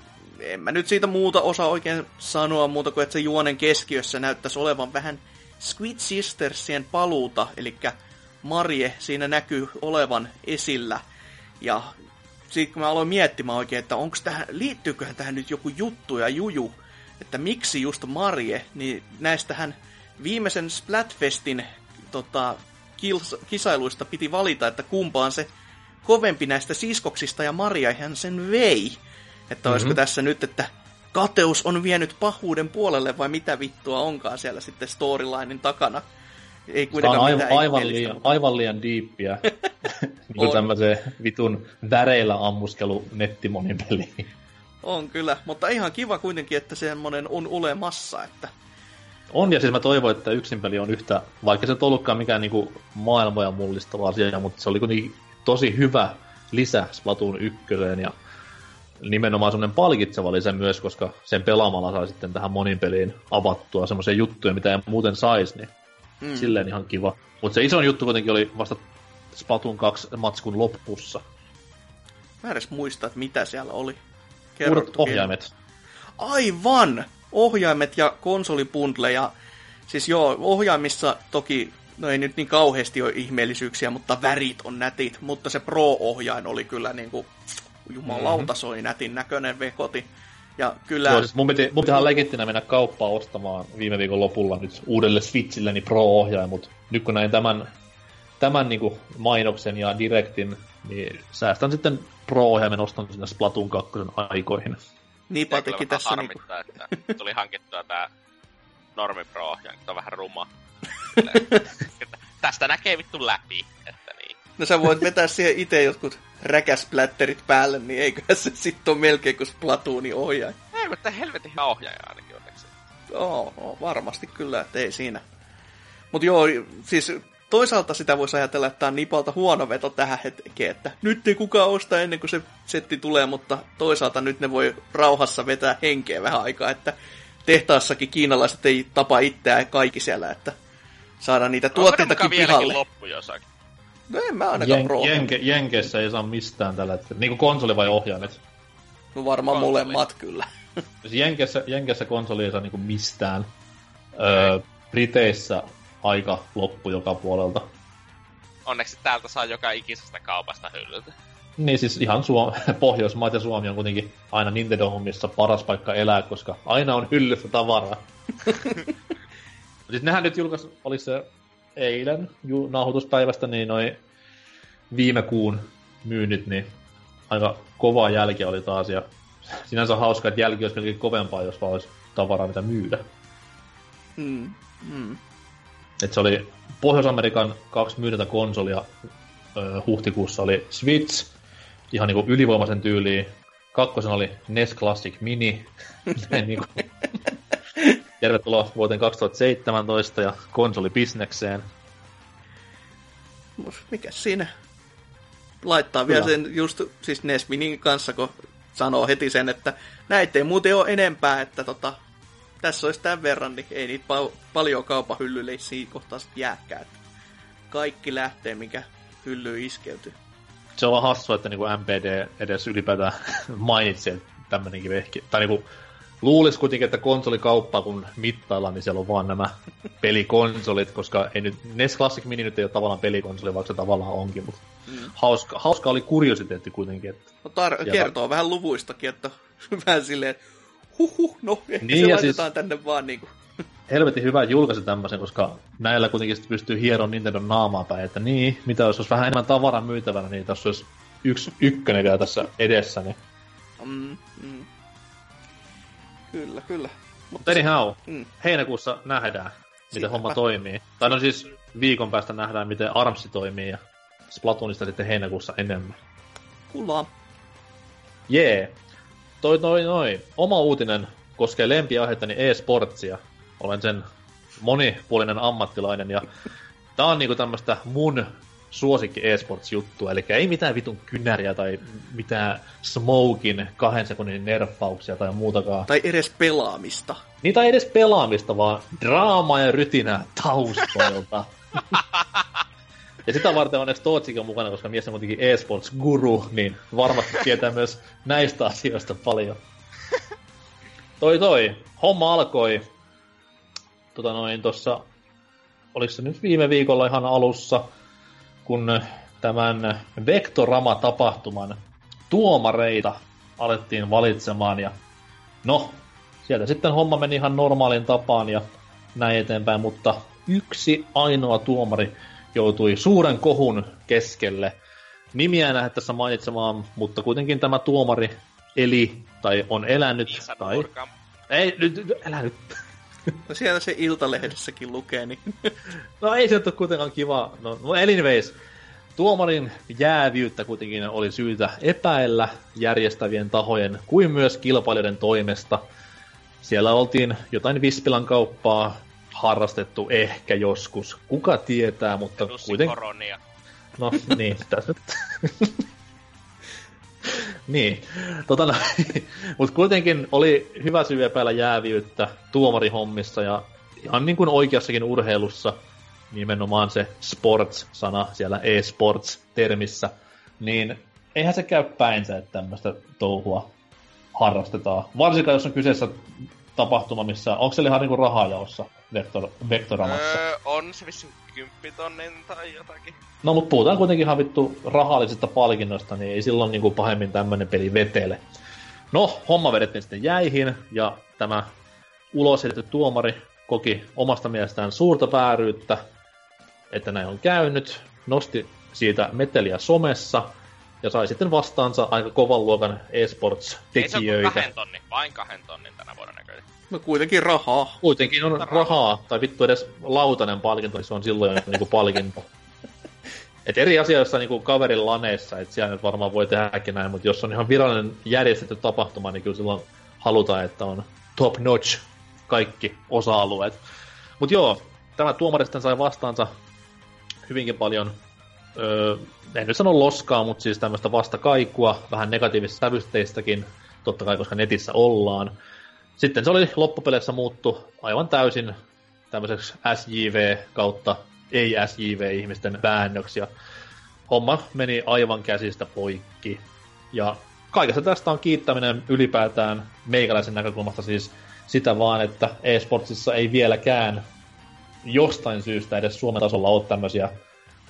en mä nyt siitä muuta osaa oikein sanoa muuta kuin, että se juonen keskiössä näyttäisi olevan vähän Squid Sistersien paluuta, eli Marie siinä näkyy olevan esillä. Ja sitten kun mä aloin miettimään oikein, että onko tähän, liittyyköhän tähän nyt joku juttu ja juju, että miksi just Marie, niin näistähän viimeisen Splatfestin tota, kisailuista piti valita, että kumpaan se kovempi näistä siskoksista ja Maria hän sen vei. Että mm-hmm. olisiko tässä nyt, että kateus on vienyt pahuuden puolelle vai mitä vittua onkaan siellä sitten storylinein takana. Ei kuitenkaan on aivan, aivan, liian, aivan liian diippiä. niin tämmöisen vitun väreillä ammuskelu nettimonin peliin. On kyllä, mutta ihan kiva kuitenkin, että semmonen on olemassa, että on, ja siis mä toivon, että yksin peli on yhtä, vaikka se ei ollutkaan mikään niinku maailmoja mullistava asia, mutta se oli kuitenkin tosi hyvä lisä Splatoon ykköseen, ja nimenomaan semmoinen palkitseva lisä myös, koska sen pelaamalla sai sitten tähän monin peliin avattua semmoisia juttuja, mitä ei muuten saisi, niin mm. silleen ihan kiva. Mutta se iso juttu kuitenkin oli vasta Splatoon 2 matskun lopussa. Mä edes muista, että mitä siellä oli. Uudet ohjaimet. Aivan! ohjaimet ja konsolipundleja. Siis joo, ohjaimissa toki, no ei nyt niin kauheasti ole ihmeellisyyksiä, mutta värit on nätit, mutta se Pro-ohjain oli kyllä niin kuin, jumalauta, se oli nätin näköinen vekoti. Ja kyllä... Joo, siis mun piti, mun piti legittinä mennä kauppaan ostamaan viime viikon lopulla nyt uudelle Switchille niin Pro-ohjain, mutta nyt kun näin tämän, tämän niin kuin mainoksen ja directin, niin säästän sitten Pro-ohjaimen ostan sinne Splatoon 2 aikoihin. Niipa teki tässä niinku... että tuli hankittua tää Normi Pro, ja on vähän ruma. Tästä näkee vittu läpi. No sä voit vetää siihen itse jotkut räkäsplätterit päälle, niin eiköhän se sitten ole melkein kuin Splatooni ohjaaja. Ei, mutta helvetin hyvä ohjaaja ainakin onneksi. Joo, oh, varmasti kyllä, että ei siinä. Mutta joo, siis toisaalta sitä voisi ajatella, että tämä on Nipalta huono veto tähän hetkeen, että nyt ei kukaan osta ennen kuin se setti tulee, mutta toisaalta nyt ne voi rauhassa vetää henkeä vähän aikaa, että tehtaassakin kiinalaiset ei tapa itseään kaikki siellä, että saadaan niitä tuotteitakin pihalle. loppu jossakin? No en mä ainakaan Jen- pro. Jenke- Jenkeissä ei saa mistään tällä hetkellä. Niinku konsoli vai ohjaimet? No varmaan Konsoli. molemmat kyllä. Siis Jenkeissä, Jenkeissä konsoli ei saa niinku mistään. Öö, Briteissä aika loppu joka puolelta. Onneksi täältä saa joka ikisestä kaupasta hyllyltä. Niin siis ihan Suom- Pohjoismaat ja Suomi on kuitenkin aina Nintendo-hommissa paras paikka elää, koska aina on hyllyssä tavaraa. siis nehän nyt julkaisi, oli se eilen ju- nauhoituspäivästä, niin noin viime kuun myynnit, niin aika kovaa jälkeä oli taas. Ja sinänsä hauska, että jälki olisi melkein kovempaa, jos vaan olisi tavaraa mitä myydä. Mm. Mm. Et se oli Pohjois-Amerikan kaksi myydintä konsolia ö, huhtikuussa oli Switch, ihan niinku ylivoimaisen tyyliin. Kakkosen oli NES Classic Mini. Näin niinku. Tervetuloa vuoteen 2017 ja konsolibisnekseen. Mut Mikäs siinä? Laittaa vielä Kyllä. sen just siis NES Minin kanssa, kun sanoo heti sen, että näitä ei muuten ole enempää, että tota, tässä olisi tämän verran, niin ei niitä pal- paljon kaupan hyllylle ei siinä kohtaa jääkään. Kaikki lähtee, mikä hyllyyn iskeytyy. Se on vaan hassua, että niinku MPD edes ylipäätään mainitsi, että tämmönenkin vehki. Tai niinku luulisi kuitenkin, että konsolikauppaa kun mittaillaan, niin siellä on vaan nämä pelikonsolit, koska ei nyt, NES Classic Mini nyt ei ole tavallaan pelikonsoli, vaikka se tavallaan onkin, mutta Mm. hauska, hauska oli kuriositeetti kuitenkin, että No tar- Ja- kertoo vähän luvuistakin, että vähän silleen, huhhuh, no ehkä Niin, se ja laitetaan siis- tänne vaan niinku. helvetin hyvä, että julkaisi tämmöisen, koska näillä kuitenkin sit pystyy hieron Nintendon naamaa päin, että niin, mitä jos olisi vähän enemmän tavaraa myytävänä, niin tässä olisi yksi ykkönen vielä tässä edessä, niin. Mm, mm. Kyllä, kyllä. Mutta anyhow, Mm. heinäkuussa nähdään, miten Siinäpä. homma toimii. Tai no siis viikon päästä nähdään, miten Armsi toimii ja Splatoonista sitten heinäkuussa enemmän. Kuullaan. Jee. Yeah. Toi, toi, noi. Oma uutinen koskee lempiaihettani e-sportsia. Olen sen monipuolinen ammattilainen ja tää on niinku tämmöstä mun suosikki e-sports-juttua, eli ei mitään vitun kynäriä tai mitään smokin kahden sekunnin nerffauksia tai muutakaan. Tai edes pelaamista. Niitä ei edes pelaamista, vaan draamaa ja rytinää taustoilta. ja sitä varten onneksi Tootsikin on mukana, koska mies on kuitenkin eSports-guru, niin varmasti tietää myös näistä asioista paljon. Toi toi, homma alkoi tota noin tossa, oliko se nyt viime viikolla ihan alussa, kun tämän Vektorama-tapahtuman tuomareita alettiin valitsemaan ja no, sieltä sitten homma meni ihan normaalin tapaan ja näin eteenpäin, mutta yksi ainoa tuomari joutui suuren kohun keskelle. Nimiä en lähde tässä mainitsemaan, mutta kuitenkin tämä tuomari eli tai on elänyt Iisa tai... Ei, nyt, nyt, älä nyt. No siellä se Iltalehdessäkin lukee, niin No ei se ole kuitenkaan kiva. No, no anyways, tuomarin jäävyyttä kuitenkin oli syytä epäillä järjestävien tahojen kuin myös kilpailijoiden toimesta. Siellä oltiin jotain Vispilan kauppaa harrastettu ehkä joskus. Kuka tietää, mutta kuitenkin... koronia. No niin, tässä nyt. niin, tota, no, mutta kuitenkin oli hyvä syy epäillä jääviyttä tuomarihommissa ja ihan niin kuin oikeassakin urheilussa nimenomaan se sports-sana siellä e-sports-termissä, niin eihän se käy päinsä, että tämmöistä touhua harrastetaan. Varsinkaan jos on kyseessä tapahtuma, missä, onko siellä ihan niinku rahajaossa vektor, vektoramassa? Öö, on se vissiin kymppitonnin tai jotakin. No mutta puhutaan kuitenkin ihan vittu rahallisista palkinnoista, niin ei silloin niinku pahemmin tämmönen peli vetele. No, homma vedettiin sitten jäihin, ja tämä ulos heitetty tuomari koki omasta mielestään suurta vääryyttä, että näin on käynyt, nosti siitä meteliä somessa, ja sai sitten vastaansa aika kovan luokan Ei se esports-tekijöitä. kahden tonnin, vain kahden tonnin. No kuitenkin rahaa. Kuitenkin on rahaa, tai vittu edes lautanen palkinto, niin se on silloin jo niinku palkinto. Et eri asioissa niin kuin kaverin laneissa, että siellä nyt varmaan voi tehdäkin näin, mutta jos on ihan virallinen järjestetty tapahtuma, niin kyllä silloin halutaan, että on top notch kaikki osa-alueet. Mutta joo, tämä tuomaristen sai vastaansa hyvinkin paljon, öö, en nyt sano loskaa, mutta siis tämmöistä vastakaikua, vähän negatiivisista sävysteistäkin, totta kai koska netissä ollaan. Sitten se oli loppupeleissä muuttu aivan täysin tämmöiseksi SJV kautta ei-SJV-ihmisten väännöksi, ja homma meni aivan käsistä poikki. Ja kaikesta tästä on kiittäminen ylipäätään meikäläisen näkökulmasta siis sitä vaan, että eSportsissa ei vieläkään jostain syystä edes Suomen tasolla ole tämmöisiä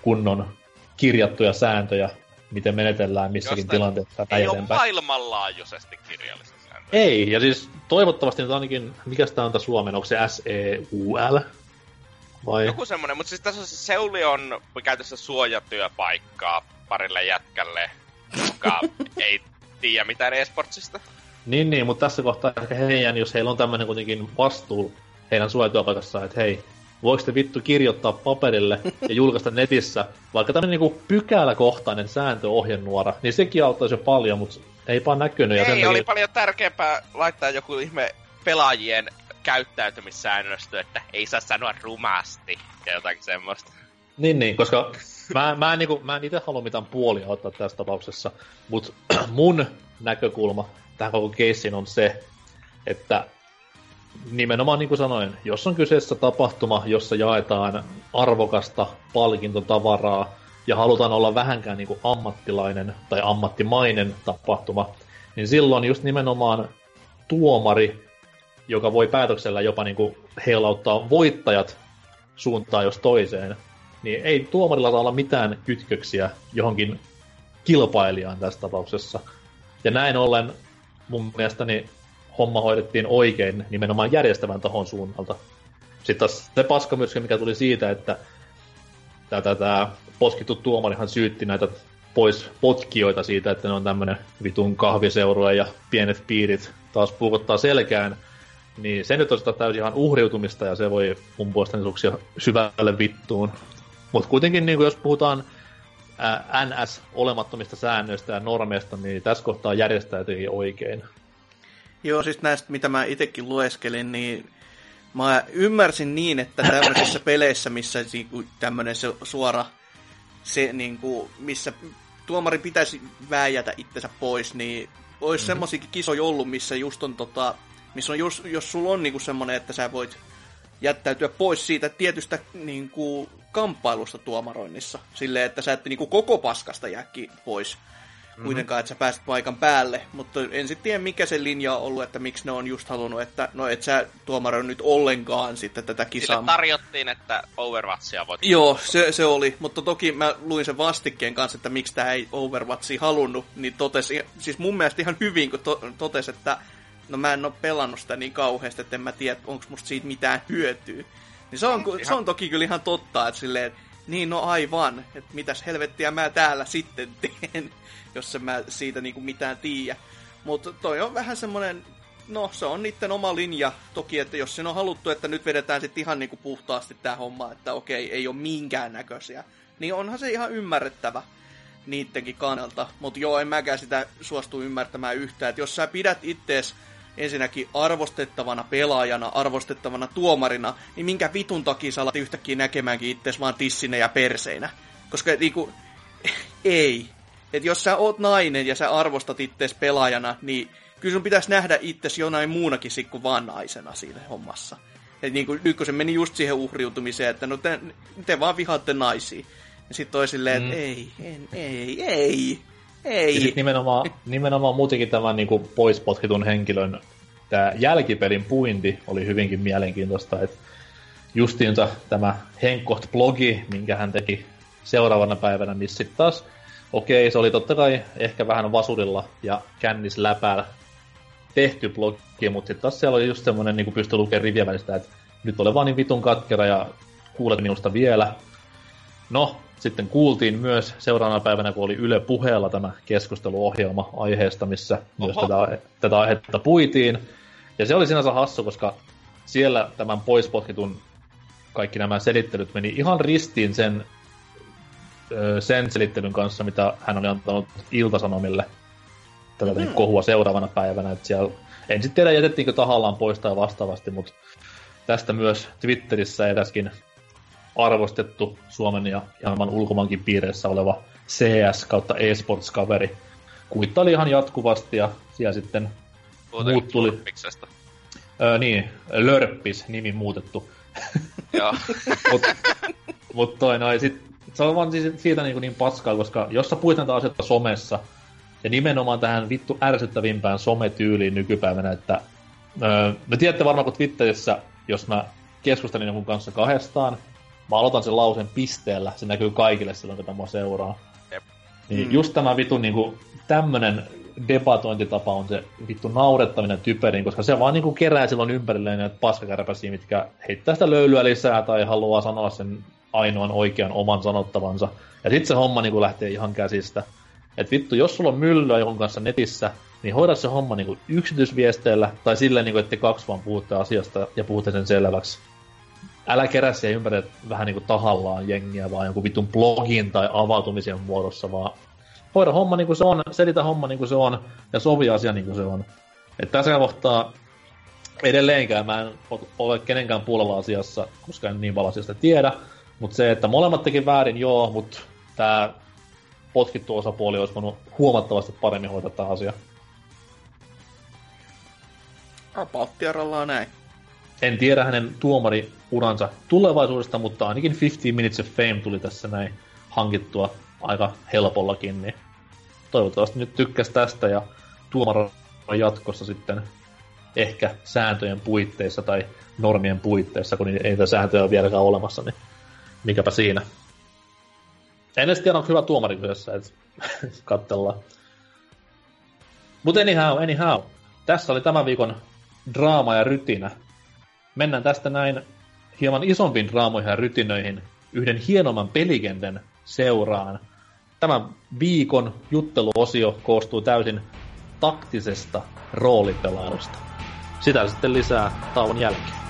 kunnon kirjattuja sääntöjä, miten menetellään missäkin jostain tilanteessa. Ei ole maailmanlaajuisesti kirjallisia sääntöjä. Ei, ja siis toivottavasti nyt ainakin, mikä sitä on tässä Suomen, onko se SEUL? Vai? Joku semmonen, mutta siis tässä on se Seuli on käytössä suojatyöpaikkaa parille jätkälle, joka ei tiedä mitään esportsista. Niin, niin, mutta tässä kohtaa ehkä heidän, jos heillä on tämmöinen kuitenkin vastuu heidän suojatyöpaikassaan, että hei, voiko te vittu kirjoittaa paperille ja julkaista netissä vaikka tämmöinen niinku pykäläkohtainen sääntöohjenuora, niin sekin auttaisi jo paljon, mutta eipä näkynyt. Ei, ja oli takia... paljon tärkeämpää laittaa joku ihme pelaajien käyttäytymissäännöstö, että ei saa sanoa rumasti ja jotakin semmoista. Niin, niin, koska mä, mä, en, niin kuin, mä en itse halua mitään puolia ottaa tässä tapauksessa, mutta mun näkökulma tähän koko keissiin on se, että nimenomaan niin kuin sanoin, jos on kyseessä tapahtuma, jossa jaetaan arvokasta palkintotavaraa ja halutaan olla vähänkään niin kuin ammattilainen tai ammattimainen tapahtuma, niin silloin just nimenomaan tuomari, joka voi päätöksellä jopa niin kuin heilauttaa voittajat suuntaan jos toiseen, niin ei tuomarilla saa olla mitään kytköksiä johonkin kilpailijaan tässä tapauksessa. Ja näin ollen mun mielestäni homma hoidettiin oikein nimenomaan järjestävän tahon suunnalta. Sitten taas se paskamyrsky, mikä tuli siitä, että tämä poskittu tuomarihan syytti näitä pois potkijoita siitä, että ne on tämmöinen vitun kahviseurue ja pienet piirit taas puukottaa selkään, niin se nyt on sitä täysin ihan uhriutumista ja se voi mun puolestani suksia syvälle vittuun. Mutta kuitenkin niin jos puhutaan NS-olemattomista säännöistä ja normeista, niin tässä kohtaa järjestäytyi oikein. Joo, siis näistä, mitä mä itsekin lueskelin, niin mä ymmärsin niin, että tämmöisissä peleissä, missä niinku tämmöinen se suora, se niinku, missä tuomari pitäisi vääjätä itsensä pois, niin olisi mm-hmm. semmoisiakin kisoja ollut, missä just on tota, missä on jos, jos sulla on niinku semmoinen, että sä voit jättäytyä pois siitä tietystä niinku, kamppailusta tuomaroinnissa. Silleen, että sä et niinku, koko paskasta jääkin pois mm-hmm. kuitenkaan, että sä pääset paikan päälle. Mutta en sitten tiedä, mikä se linja on ollut, että miksi ne on just halunnut, että no et sä tuomaroi nyt ollenkaan sitten tätä kisaa. Sille tarjottiin, että Overwatchia voit... Joo, se, se oli, mutta toki mä luin sen vastikkeen kanssa, että miksi tämä ei Overwatchia halunnut, niin totesi, siis mun mielestä ihan hyvin, kun to, totesi, että no mä en ole pelannut sitä niin kauheasti, että en mä tiedä, onko musta siitä mitään hyötyä. Niin se on, ihan... se on toki kyllä ihan totta, että silleen, niin no aivan, että mitäs helvettiä mä täällä sitten teen, jos en mä siitä niinku mitään tiedä. Mutta toi on vähän semmonen, no se on niiden oma linja. Toki, että jos siinä on haluttu, että nyt vedetään sitten ihan niinku puhtaasti tämä homma, että okei, ei ole minkään näköisiä, niin onhan se ihan ymmärrettävä niittenkin kannalta. Mutta joo, en mäkään sitä suostu ymmärtämään yhtään, että jos sä pidät ittees ensinnäkin arvostettavana pelaajana, arvostettavana tuomarina, niin minkä vitun takia sä alat yhtäkkiä näkemäänkin itses vaan tissinä ja perseinä? Koska niinku, ei. Et jos sä oot nainen ja sä arvostat itses pelaajana, niin kyllä sun pitäisi nähdä itsesi jonain muunakin kuin vaan naisena siinä hommassa. Et niinku, nyt kun se meni just siihen uhriutumiseen, että no te, te vaan vihaatte naisia. Ja sitten toi silleen, että mm. ei, en, ei, ei. Ei. Ja sit nimenomaan, nimenomaan muutenkin tämän niin kuin poispotkitun henkilön tämä jälkipelin puinti oli hyvinkin mielenkiintoista, että justiinsa tämä Henkkoht-blogi, minkä hän teki seuraavana päivänä, missä sitten taas, okei, se oli totta kai ehkä vähän vasurilla ja kännis läpäällä tehty blogi, mutta sitten taas siellä oli just semmoinen, niin kuin pystyi lukemaan rivien välistä, että nyt ole vaan niin vitun katkera ja kuulet minusta vielä. No, sitten kuultiin myös seuraavana päivänä, kun oli Yle puheella tämä keskusteluohjelma aiheesta, missä Oho. myös tätä, tätä aihetta puitiin. Ja se oli sinänsä hassu, koska siellä tämän poispotkitun kaikki nämä selittelyt meni ihan ristiin sen sen selittelyn kanssa, mitä hän oli antanut Iltasanomille tätä mm. kohua seuraavana päivänä. Että siellä, en sitten tiedä, jätettiinkö tahallaan pois tai vastaavasti, mutta tästä myös Twitterissä eräskin arvostettu Suomen ja ihan ulkomaankin piireissä oleva CS kautta eSports-kaveri kuittaili ihan jatkuvasti ja siellä sitten Puhutaan muut tuli. Öö, niin, Lörppis nimi muutettu. Joo. Mutta mut toi noin, sit, se on vaan siis siitä niin, niin paskaa, koska jos sä puhuit näitä asioita somessa, ja nimenomaan tähän vittu ärsyttävimpään sometyyliin nykypäivänä, että öö, me tiedätte varmaan, kun Twitterissä, jos mä keskustelin jonkun kanssa kahdestaan, mä aloitan sen lauseen pisteellä, se näkyy kaikille silloin, kun tämä seuraa. Jep. Niin mm. just tämä vittu niinku, tämmönen debatointitapa on se vittu naurettaminen typerin, koska se vaan niinku kerää silloin ympärilleen näitä paskakärpäsiä, mitkä heittää sitä löylyä lisää tai haluaa sanoa sen ainoan oikean oman sanottavansa. Ja sitten se homma niinku lähtee ihan käsistä. Et vittu, jos sulla on myllyä jonkun kanssa netissä, niin hoida se homma niinku yksityisviesteillä tai silleen, niinku, että te kaksi vaan puhutte asiasta ja puhutte sen selväksi. Älä kerää siihen ympäri vähän niinku tahallaan jengiä, vaan jonkun vitun blogin tai avautumisen muodossa, vaan hoida homma niin kuin se on, selitä homma niin kuin se on ja sovi asia niin kuin se on. Et tässä kohtaa edelleenkään mä en ole kenenkään puolella asiassa, koska en niin paljon asiasta tiedä, mutta se, että molemmat teki väärin, joo, mutta tämä potkittu osapuoli olisi voinut huomattavasti paremmin hoitaa tämä asia. Rapauttiaralla näin. En tiedä hänen tuomariuransa tulevaisuudesta, mutta ainakin 15 Minutes of Fame tuli tässä näin hankittua aika helpollakin, niin toivottavasti nyt tykkäs tästä ja tuomara jatkossa sitten ehkä sääntöjen puitteissa tai normien puitteissa, kun ei niitä sääntöjä ole vieläkään olemassa, niin mikäpä siinä. En edes tiedä, onko hyvä tuomari kyseessä, että katsellaan. Mutta anyhow, anyhow. Tässä oli tämän viikon draama ja rytinä. Mennään tästä näin hieman isompiin draamoihin ja rytinöihin yhden hienomman pelikentän seuraan. Tämän viikon jutteluosio koostuu täysin taktisesta roolipelailusta. Sitä sitten lisää tauon jälkeen.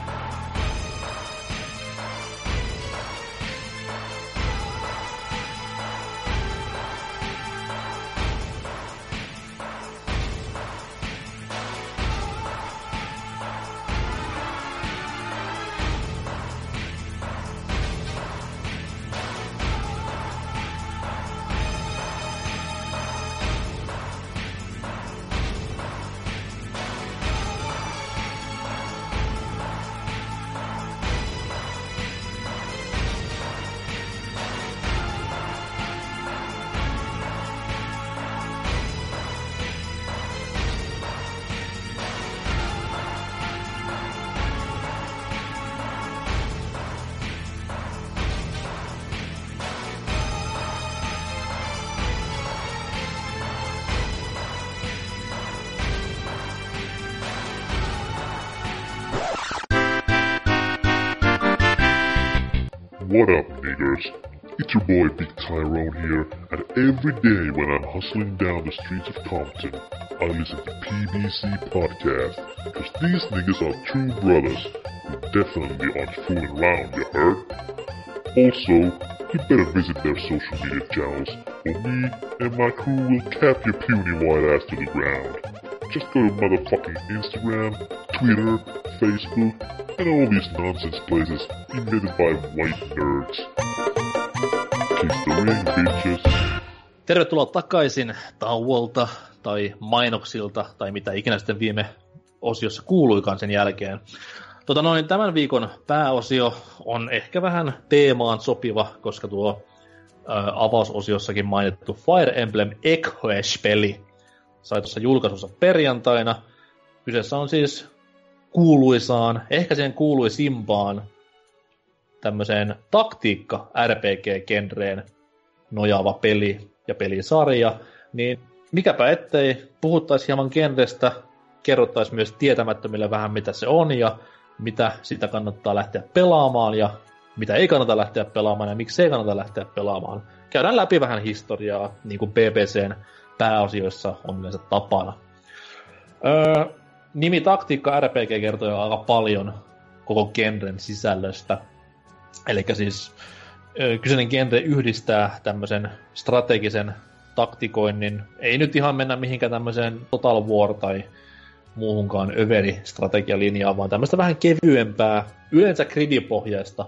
Every day when I'm hustling down the streets of Compton, I listen to PBC Podcast, cause these niggas are true brothers who definitely aren't fooling around, you heard? Also, you better visit their social media channels, or me and my crew will cap your puny white ass to the ground. Just go to motherfucking Instagram, Twitter, Facebook, and all these nonsense places invented by white nerds. Kiss the ring, bitches. Tervetuloa takaisin tauolta tai mainoksilta tai mitä ikinä sitten viime osiossa kuuluikaan sen jälkeen. Tota noin, tämän viikon pääosio on ehkä vähän teemaan sopiva, koska tuo ä, avausosiossakin mainittu Fire Emblem Echoes-peli sai tuossa julkaisussa perjantaina. Kyseessä on siis kuuluisaan, ehkä siihen kuuluisimpaan tämmöiseen taktiikka RPG-genreen nojaava peli ja pelisarja, niin mikäpä ettei puhuttaisi hieman genrestä, kerrottaisi myös tietämättömille vähän mitä se on ja mitä sitä kannattaa lähteä pelaamaan ja mitä ei kannata lähteä pelaamaan ja miksi ei kannata lähteä pelaamaan. Käydään läpi vähän historiaa, niin kuin BBCn pääosioissa on yleensä tapana. Öö, nimi Taktiikka RPG kertoo aika paljon koko genren sisällöstä. Eli siis kyseinen genre yhdistää tämmöisen strategisen taktikoinnin. Ei nyt ihan mennä mihinkään tämmöiseen Total War tai muuhunkaan överi strategialinjaa, vaan tämmöistä vähän kevyempää, yleensä gridipohjaista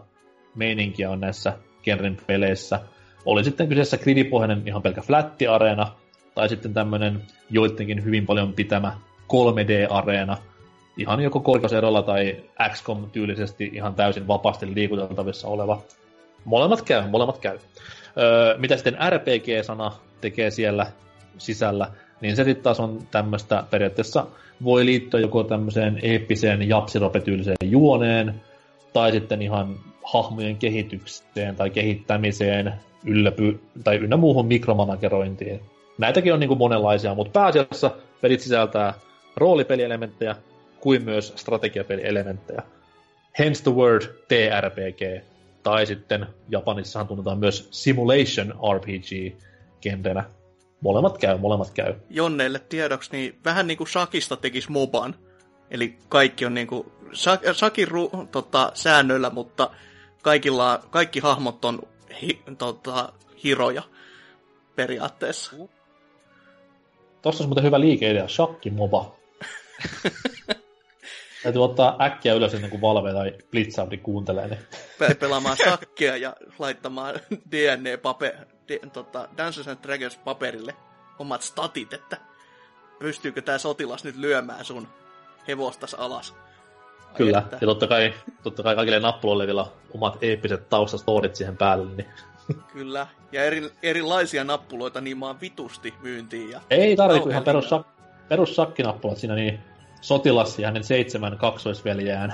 meininkiä on näissä genren peleissä. Oli sitten kyseessä gridipohjainen ihan pelkä flätti-areena, tai sitten tämmöinen joidenkin hyvin paljon pitämä 3D-areena, ihan joko korkoserolla tai XCOM-tyylisesti ihan täysin vapaasti liikuteltavissa oleva. Molemmat käy, molemmat käy. Öö, mitä sitten RPG-sana tekee siellä sisällä, niin se sitten taas on tämmöistä periaatteessa voi liittyä joko tämmöiseen eeppiseen japsiropetyyliseen juoneen, tai sitten ihan hahmojen kehitykseen tai kehittämiseen, ylläpy, tai ynnä muuhun mikromanagerointiin. Näitäkin on niin kuin monenlaisia, mutta pääasiassa pelit sisältää roolipelielementtejä kuin myös strategiapelielementtejä. Hence the word TRPG, tai sitten Japanissahan tunnetaan myös Simulation RPG genrenä. Molemmat käy, molemmat käy. Jonneille tiedoksi, niin vähän niin kuin Shakista tekisi moban. Eli kaikki on niin kuin Shakin ru, tota, säännöillä, mutta kaikilla, kaikki hahmot on hi, tota, hiroja periaatteessa. Tuossa olisi muuten hyvä liikeidea, Shakki Moba. Täytyy ottaa äkkiä ylös ennen kuin Valve tai Blitzardi kuuntelee. Niin. Pe- pelaamaan shakkia ja laittamaan DNA-paper, D, tota, Dances and Dragons paperille omat statit, että pystyykö tämä sotilas nyt lyömään sun hevostas alas. Kyllä, että... ja totta kai, totta kai kaikille nappuloille vielä omat eeppiset taustastorit siihen päälle. Niin. Kyllä, ja eri, erilaisia nappuloita niin maan vitusti myyntiin. Ja Ei tarvitse ihan perus, perus sakkinappulat siinä, niin sotilas ja hänen seitsemän kaksoisveljään.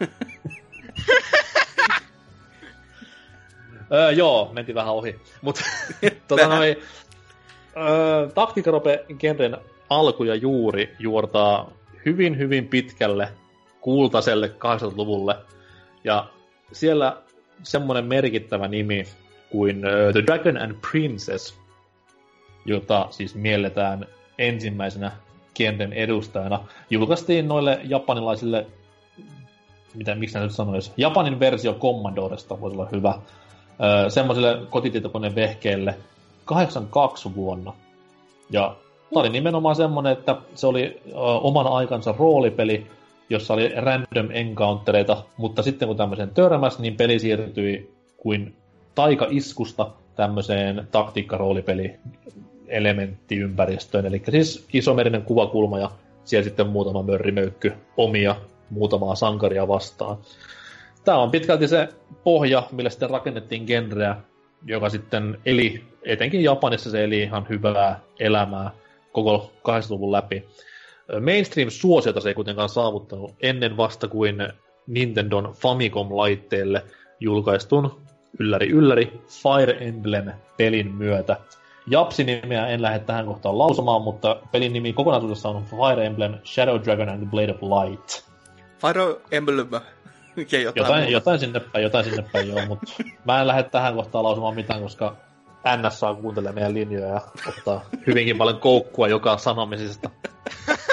öö, joo, mentiin vähän ohi. Mutta tota noin, öö, taktikarope genren alku ja juuri juortaa hyvin, hyvin pitkälle kultaselle 80-luvulle. Ja siellä semmoinen merkittävä nimi kuin uh, The Dragon and Princess, jota siis mielletään ensimmäisenä kienten edustajana, julkaistiin noille japanilaisille, mitä, miksi nyt sanoisi, Japanin versio Commodoresta voisi olla hyvä, semmoiselle kotitietokoneen vehkeelle 82 vuonna. Ja tämä oli nimenomaan semmoinen, että se oli oman aikansa roolipeli, jossa oli random encountereita, mutta sitten kun tämmöisen törmäsi, niin peli siirtyi kuin taika-iskusta tämmöiseen taktiikkaroolipeli elementtiympäristöön, eli siis isomerinen kuvakulma ja siellä sitten muutama mörrimöykky omia muutamaa sankaria vastaan. Tämä on pitkälti se pohja, millä sitten rakennettiin genreä, joka sitten eli, etenkin Japanissa se eli ihan hyvää elämää koko 80-luvun läpi. Mainstream-suosiota se ei kuitenkaan saavuttanut ennen vasta kuin Nintendon Famicom-laitteelle julkaistun ylläri ylläri Fire Emblem-pelin myötä. Japsi-nimeä en lähde tähän kohtaan lausumaan, mutta pelin nimi kokonaisuudessaan on Fire Emblem Shadow Dragon and the Blade of Light. Fire Emblem. Ja jotain, jotain, jotain sinne päin, jotain sinne päin, joo, mutta mä en lähde tähän kohtaan lausumaan mitään, koska NSA kuuntelee meidän linjoja ja ottaa hyvinkin paljon koukkua joka sanomisesta.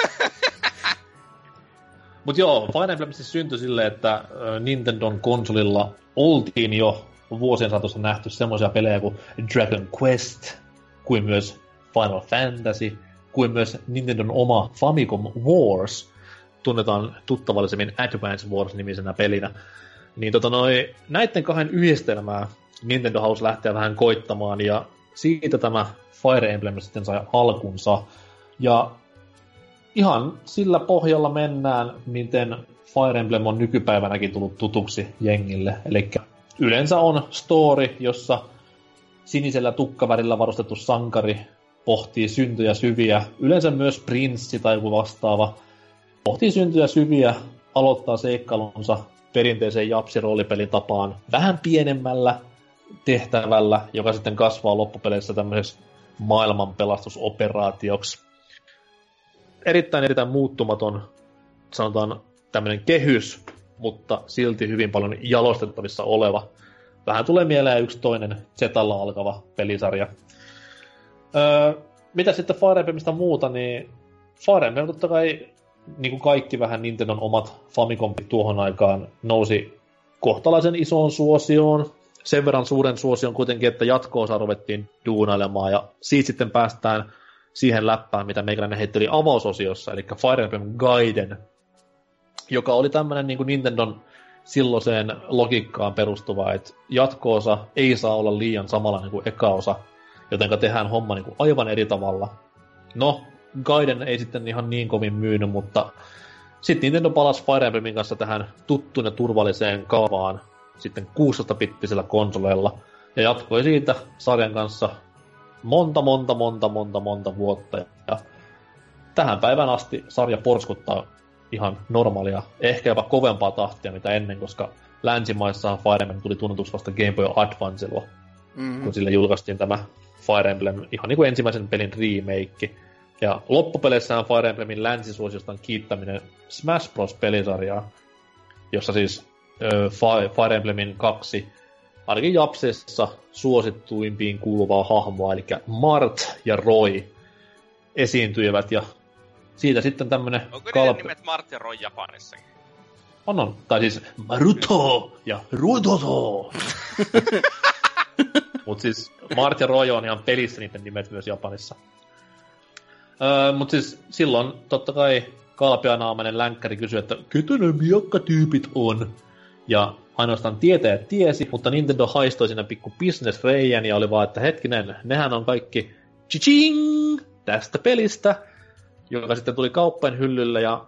Mutta joo, Fire Emblem siis syntyi silleen, että Nintendon konsolilla oltiin jo vuosien saatossa nähty semmoisia pelejä kuin Dragon Quest, kuin myös Final Fantasy, kuin myös Nintendon oma Famicom Wars, tunnetaan tuttavallisemmin Advance Wars-nimisenä pelinä. Niin tota noi, näiden kahden yhdistelmää Nintendo House lähtee vähän koittamaan, ja siitä tämä Fire Emblem sitten sai alkunsa. Ja ihan sillä pohjalla mennään, miten Fire Emblem on nykypäivänäkin tullut tutuksi jengille. Eli yleensä on story, jossa sinisellä tukkavärillä varustettu sankari pohtii syntyjä syviä. Yleensä myös prinssi tai joku vastaava pohtii syntyjä syviä, aloittaa seikkailunsa perinteiseen japsiroolipelin tapaan vähän pienemmällä tehtävällä, joka sitten kasvaa loppupeleissä tämmöiseksi maailmanpelastusoperaatioksi. Erittäin erittäin muuttumaton, sanotaan tämmöinen kehys, mutta silti hyvin paljon jalostettavissa oleva. Vähän tulee mieleen yksi toinen Zetalla alkava pelisarja. Öö, mitä sitten Fire Emblemistä muuta, niin Fire Emblem totta kai, niin kuin kaikki vähän Nintendon omat Famicom tuohon aikaan, nousi kohtalaisen isoon suosioon. sen verran suuren suosion kuitenkin, että jatko-osa ruvettiin duunailemaan, ja siitä sitten päästään siihen läppään, mitä meikäläinen heitteli avausosiossa, eli Fire Emblem Gaiden, joka oli tämmöinen niin Nintendon silloiseen logiikkaan perustuva, että jatko-osa ei saa olla liian samanlainen kuin eka osa, joten tehdään homma niin kuin aivan eri tavalla. No, Gaiden ei sitten ihan niin kovin myynyt, mutta sitten Nintendo palasi Fire Emblemin kanssa tähän tuttuun ja turvalliseen kaavaan sitten 16-bittisellä konsoleilla ja jatkoi siitä sarjan kanssa monta, monta, monta, monta, monta vuotta. Ja tähän päivän asti sarja porskuttaa ihan normaalia, ehkä jopa kovempaa tahtia mitä ennen, koska länsimaissa Fire Emblem tuli tunnetuksi vasta Game Boy Advancella, mm-hmm. kun sille julkaistiin tämä Fire Emblem, ihan niin kuin ensimmäisen pelin remake. Ja loppupeleissään Fire Emblemin länsisuosiosta on kiittäminen Smash Bros. pelisarjaa, jossa siis äh, Fire Emblemin kaksi ainakin Japsessa suosittuimpiin kuuluvaa hahmoa, eli Mart ja Roy esiintyivät ja siitä sitten tämmönen... Onko kalp... nimet Mart ja Roy Japanissakin? On, on. Tai siis Maruto ja Rudoto. Mut siis Mart ja Roy on ihan pelissä niiden nimet myös Japanissa. Öö, mut siis silloin totta kai kalpeanaamainen länkkäri kysyi, että ketä ne miakkatyypit on? Ja ainoastaan tietäjät tiesi, mutta Nintendo haistoi siinä pikku business reijän ja oli vaan, että hetkinen, nehän on kaikki chiching tästä pelistä, joka sitten tuli kauppain hyllylle ja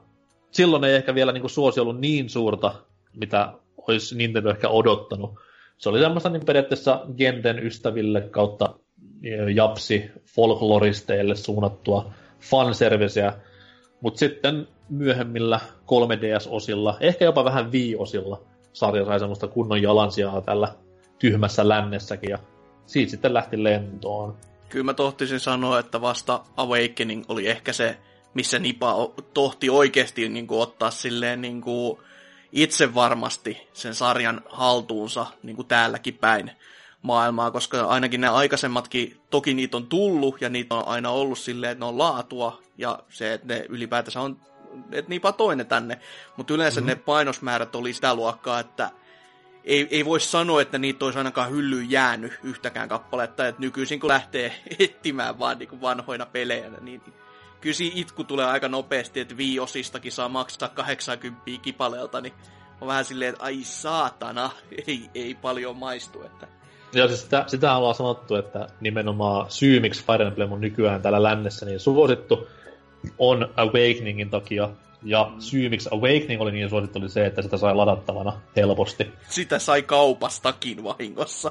silloin ei ehkä vielä niin kuin suosi ollut niin suurta, mitä olisi Nintendo ehkä odottanut. Se oli semmoista niin periaatteessa Genten ystäville kautta japsi folkloristeille suunnattua fanserviceä, mutta sitten myöhemmillä 3DS-osilla, ehkä jopa vähän Wii-osilla, sarja sai semmoista kunnon jalansijaa tällä tyhmässä lännessäkin, ja siitä sitten lähti lentoon. Kyllä mä tohtisin sanoa, että vasta Awakening oli ehkä se, missä Nipa tohti oikeasti niin kuin, ottaa silleen niin kuin, itse varmasti sen sarjan haltuunsa niin kuin täälläkin päin maailmaa, koska ainakin nämä aikaisemmatkin, toki niitä on tullut ja niitä on aina ollut silleen, että ne on laatua ja se, että ne ylipäätänsä on, että niinpä toinen tänne, mutta yleensä mm-hmm. ne painosmäärät oli sitä luokkaa, että ei, ei voi sanoa, että niitä olisi ainakaan hyllyyn jäänyt yhtäkään kappaletta, että nykyisin kun lähtee etsimään vaan niin kuin vanhoina pelejä, niin kyllä siinä itku tulee aika nopeasti, että viiosistakin saa maksaa 80 kipaleelta, niin on vähän silleen, että ai saatana, ei, ei paljon maistu. Että... Joo, siis sitä, sitä ollaan sanottu, että nimenomaan syy, miksi Fire Emblem on nykyään täällä lännessä niin suosittu, on Awakeningin takia. Ja mm. syy, miksi Awakening oli niin suosittu, oli se, että sitä sai ladattavana helposti. Sitä sai kaupastakin vahingossa.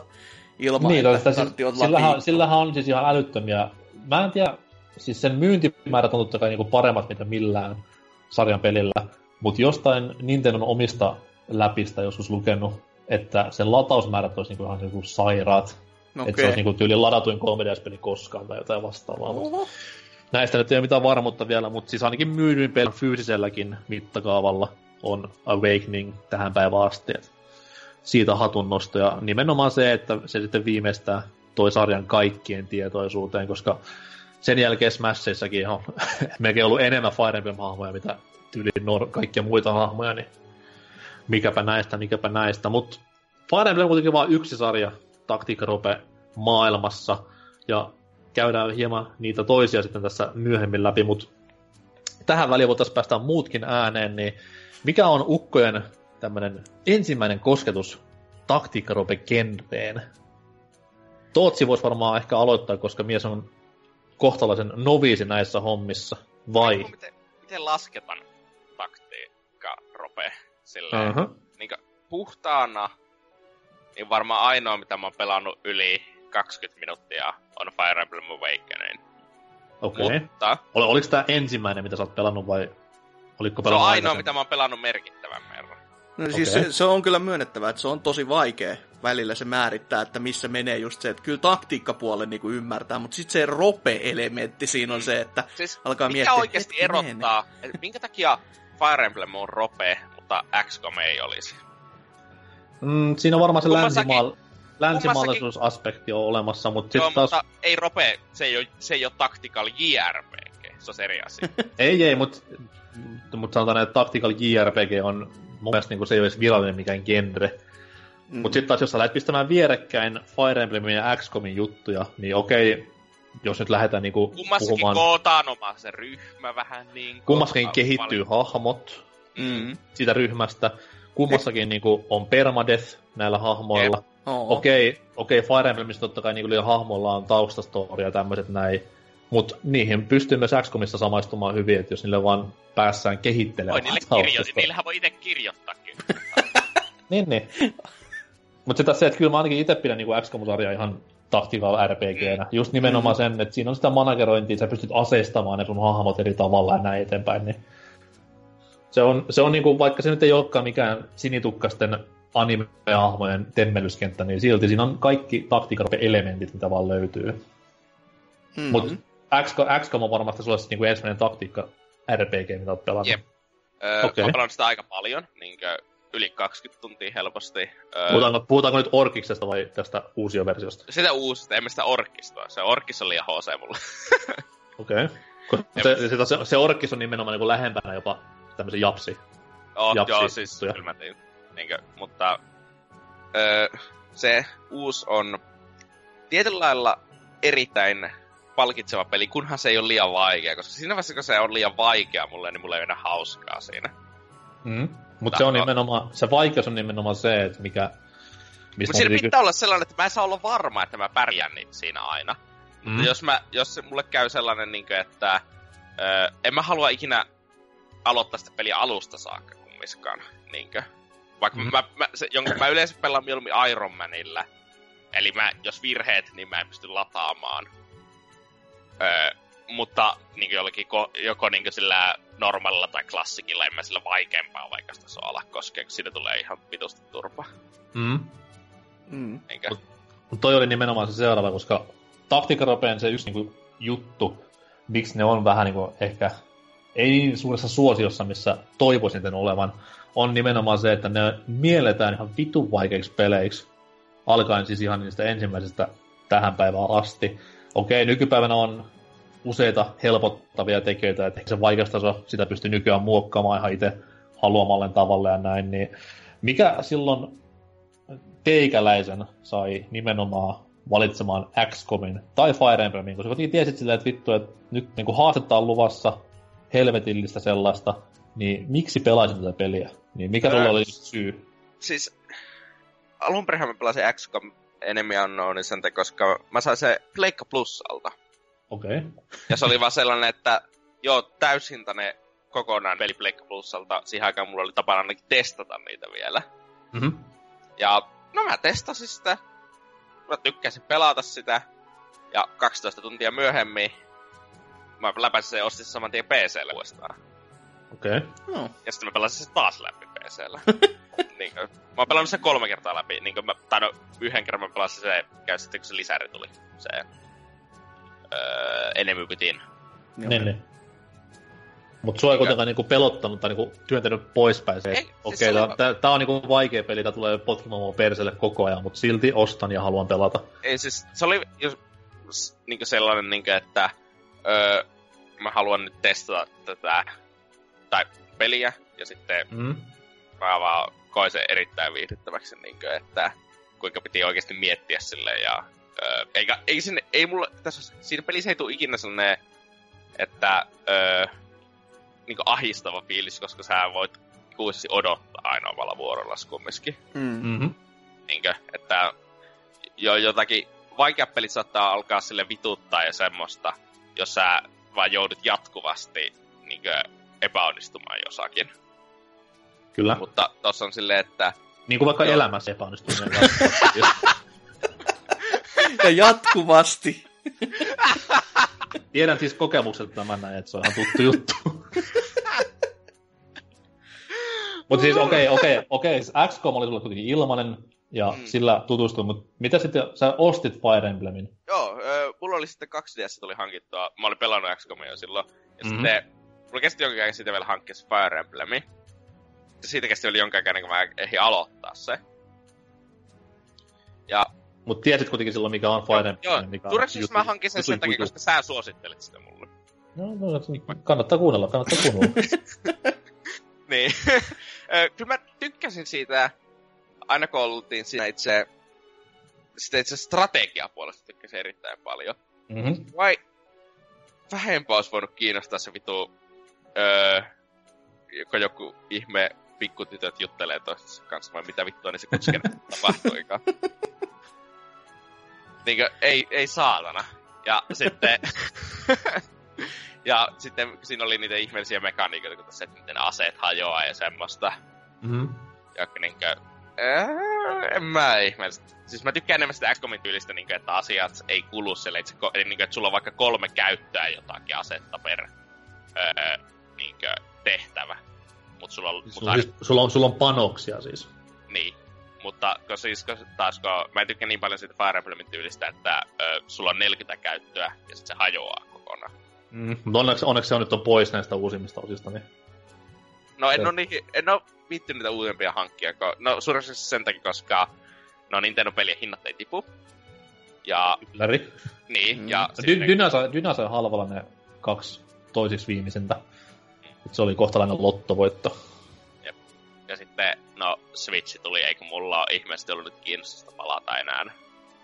Ilman, niin, että siis, sillähän, sillähän on siis ihan älyttömiä. Mä en tiedä, siis sen myyntimäärät on totta kai niinku paremmat mitä millään sarjan pelillä, mutta jostain Nintendon omista läpistä joskus lukenut, että sen latausmäärät olisi niinku ihan niinku sairaat. Okay. Että se olisi niinku tyyli ladatuin 3DS-peli koskaan tai jotain vastaavaa. Uh-huh. Näistä nyt ei ole mitään varmuutta vielä, mutta siis ainakin myydyin pelin fyysiselläkin mittakaavalla on Awakening tähän päivään asti. Siitä hatunnosto ja nimenomaan se, että se sitten viimeistää toi sarjan kaikkien tietoisuuteen, koska sen jälkeen Smashissakin on melkein ollut enemmän Fire Emblem-hahmoja, mitä tyyli nor- kaikkia muita hahmoja, niin mikäpä näistä, mikäpä näistä. Mutta Fire Emblem on kuitenkin vain yksi sarja taktiikkarope maailmassa, ja käydään hieman niitä toisia sitten tässä myöhemmin läpi, mutta tähän väliin voitaisiin päästä muutkin ääneen, niin mikä on Ukkojen tämmöinen ensimmäinen kosketus taktiikkarope genreen? Tootsi voisi varmaan ehkä aloittaa, koska mies on kohtalaisen noviisi näissä hommissa, vai? Miten, miten lasketaan taktiikka rope silleen, uh-huh. niin puhtaana, niin varmaan ainoa, mitä mä oon pelannut yli 20 minuuttia, on Fire Emblem Awakening. Okei. Okay. Mutta... Ol, oliko tämä ensimmäinen, mitä sä oot pelannut, vai oliko pelannut Se on ainoa, mitä mä oon pelannut merkittävän verran. No siis okay. se, se, on kyllä myönnettävä, että se on tosi vaikea välillä se määrittää, että missä menee just se, että kyllä taktiikkapuolen niin kuin ymmärtää, mutta sitten se rope-elementti siinä on se, että siis alkaa mikä miettiä, oikeasti erottaa, että minkä takia Fire Emblem on rope, mutta XCOM ei olisi? Mm, siinä on varmaan se länsimaal... länsimaalaisuusaspekti on olemassa, mutta sitten taas... Mutta ei rope, se ei ole, se ei ole tactical JRPG, se on eri asia. ei, ei, mutta mut sanotaan, että tactical JRPG on mun mielestä niin se ei ole edes virallinen mikään genre Mm. Mutta sitten taas, jos sä lähdet pistämään vierekkäin Fire Emblemin ja XCOMin juttuja, niin okei, jos nyt lähdetään niinku Kummassakin puhumaan... kootaan oma se ryhmä vähän niin kuin. Kummassakin kehittyy hahmot Mm. siitä ryhmästä. Kummassakin niinku on permadeath näillä hahmoilla. Okei, okei, Fire Emblemissa totta kai niinku hahmoilla on taustastoria ja tämmöiset näin. Mutta niihin pystyy myös XCOMissa samaistumaan hyvin, että jos niille vaan päässään Voi kehittelemään niille taustastoria. kirjoittaa, niillähän voi itse kirjoittaakin. Niin, niin. Mutta se, että kyllä mä ainakin itse pidän niinku XCOM-sarjaa ihan tactical RPGnä. Just nimenomaan sen, että siinä on sitä managerointia, sä pystyt aseistamaan ne sun hahmot eri tavalla ja näin eteenpäin. Niin se on, se on niinku, vaikka se nyt ei olekaan mikään sinitukkasten anime-hahmojen temmelyskenttä, niin silti siinä on kaikki tactical elementit, mitä vaan löytyy. Mm. Mutta XCOM on varmasti sulle niinku ensimmäinen taktiikka RPG, mitä oot pelannut. Jep. Öö, okay. Mä pelannut sitä aika paljon, niinkö yli 20 tuntia helposti. Öö, Puhutaanko, puhutaanko nyt Orkiksesta vai tästä uusioversiosta? sitä uusista, en mä sitä orkistoa. Se orkis on liian HC mulle. Okei. Okay. Se, se, se, se orkis on nimenomaan niin lähempänä jopa tämmöisen japsi. Oh, Japsi joo, siis juttuja. kyllä mä tein. Niinkö, mutta öö, se uusi on tietyllä lailla erittäin palkitseva peli, kunhan se ei ole liian vaikea, koska siinä vaiheessa, kun se on liian vaikea mulle, niin mulla ei ole enää hauskaa siinä. Mm. Mutta se on nimenomaan, se vaikeus on nimenomaan se, että mikä... Mutta siinä piti pitää olla sellainen, että mä en saa olla varma, että mä pärjään niitä siinä aina. Mm. Mutta jos, mä, jos se mulle käy sellainen, niin kuin, että ö, en mä halua ikinä aloittaa sitä peliä alusta saakka kummiskaan. Niin kuin. Vaikka Mm. mm. mä, mä, se, jonka mä yleensä pelaan mieluummin Iron Manilla. Eli mä, jos virheet, niin mä en pysty lataamaan. Ö, mutta niin kuin jollakin, ko, joko niin kuin sillä normaalilla tai klassikilla, en mä sillä vaikeampaa vaikka sitä saa ala koskea, kun siitä tulee ihan vitusti turpa. Mm. Mm. Mutta toi oli nimenomaan se seuraava, koska taktiikkaropeen se yksi niinku juttu, miksi ne on vähän niinku ehkä ei niin suuressa suosiossa, missä toivoisin niiden olevan, on nimenomaan se, että ne mielletään ihan vitun vaikeiksi peleiksi, alkaen siis ihan niistä ensimmäisistä tähän päivään asti. Okei, nykypäivänä on useita helpottavia tekijöitä, että se vaikeustaso, sitä pystyy nykyään muokkaamaan ihan itse haluamalle tavalla ja näin, niin mikä silloin teikäläisen sai nimenomaan valitsemaan XCOMin tai Fire Emblemin, koska kuitenkin tiesit silleen, että vittu, että nyt niin kuin haastetta on luvassa, helvetillistä sellaista, niin miksi pelaisin tätä peliä? Niin mikä sulla Ää, oli syy? siis alun perin mä pelasin XCOM Enemy Unknown sen, takia, koska mä sain se Pleikka Plusalta. Okei. Okay. Ja se oli vaan sellainen, että joo, täyshintainen kokonaan peli Pleikka Plusalta. Siihen aikaan mulla oli tapana ainakin testata niitä vielä. Mm-hmm. Ja no mä testasin sitä. Mä tykkäsin pelata sitä. Ja 12 tuntia myöhemmin mä läpäisin sen ja ostin saman tien PClle uudestaan. Okei. Okay. No. Ja sitten mä pelasin sen taas läpi PCllä. niin kuin, mä oon pelannut sen kolme kertaa läpi. Niin kuin mä, tai no, yhden kerran mä pelasin se, käy sitten kun se lisäri tuli. Se öö, Enemy Within. Joo. Niin, niin. Mutta sua ei kuitenkaan niinku pelottanut tai niinku työntänyt poispäin se, siis okei, okay, tää, tää on niinku vaikea peli, tää tulee potkimaan mua perselle koko ajan, mutta silti ostan ja haluan pelata. Ei siis, se oli jos, niinku sellainen, niinku, että öö, mä haluan nyt testata tätä tai peliä, ja sitten Mm. mä vaan koin sen erittäin viihdyttäväksi, niinku, että kuinka piti oikeasti miettiä sille ja öö, eikä, ei, sinne, ei mulla, tässä, siinä pelissä ei tule ikinä sellainen, että öö, niinku ahistava fiilis, koska sä voit kuusi odottaa aina omalla vuorollas kumminkin. Mm. Mm-hmm. Niinkö, että jo jotakin vaikeat pelit saattaa alkaa sille vituttaa ja semmoista, jos sä vaan joudut jatkuvasti niinkö, epäonnistumaan jossakin. Kyllä. Mutta tossa on silleen, että Niin kuin vaikka Joo. elämässä epäonnistuminen. jatkuvasti. Ja jatkuvasti. Tiedän siis kokemukselta tämän näin, että se on ihan tuttu juttu. Mutta siis okei, okei, okei. siis XCOM oli sulle kuitenkin ilmanen ja Mm. sillä tutustuin, mutta mitä sitten, sä ostit Fire Emblemin? joo, mulla oli sitten kaksi DS tuli hankittua. Mä olin pelannut XCOMia jo silloin. Ja Mhm. sitten mulla kesti jonkin aikaa sitten vielä hankkia Fire Emblemi. Siitä kesti vielä jonkin aikaa kuin mä ehdin aloittaa se. Ja Mutta tiesit kuitenkin silloin, mikä on Fire Emblem. joo, mikä Tureks juttu- mä hankin sen jutun sen takia, koska sä suosittelit sitä mulle. No, no, kannattaa kuunnella, kannattaa kuunnella. Niin. Kyllä mä tykkäsin siitä aina kun oltiin siinä itse, sitä itse strategiapuolesta tykkäsin erittäin paljon. Mm-hmm. Vai vähempää olisi voinut kiinnostaa se vitu, öö, kun joku ihme pikkutytöt juttelee toistensa kanssa, vai mitä vittua niin se kutsken tapahtuikaan. Niinkö, ei, ei saatana. Ja sitten... ja sitten siinä oli niitä ihmeellisiä mekaniikoita, kun tässä, että miten aseet hajoaa ja semmoista. Mm-hmm. Ja niinkö... Ää, en mä ihmeellistä. Siis mä tykkään enemmän sitä XCOMin tyylistä, niinkö, että asiat ei kulu sille, että, eli niinkö, että sulla on vaikka kolme käyttöä jotakin asetta per öö, niinkö, tehtävä. Mut sulla on, Sulla, mutta on siis, sulla, on, sulla on panoksia siis. niin. Mutta kun siis, kun taas kun, mä en tykkää niin paljon siitä Fire Emblemin tyylistä, että ö, sulla on 40 käyttöä ja sitten se hajoaa kokonaan. Mm. Mutta onneksi, onneksi se on nyt on pois näistä uusimmista osista, niin No en Se- oo, niihin, en oo viittynyt niitä uudempia hankkia, kun, no suuresti sen takia, koska no Nintendo-pelien hinnat ei tipu. Ja läri. niin, Mm. ja Dy, sai, Dyna sai halvalla ne kaksi toisiksi viimeisintä. Se oli kohtalainen lottovoitto. ja sitten, no Switch tuli, eikö mulla ole ihmeellisesti ollut nyt kiinnostusta palata enää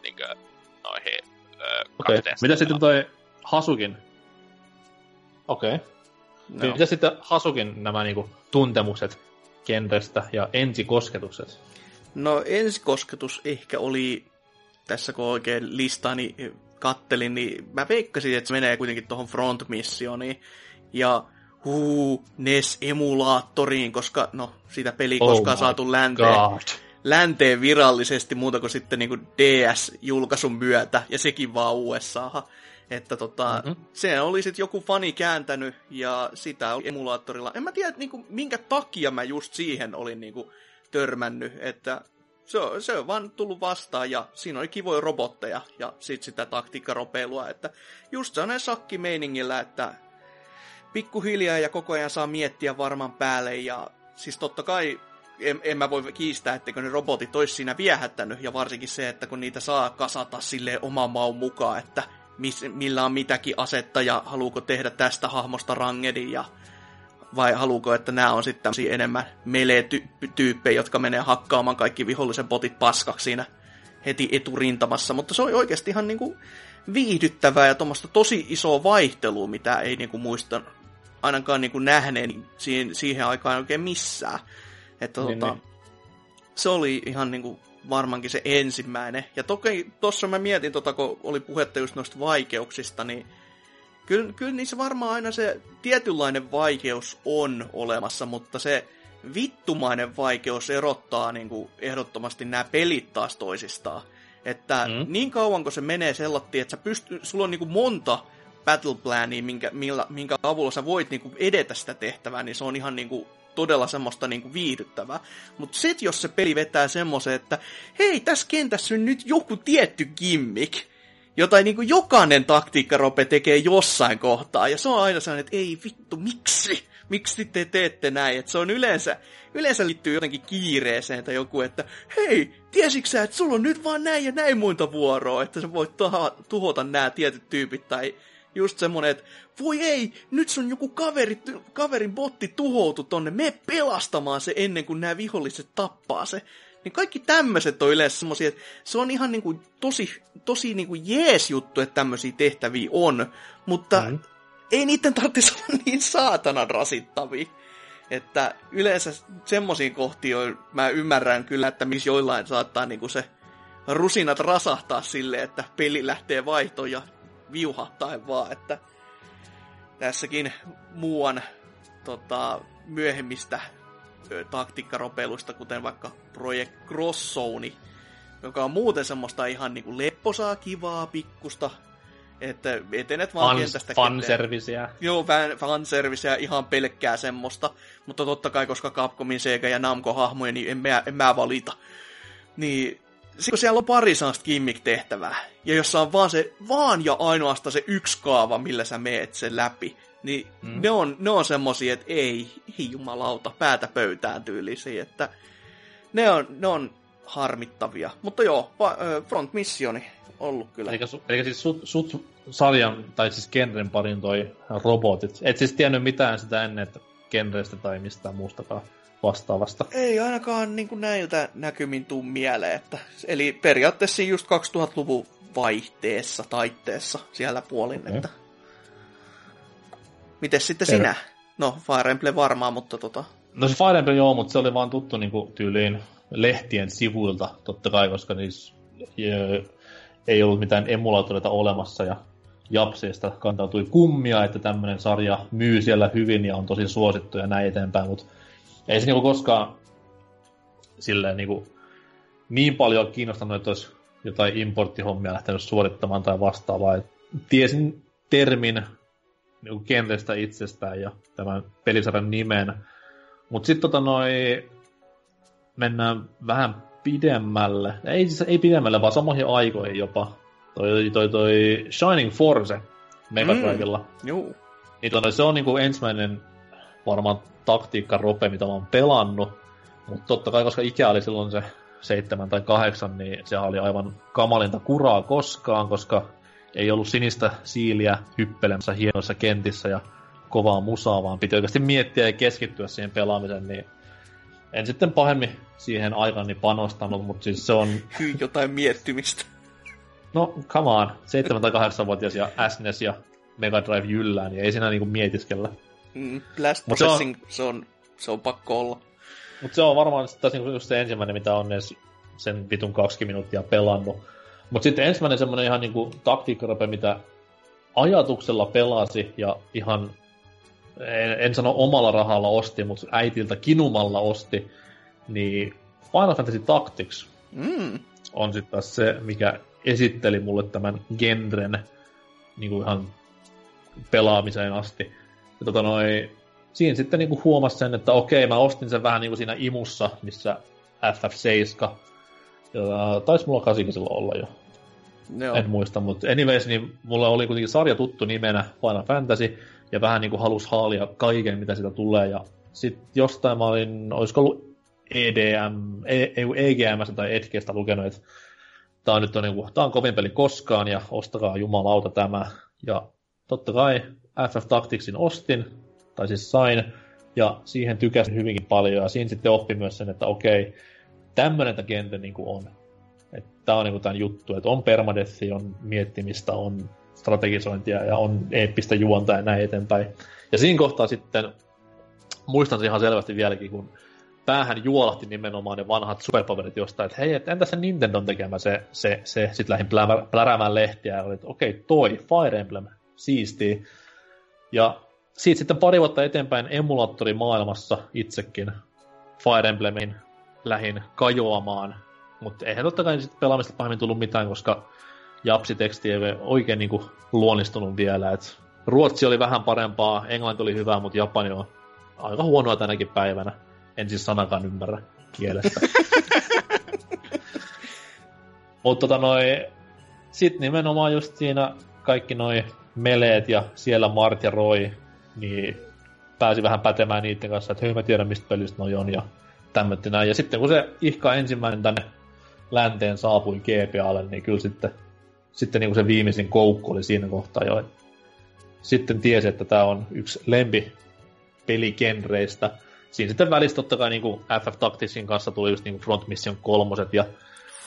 niinkö noihin ö, Okei. Okay. 2D Mitä sitten toi Hasukin? Okei. Okay. No. Mitä sitten Hasukin nämä niinku tuntemukset genrestä ja ensikosketukset? No ensikosketus ehkä oli, tässä kun oikein listani kattelin, niin mä veikkasin, että se menee kuitenkin tuohon front-missioniin. Ja huu, NES-emulaattoriin, koska no, sitä peli Oh koskaan saatu länteen, God. länteen virallisesti muuta kuin sitten niin DS-julkaisun myötä, ja sekin vaan USAhan. Että tota, Mhm. mm-hmm. se oli sitten joku fani kääntänyt, ja sitä oli emulaattorilla. En mä tiedä, niin kuin, minkä takia mä just siihen olin niin kuin, törmännyt, että se on, se on vaan tullut vastaan, ja siinä oli kivoja robotteja, ja sitten sitä taktiikkaropeilua, että just sellainen sakkimeiningillä, että pikkuhiljaa ja koko ajan saa miettiä varman päälle, ja siis totta kai en, en mä voi kiistää, etteikö ne robotit olisi siinä viehättänyt, ja varsinkin se, että kun niitä saa kasata sille oman maun mukaan, että miss, millä on mitäkin asetta, ja haluuko tehdä tästä hahmosta rangedin, ja vai haluuko, että nämä on sitten tämmöisiä enemmän melee-tyyppejä, jotka menee hakkaamaan kaikki vihollisen botit paskaksi siinä heti eturintamassa, mutta se oli oikeasti ihan niinku viihdyttävää ja tuommoista tosi isoa vaihtelua, mitä ei niinku muista ainakaan niinku nähneen siihen, siihen aikaan oikein missään. Että Niin, tota, niin. se oli ihan niinku varmaankin se ensimmäinen. Ja toki tuossa mä mietin, tota, kun oli puhetta just noista vaikeuksista, niin kyllä, kyllä niissä varmaan aina se tietynlainen vaikeus on olemassa, mutta se vittumainen vaikeus erottaa niin kuin ehdottomasti nämä pelit taas toisistaan. Että Mm. niin kauan kun se menee sellattiin, että sä pystyy, sulla on niin kuin monta battle plania, minkä, millä, minkä avulla sä voit niin kuin edetä sitä tehtävää, niin se on ihan niin kuin todella semmoista niin kuin viihdyttävää. Mutta sit jos se peli vetää semmoisen, että hei, tässä kentässä on nyt joku tietty gimmick, jota niin kuin jokainen taktiikkarope tekee jossain kohtaa, ja se on aina sellainen, että ei vittu, miksi? Miksi te teette näin? Että se on yleensä, yleensä liittyy jotenkin kiireeseen tai joku, että hei, tiesitkö sä, että sulla on nyt vaan näin ja näin muita vuoroa, että sä voit tuhota nämä tietyt tyypit, tai just semmonen, että voi ei, nyt sun joku kaveri, kaverin botti tuhoutu tonne, me pelastamaan se ennen kuin nämä viholliset tappaa se. Niin kaikki tämmöiset on yleensä semmosia, että se on ihan niinku tosi, tosi niinku jees juttu, että tämmöisiä tehtäviä on, mutta mm. ei niiden tarvitsisi olla niin saatanan rasittavia. Että yleensä semmoisiin kohtiin mä ymmärrän kyllä, että missä joillain saattaa niinku se rusinat rasahtaa silleen, että peli lähtee vaihtoon ja viuhahtaa vaan, että tässäkin muuan tota, myöhemmistä ö, taktiikkaropeiluista, kuten vaikka Project Crosszone, joka on muuten semmoista ihan niinku lepposaa, kivaa, pikkusta, että etenet vaan Fans, kentästä fanserviceä. Joo, fan, fanserviceä ihan pelkkää semmoista. Mutta totta kai, koska Capcomin Sega ja Namco-hahmoja, niin en mä, en mä valita. Niin, kun siellä on pari sellaista gimmick-tehtävää, ja jossa on vaan se, vaan ja ainoastaan se yksi kaava, millä sä meet sen läpi, niin Mm. ne, on, ne on semmosia, että ei, ei jumalauta, päätä pöytään tyylisiä, että ne on, ne on harmittavia. Mutta joo, Front Missioni ollut kyllä. Eli, su, eli siis sut, sut sarjan, tai siis genren parin toi robotit. Et siis tiennyt mitään sitä ennen, että genrestä tai mistään muustakaan. Vastaavasta. Ei ainakaan niin kuin näiltä näkymin tuu mieleen. Että, eli periaatteessa just 2000-luvun vaihteessa, taitteessa siellä puolin. Okay. Että... Mites sitten per... sinä? No, Fire Emblem varmaan, mutta tota... No se Fire Emblem joo, mutta se oli vaan tuttu niin kuin, tyyliin lehtien sivuilta, totta kai, koska niissä ei ollut mitään emulaattoreita olemassa ja Japseista kantautui kummia, että tämmöinen sarja myy siellä hyvin ja on tosi suosittu ja näin eteenpäin, mutta ei se niinku koskaan silleen niinku niin paljon kiinnostanut, että olisi jotain importtihommia lähtenyt suorittamaan tai vastaavaa. Et tiesin termin niinku kentästä itsestään ja tämän pelisarjan nimen, mutta sitten tota noi, mennään vähän pidemmälle, ei, siis ei pidemmälle, vaan samoihin aikoihin jopa. Toi, toi, toi Shining Force Mega. Mm, juu. Niin tonne, se on niinku ensimmäinen varmaan taktiikka rope, mitä mä oon pelannut. Mutta totta kai, koska ikä oli silloin se seitsemän tai kahdeksan, niin se oli aivan kamalinta kuraa koskaan, koska ei ollut sinistä siiliä hyppelemässä hienoissa kentissä ja kovaa musaa, vaan piti oikeasti miettiä ja keskittyä siihen pelaamiseen, niin en sitten pahemmin siihen aikani panostanut, mutta siis se on... Jotain miettimistä. No, come on. 7- tai 8-vuotias ja SNES ja Mega Drive jyllää, niin ei siinä niinku mietiskellä. Mm, Blast Mut Processing, se on, se on, se on pakko olla. Mutta se on varmaan taas niinku just se ensimmäinen, mitä on edes sen vitun 20 minuuttia pelannut. Mutta sitten ensimmäinen semmoinen ihan niinku taktiikkarape, mitä ajatuksella pelasi ja ihan, en, en sano omalla rahalla osti, mutta äitiltä kinumalla osti, niin Final Fantasy Tactics mm. on sitten taas se, mikä esitteli mulle tämän genren niin kuin ihan pelaamiseen asti. Ja tota noi, siinä sitten niin kuin huomasi sen, että okei, mä ostin sen vähän niin kuin siinä imussa, missä FF7, ja taisi mulla kasikin silloin olla jo. Joo. En muista, mutta anyways, niin mulla oli kuitenkin sarja tuttu nimenä Final Fantasy, ja vähän niin kuin halus haalia kaiken, mitä sitä tulee, ja sitten jostain mä olin, olisiko ollut EDM, EGM tai Edgestä lukenut, että tämä nyt on, niin kuin, tämä on kovin peli koskaan ja ostakaa jumalauta tämä. Ja totta kai FF Tacticsin ostin, tai siis sain, ja siihen tykäsin hyvinkin paljon, ja siinä sitten oppi myös sen, että okei, tämmöinen tämä kenttä niin kuin on. Että tämä on niin tämän juttu, että on permadethi, on miettimistä, on strategisointia ja on eeppistä juonta ja näin eteenpäin. Ja siinä kohtaa sitten, muistan ihan selvästi vieläkin, kun päähän juolahti nimenomaan ne vanhat superpowerit jostain, että hei, et entä se Nintendon tekemä se, se, se sitten lähdin pläräämään lehtiä ja oli, että okei, okay, toi, Fire Emblem, siisti. Ja siitä sitten pari vuotta eteenpäin emulaattorimaailmassa itsekin Fire Emblemin lähin kajoamaan, mutta eihän totta kai sitten pelaamista pahemmin tullut mitään, koska japsiteksti ei oikein niinku luonnistunut vielä. Et Ruotsi oli vähän parempaa, Englanti oli hyvä, mutta Japani on aika huonoa tänäkin päivänä en siis sanakaan ymmärrä kielestä. Mutta tota noi, sit nimenomaan just siinä kaikki noi meleet ja siellä Mart ja Roy, niin pääsi vähän pätemään niiden kanssa, että hei mä tiedän mistä pelistä noi on ja tämmötti näin. Ja sitten kun se ihka ensimmäinen tänne länteen saapui GPAlle, niin kyllä sitten, sitten niin kuin se viimeisin koukku oli siinä kohtaa jo. Sitten tiesi, että tämä on yksi lempi peligenreistä siinä sitten välissä totta kai niin FF Tacticsin kanssa tuli just niin Front Mission kolmoset ja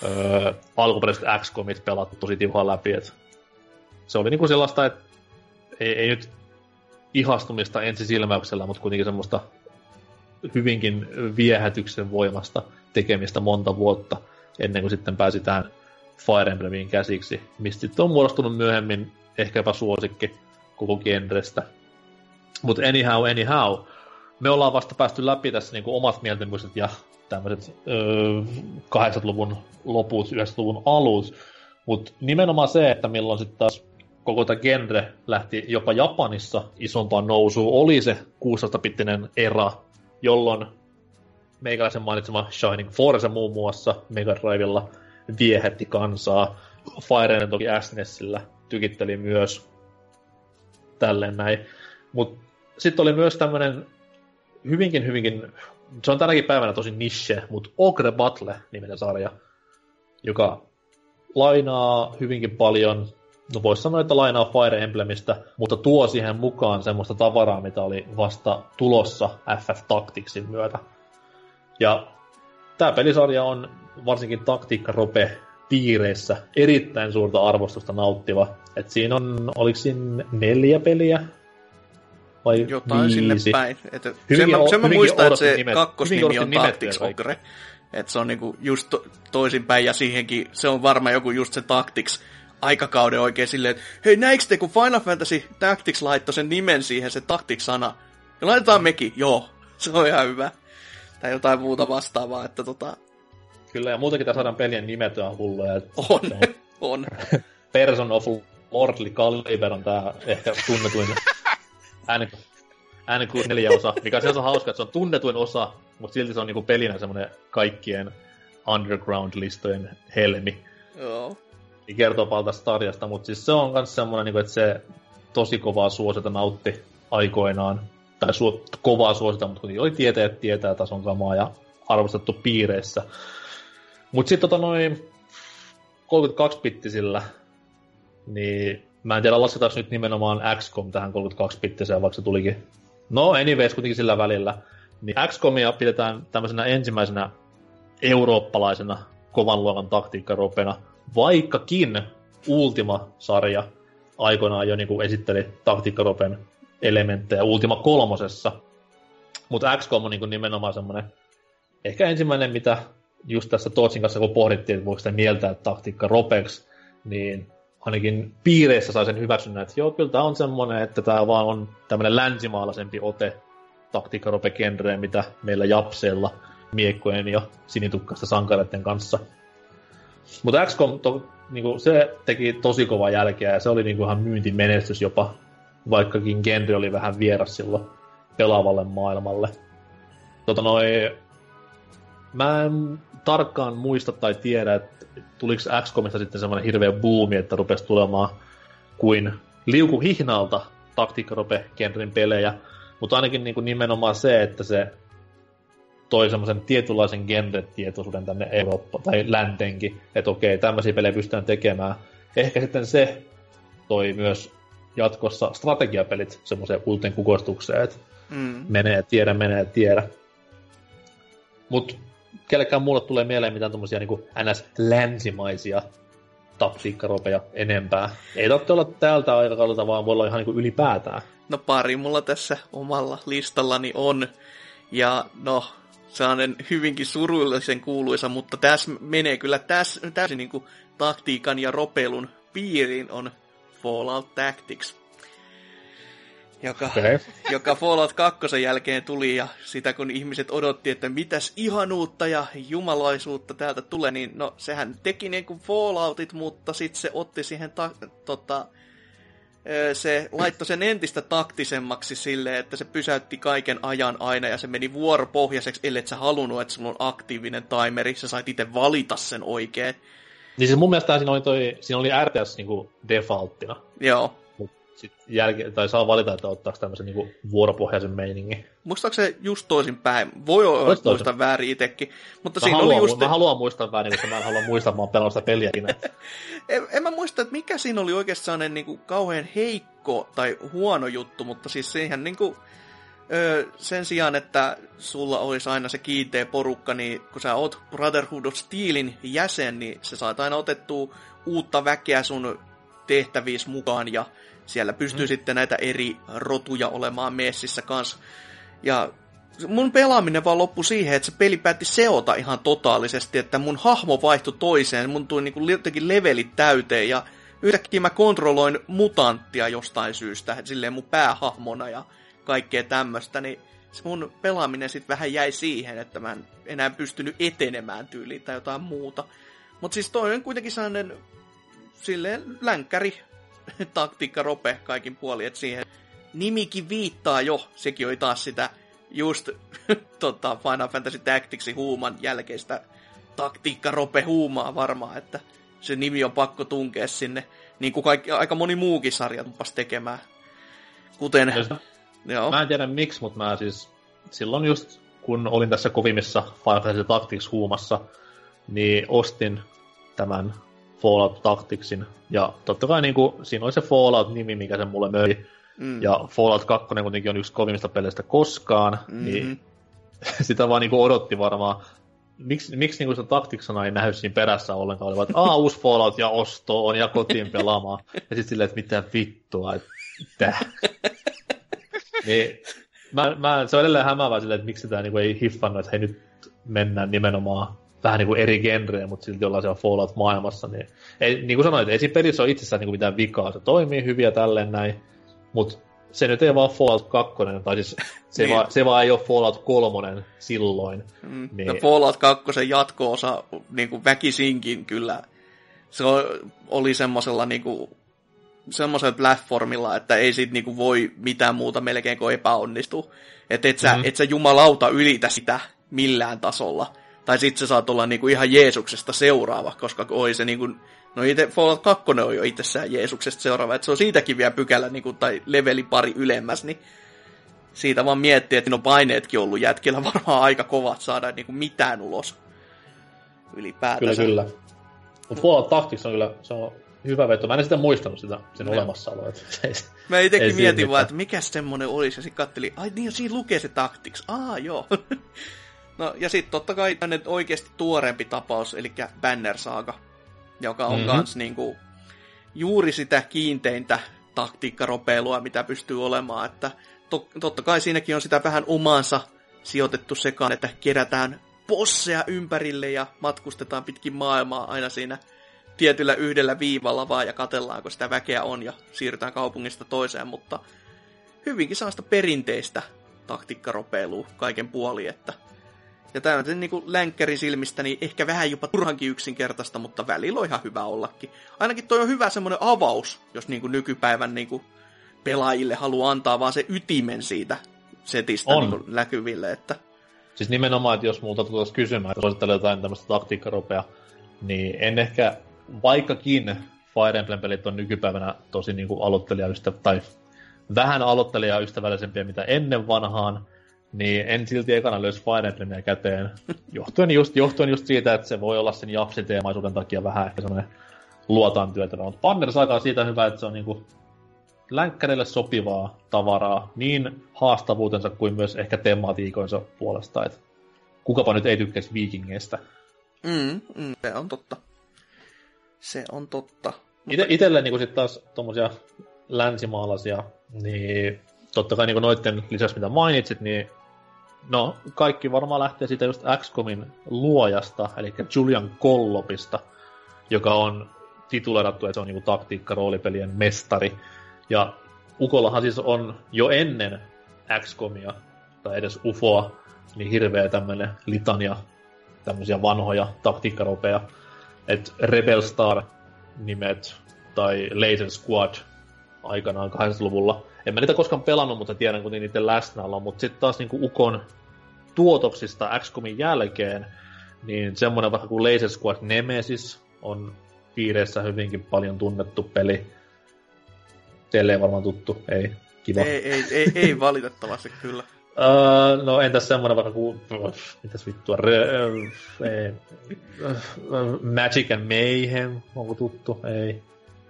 öö, alkuperäiset XCOMit pelattu tosi tiuhaan läpi. Et se oli niin sellaista, että ei, ei nyt ihastumista ensisilmäyksellä, mutta kuitenkin semmoista hyvinkin viehätyksen voimasta tekemistä monta vuotta ennen kuin sitten pääsi tähän Fire Emblemiin käsiksi, mistä sitten on muodostunut myöhemmin ehkäpä suosikki koko genrestä. Mutta anyhow, anyhow, me ollaan vasta päästy läpi tässä niin kuin omat mieltymykset ja tämmöiset öö, 80-luvun loput, 90-luvun alut, mutta nimenomaan se, että milloin sitten taas koko tämä genre lähti jopa Japanissa isompaan nousuun, oli se 16-pittinen era, jolloin meikäläisen mainitsema Shining Force muun muassa Mega Drivella viehätti kansaa. Fire toki SNESillä tykitteli myös tälleen näin. Mutta sitten oli myös tämmöinen hyvinkin, hyvinkin, se on tänäkin päivänä tosi niche, mutta Ogre Battle niminen sarja, joka lainaa hyvinkin paljon, no voisi sanoa, että lainaa Fire Emblemistä, mutta tuo siihen mukaan semmoista tavaraa, mitä oli vasta tulossa FF Tacticsin myötä. Ja tämä pelisarja on varsinkin taktiikka rope piireissä erittäin suurta arvostusta nauttiva. Et siinä on, oliko siinä neljä peliä? Vai Jotain viisi? sinne päin. Et sen, Hyvinkin mä, o- sen mä muistan, että se nimet- kakkosnimi on Tactics. Ogre. Että se on niinku just to, toisinpäin ja siihenkin, se on varmaan joku just se Tactics aikakauden oikein silleen, että hei näiks te, kun Final Fantasy Tactics laittoi sen nimen siihen, se Tactics-sana, ja laitetaan mekin, joo, se on ihan hyvä. Tai jotain muuta vastaavaa, että tota, Kyllä, ja muutenkin tässä saadaan pelien nimet on hulluja. on, se on on. Person of Mortally Caliber on tää ehkä tunnetuin ääni, äänikuvien osa, mikä on sieltä hauska, että se on tunnetuin osa, mutta silti se on niinku pelinä semmoinen kaikkien underground-listojen helmi. Joo. Niin kertoo paljon tästä mutta siis se on myös semmoinen, niinku, että se tosi kovaa suosiota nautti aikoinaan. Tai su- kovaa suosiota, mutta kuitenkin oli tietäjät tietää tason kamaa ja arvostettu piireissä. Mutta sitten tota noin 32-bittisillä, niin mä en tiedä lasketaanko nyt nimenomaan XCOM tähän 32-bittiseen, vaikka se tulikin. No anyways, kuitenkin sillä välillä. Niin XCOMia pidetään tämmöisenä ensimmäisenä eurooppalaisena kovan luokan taktiikkaropena, vaikkakin Ultima-sarja aikoinaan jo niin esitteli taktiikkaropen elementtejä Ultima kolmosessa. Mutta XCOM on niin nimenomaan semmoinen ehkä ensimmäinen, mitä just tässä Tootsin kanssa, kun pohdittiin, että voiko sitä mieltää taktiikka ropeksi, niin ainakin piireissä sai sen hyväksynnän, että joo, kyllä tämä on semmoinen, että tämä vaan on tämmöinen länsimaalaisempi ote taktiikka rope genreen, mitä meillä japseilla miekkojen ja sinitukkaista sankareiden kanssa. Mutta XCOM, to, niinku, se teki tosi kovaa jälkeä ja se oli niinku ihan myyntimenestys jopa, vaikkakin genre oli vähän vieras silloin pelaavalle maailmalle. Tota noi, mä en tarkkaan muista tai tiedä, että tuliko XCOMista sitten semmoinen hirveä buumi, että rupesi tulemaan kuin liuku hihnalta taktiikkarope genren pelejä, mutta ainakin niin nimenomaan se, että se toi semmoisen tietynlaisen genre-tietoisuuden tänne Eurooppaan tai länteenkin, että okei, tämmöisiä pelejä pystytään tekemään. Ehkä sitten se toi myös jatkossa strategiapelit semmoiseen uuteen kukoistukseen, että Mm. menee tiedä, menee tiedä. Mut kellekään muulle tulee mieleen mitään tommosia niinku NS-länsimaisia taktiikkaropeja enempää. Ei tarvitse olla täältä aikakaudelta, vaan voi olla ihan niinku ylipäätään. No pari mulla tässä omalla listallani on. Ja no, sellainen hyvinkin surullisen kuuluisa, mutta tässä menee kyllä täs, täysin niin kuin taktiikan ja ropelun piiriin on Fallout Tactics. Joka, Okei. joka Fallout 2 jälkeen tuli ja sitä kun ihmiset odotti, että mitäs ihanuutta ja jumalaisuutta täältä tulee, niin no sehän teki niin kuin Falloutit, mutta sitten se otti siihen ta- tota, se laittoi sen entistä taktisemmaksi silleen, että se pysäytti kaiken ajan aina ja se meni vuoropohjaiseksi, ellei sä halunnut, että sulla on aktiivinen timeri, sä sait itse valita sen oikein. Niin siis mun mielestä siinä oli, toi, siinä oli RTS niinku defaulttina. Joo. Sit jälke, tai saa valita, että ottaako tämmöisen niinku vuoropohjaisen meiningin. Muistaakseni just toisinpäin. Voi olla, että toisin. muistan väärin itsekin. Mutta Mä siinä haluan, oli just... mä haluan muistaa väärin, koska mä en halua muistaa, mä oon sitä peliäkin. En, en mä muista, että mikä siinä oli oikeastaan sellainen niin kuin, kauhean heikko tai huono juttu, mutta siis siihen niin kuin, ö, sen sijaan, että sulla olisi aina se kiinteä porukka, niin kun sä oot Brotherhood of Steelin jäsen, niin sä saat aina otettua uutta väkeä sun tehtäviis mukaan ja siellä pystyy mm. sitten näitä eri rotuja olemaan messissä kanssa. Ja mun pelaaminen vaan loppui siihen, että se peli päätti seota ihan totaalisesti, että mun hahmo vaihtui toiseen, mun tuli niinku jotenkin levelit täyteen ja yhtäkkiä mä kontrolloin mutanttia jostain syystä, silleen mun päähahmona ja kaikkea tämmöistä, niin se mun pelaaminen sitten vähän jäi siihen, että mä en enää pystynyt etenemään tyyliin tai jotain muuta. Mutta siis toi on kuitenkin sellainen silleen länkkäri taktiikka rope kaikin puolin, että siihen nimikin viittaa jo, sekin oli taas sitä just tota, Final Fantasy Tacticsin huuman jälkeistä taktiikka rope huumaa varmaan, että se nimi on pakko tunkea sinne, niin kuin kaikki, aika moni muukin sarja tupas tekemään. Kuten, Jos- joo, Mä en tiedä miksi, mutta mä siis silloin just kun olin tässä kovimmissa Final Fantasy Tactics huumassa, niin ostin tämän Fallout Tacticsin. Ja totta kai niin kuin, siinä oli se Fallout-nimi, mikä se mulle möi. mm, Ja Fallout 2 kuitenkin on yksi kovimmista peleistä koskaan, Mhm. niin sitä vaan niinku odotti varmaan. Miksi, miksi niinku sitä taktiksana ei näy siinä perässä ollenkaan? Oli vaan, että aah, uusi Fallout ja ostoon ja kotiin pelaamaan. Ja sitten silleen, että mitä vittua, että niin, mä, mä, se on edelleen hämäävää silleen, että miksi tämä niinku ei hiffannut, että hei nyt mennään nimenomaan vähän niin kuin eri genrejä, mutta silti ollaan siellä Fallout-maailmassa. Niin, ei, niin kuin sanoit, ei siinä pelissä ole itsessään niin kuin mitään vikaa. Se toimii hyviä tälleen näin, mutta se nyt ei vaan Fallout 2, tai siis se, niin. vaan, se vaan ei ole Fallout 3 silloin. Mm. Niin... No Fallout 2 jatko-osa niin kuin väkisinkin kyllä, se oli semmoisella niin kuin, semmoisella platformilla, että ei siitä niinku voi mitään muuta melkein kuin epäonnistu. Että et sä, mm. et sä jumalauta ylitä sitä millään tasolla. Tai sit se saat olla niinku ihan Jeesuksesta seuraava, koska oi se niinku, no itse Fallout 2 on jo itsessään Jeesuksesta seuraava, että se on siitäkin vielä pykälä niinku, tai leveli pari ylemmäs, niin siitä vaan miettii, että no paineetkin ollut jätkillä varmaan aika kovat saada niinku mitään ulos ylipäätänsä. Kyllä, kyllä. Mutta Fallout Tactics on kyllä, se on hyvä veto. Mä en sitä muistanut sitä, sen no. olemassaoloa. Mä itsekin mietin vaan, että mikä semmonen olisi, ja sitten kattelin, ai niin, siinä lukee se Tactics. Aa, joo. no, ja sitten totta kai tänne oikeasti tuorempi tapaus, eli Banner Saga, joka on mm-hmm. kans niinku juuri sitä kiinteintä taktiikkaropeilua, mitä pystyy olemaan, että to, totta kai siinäkin on sitä vähän omaansa sijoitettu sekaan, että kerätään posseja ympärille ja matkustetaan pitkin maailmaa aina siinä tietyllä yhdellä viivalla vaan ja katellaan, kun sitä väkeä on ja siirrytään kaupungista toiseen, mutta hyvinkin sellaista perinteistä taktiikkaropeilua kaiken puoli, että ja tämä on niin länkkärin silmistä niin ehkä vähän jopa turhankin yksinkertaista, mutta välillä on ihan hyvä ollakin. Ainakin toi on hyvä semmoinen avaus, jos niin kuin nykypäivän niin kuin pelaajille haluaa antaa vaan se ytimen siitä setistä on. Niin näkyville. Että... Siis nimenomaan, että jos multa tulisi kysymään, että suosittelee jotain tämmöistä taktiikkaropea, niin en ehkä vaikkakin Fire Emblem-pelit on nykypäivänä tosi niin kuin aloittelijaystävä, tai vähän aloittelijaystävällisempiä mitä ennen vanhaan, niin en silti ekana löysi Fire Emblemia käteen. Johtuen just, johtuen just siitä, että se voi olla sen japsiteemaisuuden takia vähän ehkä semmoinen luotaan työtä. Mutta Banner Saga on siitä hyvä, että se on niinku länkkärille sopivaa tavaraa, niin haastavuutensa kuin myös ehkä tematiikoinsa puolesta. Et kukapa nyt ei tykkäisi viikingeistä. Mm, mm, se on totta. Se on totta. Ite, itelle niin sitten taas tuommoisia länsimaalaisia, niin totta kai niin noiden lisäksi mitä mainitsit, niin no kaikki varmaan lähtee siitä just XCOMin luojasta, eli Julian Kollopista, joka on titulerattu, että se on niin taktiikka-roolipelien mestari. Ja Ukollahan siis on jo ennen XCOMia, tai edes UFOa, niin hirveä tämmöinen litania tämmöisiä vanhoja taktiikkaropeja että Rebel Star nimet tai Laser Squad aikanaan 80-luvulla. En mä niitä koskaan pelannut, mutta tiedän kuitenkin niiden läsnäolo. Mutta sitten taas niinku Ukon tuotoksista XCOMin jälkeen, niin semmoinen vaikka kuin Laser Squad Nemesis on piireissä hyvinkin paljon tunnettu peli. Teille ei varmaan tuttu, ei. Kiva. Ei, ei, ei, ei valitettavasti kyllä. Uh, no entäs semmonen vaikka kuin, mitäs vittua, re, ei, Magic and Mayhem, onko tuttu? Ei.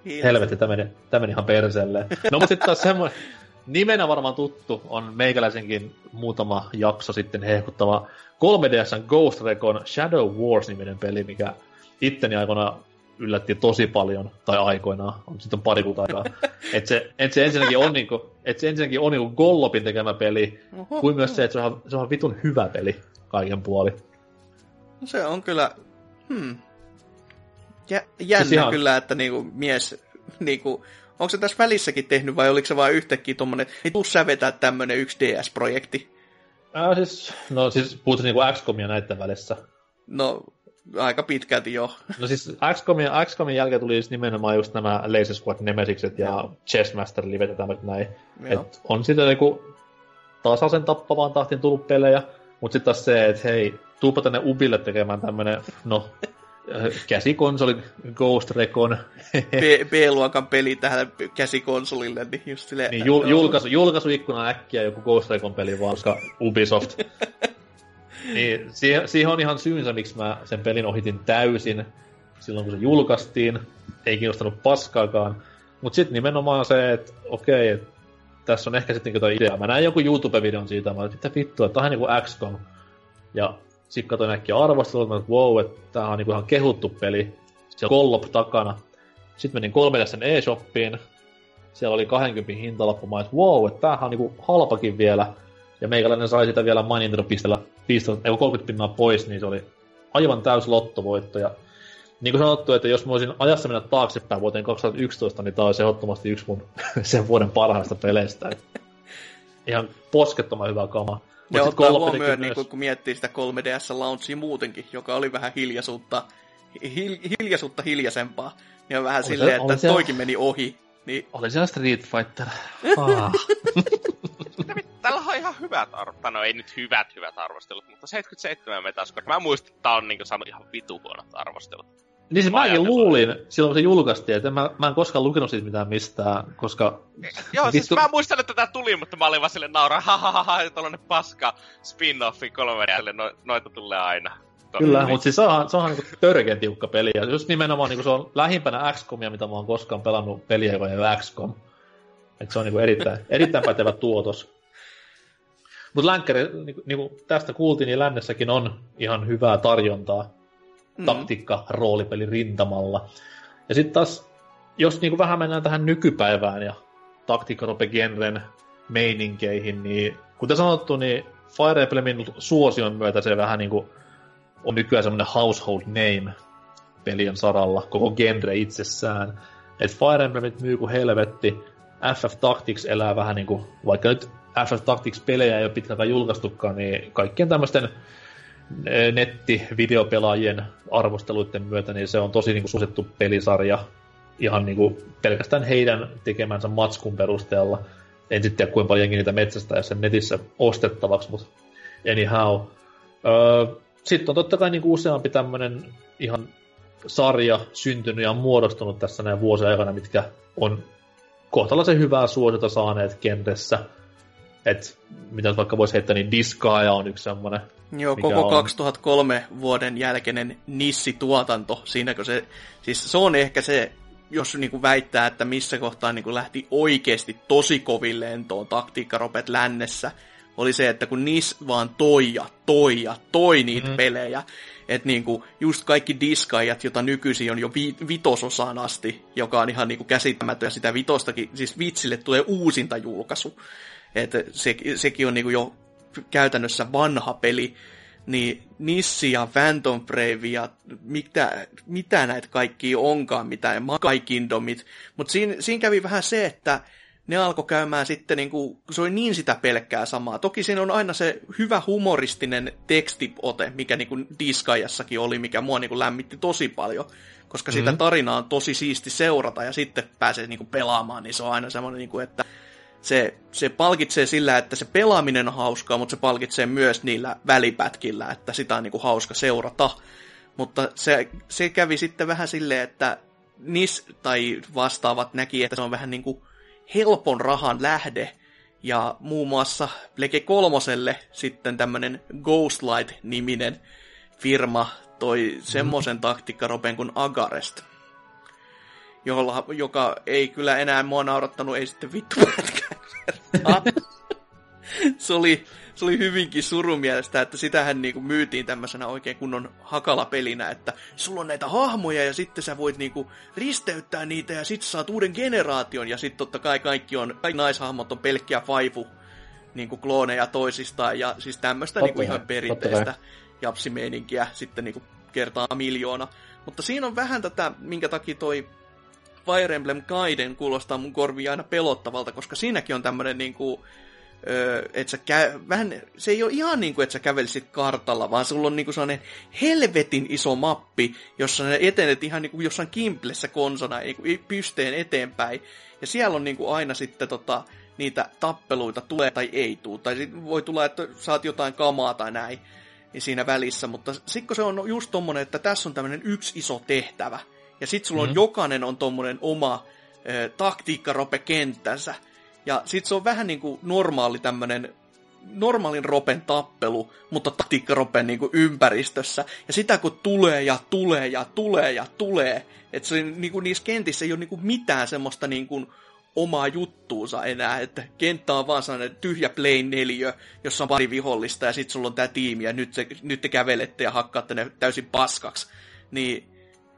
Hienosti. Helvetti, tämä meni, tämä meni ihan perseelle. No mutta sitten taas semmoinen, nimenä varmaan tuttu, on meikäläisenkin muutama jakso sitten hehkuttava 3DSn Ghost Recon Shadow Wars-niminen peli, mikä itteni aikoina yllätti tosi paljon, tai aikoinaan, on sitten pari kuuta aikaa. että se, et se ensinnäkin on, niinku, et se ensinnäkin on niinku Gollopin tekemä peli, Oho. kuin myös se, että se on, se on vitun hyvä peli kaiken puoli. No se on kyllä, hmm. Jä, jännä siis ihan... kyllä, että niinku mies, niinku, onko se tässä välissäkin tehnyt vai oliko se vain yhtäkkiä tommonen, ei tuu sä vetää tämmönen yksi DS-projekti? Äh, siis, no siis puhutaan niinku XCOMia näiden välissä. No, aika pitkälti jo. No siis XCOMin, XCOMin jälkeen tuli just nimenomaan just nämä Laser Squad Nemesikset ja Chessmaster Livet ja tämmöiset näin. Et on sitten niinku tasaisen tappavaan tahtiin tullut pelejä, mutta sitten taas se, että hei, tuupa tänne Ubille tekemään tämmönen, no, käsikonsoli Ghost Recon. B- B-luokan peli tähän käsikonsolille, niin just silleen... Niin, jul- julkaisu, julkaisuikkuna äkkiä joku Ghost Recon peli vaan, koska Ubisoft niin, siihen, siihen on ihan syynsä, miksi mä sen pelin ohitin täysin silloin, kun se julkaistiin. Ei kiinnostanut paskaakaan. Mutta sitten nimenomaan se, että okei, et tässä on ehkä sitten jotain idea. Mä näin joku YouTube-videon siitä, mä että mitä vittua, että tämä on niin kuin XCOM. Ja sitten katsoin äkkiä arvostelua, että wow, että tää on niinku ihan kehuttu peli. Siellä on Gollop takana. Sitten menin 3 sen e-shoppiin. Siellä oli 20 hintalappu. Mä että wow, että tämähän on niinku halpakin vielä. Ja meikäläinen sai sitä vielä My Nintendo-pistellä 30 pinnaa pois, niin se oli aivan täys lottovoitto. Ja niin kuin sanottu, että jos mä voisin ajassa mennä taaksepäin vuoteen 2011, niin tää olisi ehdottomasti yksi mun sen vuoden parhaista peleistä. ihan poskettoman hyvä kama. Mut ja ottaa huomioon, myös... niin kun, kun miettii sitä 3DS launchia muutenkin, joka oli vähän hiljaisuutta, hil, hiljaisuutta hiljaisempaa, niin on vähän oli silleen, se, että siellä... toikin meni ohi. Niin... Oli siellä Street Fighter. Ah. Tällä on ihan hyvät arvostelut. No ei nyt hyvät hyvät arvostelut, mutta 77 metaskor. Mä muistan, että tää on niinku saanut ihan vitu huonot arvostelut. Niin siis mäkin luulin, silloin kun se julkaistiin, että mä, mä en koskaan lukenut siitä mitään mistään, koska... Joo, siis mä muistan, että tätä tuli, mutta mä olin vaan sille nauraa, ha ha ha, ha tollanen paska spin-offi kolme no, noita tulee aina. Kyllä, niin. mutta siis se on, se on niinku törkeän tiukka peli. Ja just nimenomaan niinku se on lähimpänä XCOMia, mitä mä oon koskaan pelannut peliä, joka ei XCOM. Et se on niinku erittäin, erittäin pätevä tuotos. Mutta länkkäri, niinku, niinku tästä kuultiin, niin lännessäkin on ihan hyvää tarjontaa mm. taktiikka roolipeli rintamalla. Ja sitten taas, jos niinku vähän mennään tähän nykypäivään ja taktiikkarope-genren meininkeihin, niin kuten sanottu, niin Fire Emblemin suosion myötä se vähän niinku on nykyään semmoinen household name pelien saralla, koko genre itsessään. että Fire Emblemit myy kuin helvetti, FF Tactics elää vähän niinku, vaikka nyt FF Tactics-pelejä ei ole pitkältä julkaistukaan, niin kaikkien tämmöisten nettivideopelaajien arvosteluiden myötä, niin se on tosi niin kuin, suosittu pelisarja ihan niin kuin, pelkästään heidän tekemänsä matskun perusteella. En sitten tiedä, kuinka paljon niitä metsästä sen netissä ostettavaksi, mutta anyhow. Öö, sitten on totta kai niin kuin useampi tämmöinen ihan sarja syntynyt ja muodostunut tässä näin vuosien aikana, mitkä on kohtalaisen hyvää suosiota saaneet kentässä. Et mitä vaikka voisi heittää, niin Disgaea on yksi semmoinen Joo, koko on... 2003 vuoden jälkeinen Nissi-tuotanto, siinäkö se, siis se on ehkä se, jos niinku väittää, että missä kohtaa niinku lähti oikeasti tosi kovin lentoon taktiikkaropet lännessä, oli se, että kun Nis vaan toi ja toi ja toi niitä mm. pelejä, että niinku just kaikki diskaajat, jota nykyisin on jo vi- vitososaan asti, joka on ihan niinku käsittämätön, ja sitä vitostakin, siis vitsille tulee uusinta julkaisu. Että se, sekin on niinku jo käytännössä vanha peli, niin Nissi ja Phantom Brave ja mitä, mitä näitä kaikki onkaan, mitä Makai Kingdomit. Mutta siinä, siinä kävi vähän se, että ne alkoi käymään sitten, niin kuin, se oli niin sitä pelkkää samaa. Toki siinä on aina se hyvä humoristinen tekstiote, mikä niin kuin Diskajassakin oli, mikä mua niin kuin lämmitti tosi paljon. Koska mm-hmm. sitä tarinaa on tosi siisti seurata ja sitten pääsee niin kuin pelaamaan, niin se on aina semmoinen, niin kuin, että se, se palkitsee sillä, että se pelaaminen on hauskaa, mutta se palkitsee myös niillä välipätkillä, että sitä on niin kuin hauska seurata. Mutta se, se kävi sitten vähän silleen, että NIS tai vastaavat näki, että se on vähän niin kuin helpon rahan lähde, ja muun muassa Plege kolmoselle sitten tämmönen Ghostlight-niminen firma toi semmoisen taktiikkaropen kuin Agarest jolla, joka ei kyllä enää mua naurattanut, ei sitten vittu se, oli, se oli hyvinkin surumielestä, että sitähän niinku myytiin tämmöisenä oikein kunnon hakala-pelinä, että sulla on näitä hahmoja ja sitten sä voit niinku risteyttää niitä ja sitten saat uuden generaation. Ja sitten totta kai kaikki, on, kaikki naishahmot on pelkkiä faifu niinku klooneja toisistaan ja siis tämmöistä niinku ihan perinteistä japsimeininkiä sitten niinku kertaa miljoona. Mutta siinä on vähän tätä, minkä takia toi Fire Emblem Gaiden kuulostaa mun korviin aina pelottavalta, koska siinäkin on tämmönen niinku, että sä kä- vähän, se ei ole ihan niin kuin, että sä kävelisit kartalla, vaan sulla on niinku sellainen helvetin iso mappi, jossa sä etenet ihan niinku jossain kimplessä konsona, niinku pysteen eteenpäin. Ja siellä on niinku aina sitten tota, niitä tappeluita tulee tai ei tule. Tai voi tulla, että saat jotain kamaa tai näin niin siinä välissä, mutta sitten se on just tommonen, että tässä on tämmöinen yksi iso tehtävä, ja sit sulla on mm-hmm. jokainen on tommonen oma ö, taktiikkarope kenttänsä. Ja sit se on vähän niinku normaali tämmönen normaalin ropen tappelu, mutta taktiikkaropen niinku ympäristössä. Ja sitä kun tulee ja tulee ja tulee ja tulee, että se niinku niissä kentissä ei ole niinku mitään semmoista niinku omaa juttuunsa enää, että kenttä on vaan sellainen tyhjä plain neliö, jossa on pari vihollista ja sitten sulla on tämä tiimi ja nyt, se, nyt te kävelette ja hakkaatte ne täysin paskaksi. Niin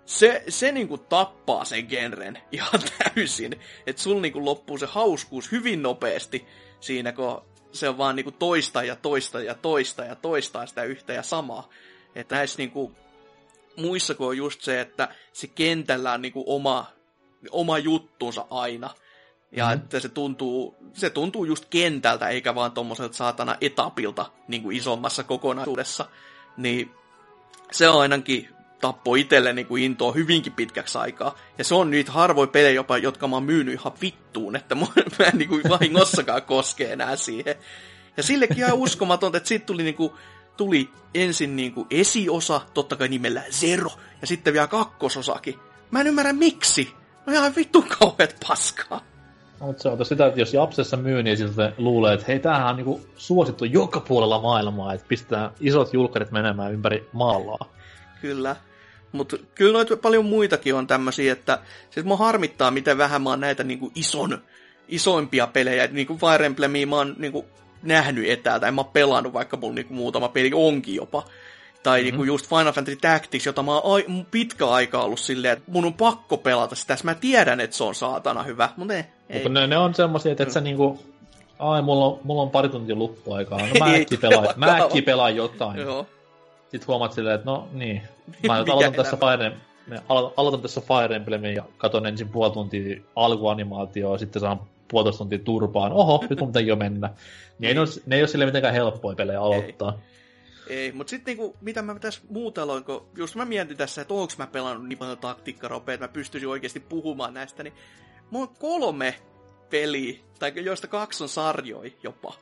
se, se niinku tappaa sen genren ihan täysin. Että sulla niinku loppuu se hauskuus hyvin nopeasti siinä, kun se on vaan niinku toista ja toista ja toista ja toistaa sitä yhtä ja samaa. Että näissä niinku, muissa on just se, että se kentällä on niinku oma, oma juttunsa aina. Ja mm-hmm. että se tuntuu, se tuntuu just kentältä, eikä vaan tommoselta saatana etapilta niin kuin isommassa kokonaisuudessa. Niin se on ainakin tappo itselle niin kuin intoa hyvinkin pitkäksi aikaa. Ja se on niitä harvoin pelejä jopa, jotka mä oon myynyt ihan vittuun, että mä en niin kuin vahingossakaan koske enää siihen. Ja sillekin ihan uskomatonta, että siitä tuli, niin kuin, tuli ensin niin kuin esiosa, totta kai nimellä Zero, ja sitten vielä kakkososakin. Mä en ymmärrä miksi. No ihan vittu kauheat paskaa. No, mutta se on sitä, että jos Japsessa myy, niin sitten luulee, että hei, tämähän on niinku suosittu joka puolella maailmaa, että pistää isot julkkarit menemään ympäri maallaa. Kyllä. Mutta kyllä noita paljon muitakin on tämmöisiä, että siis mua harmittaa, miten vähän mä oon näitä niinku ison, isoimpia pelejä. Niin kuin Fire Emblemia mä oon niinku nähnyt etäältä, en mä oon pelannut, vaikka mulla niinku muutama peli onkin jopa. Tai mm-hmm. niinku just Final Fantasy Tactics, jota mä oon ai- pitkä aika ollut silleen, että mun on pakko pelata sitä. Mä tiedän, että se on saatana hyvä, mutta ei. Mutta ne, ne on semmosia, että et sä mm. niinku... Ai, mulla on, mulla on pari tuntia luppuaikaa. No mä äkki pelaan, mä äkki pelaan jotain. Joo. Sitten huomaat silleen, että no niin. Mä aloitan tässä Fire, aloitan tässä Fire Emblemin ja katon ensin puoli tuntia alkuanimaatioa, sitten saan puolitoista tuntia turpaan. Oho, nyt mun pitää jo mennä. Niin ei ne, ole, ne ei ole sille mitenkään helppoja pelejä aloittaa. Ei. Ei, mutta sitten niinku, mitä mä tässä muuta aloin, kun just mä mietin tässä, että onko mä pelannut niin paljon taktiikkaropeja, että mä pystyisin oikeasti puhumaan näistä, niin mulla on kolme peliä, tai joista kaksi on sarjoi jopa,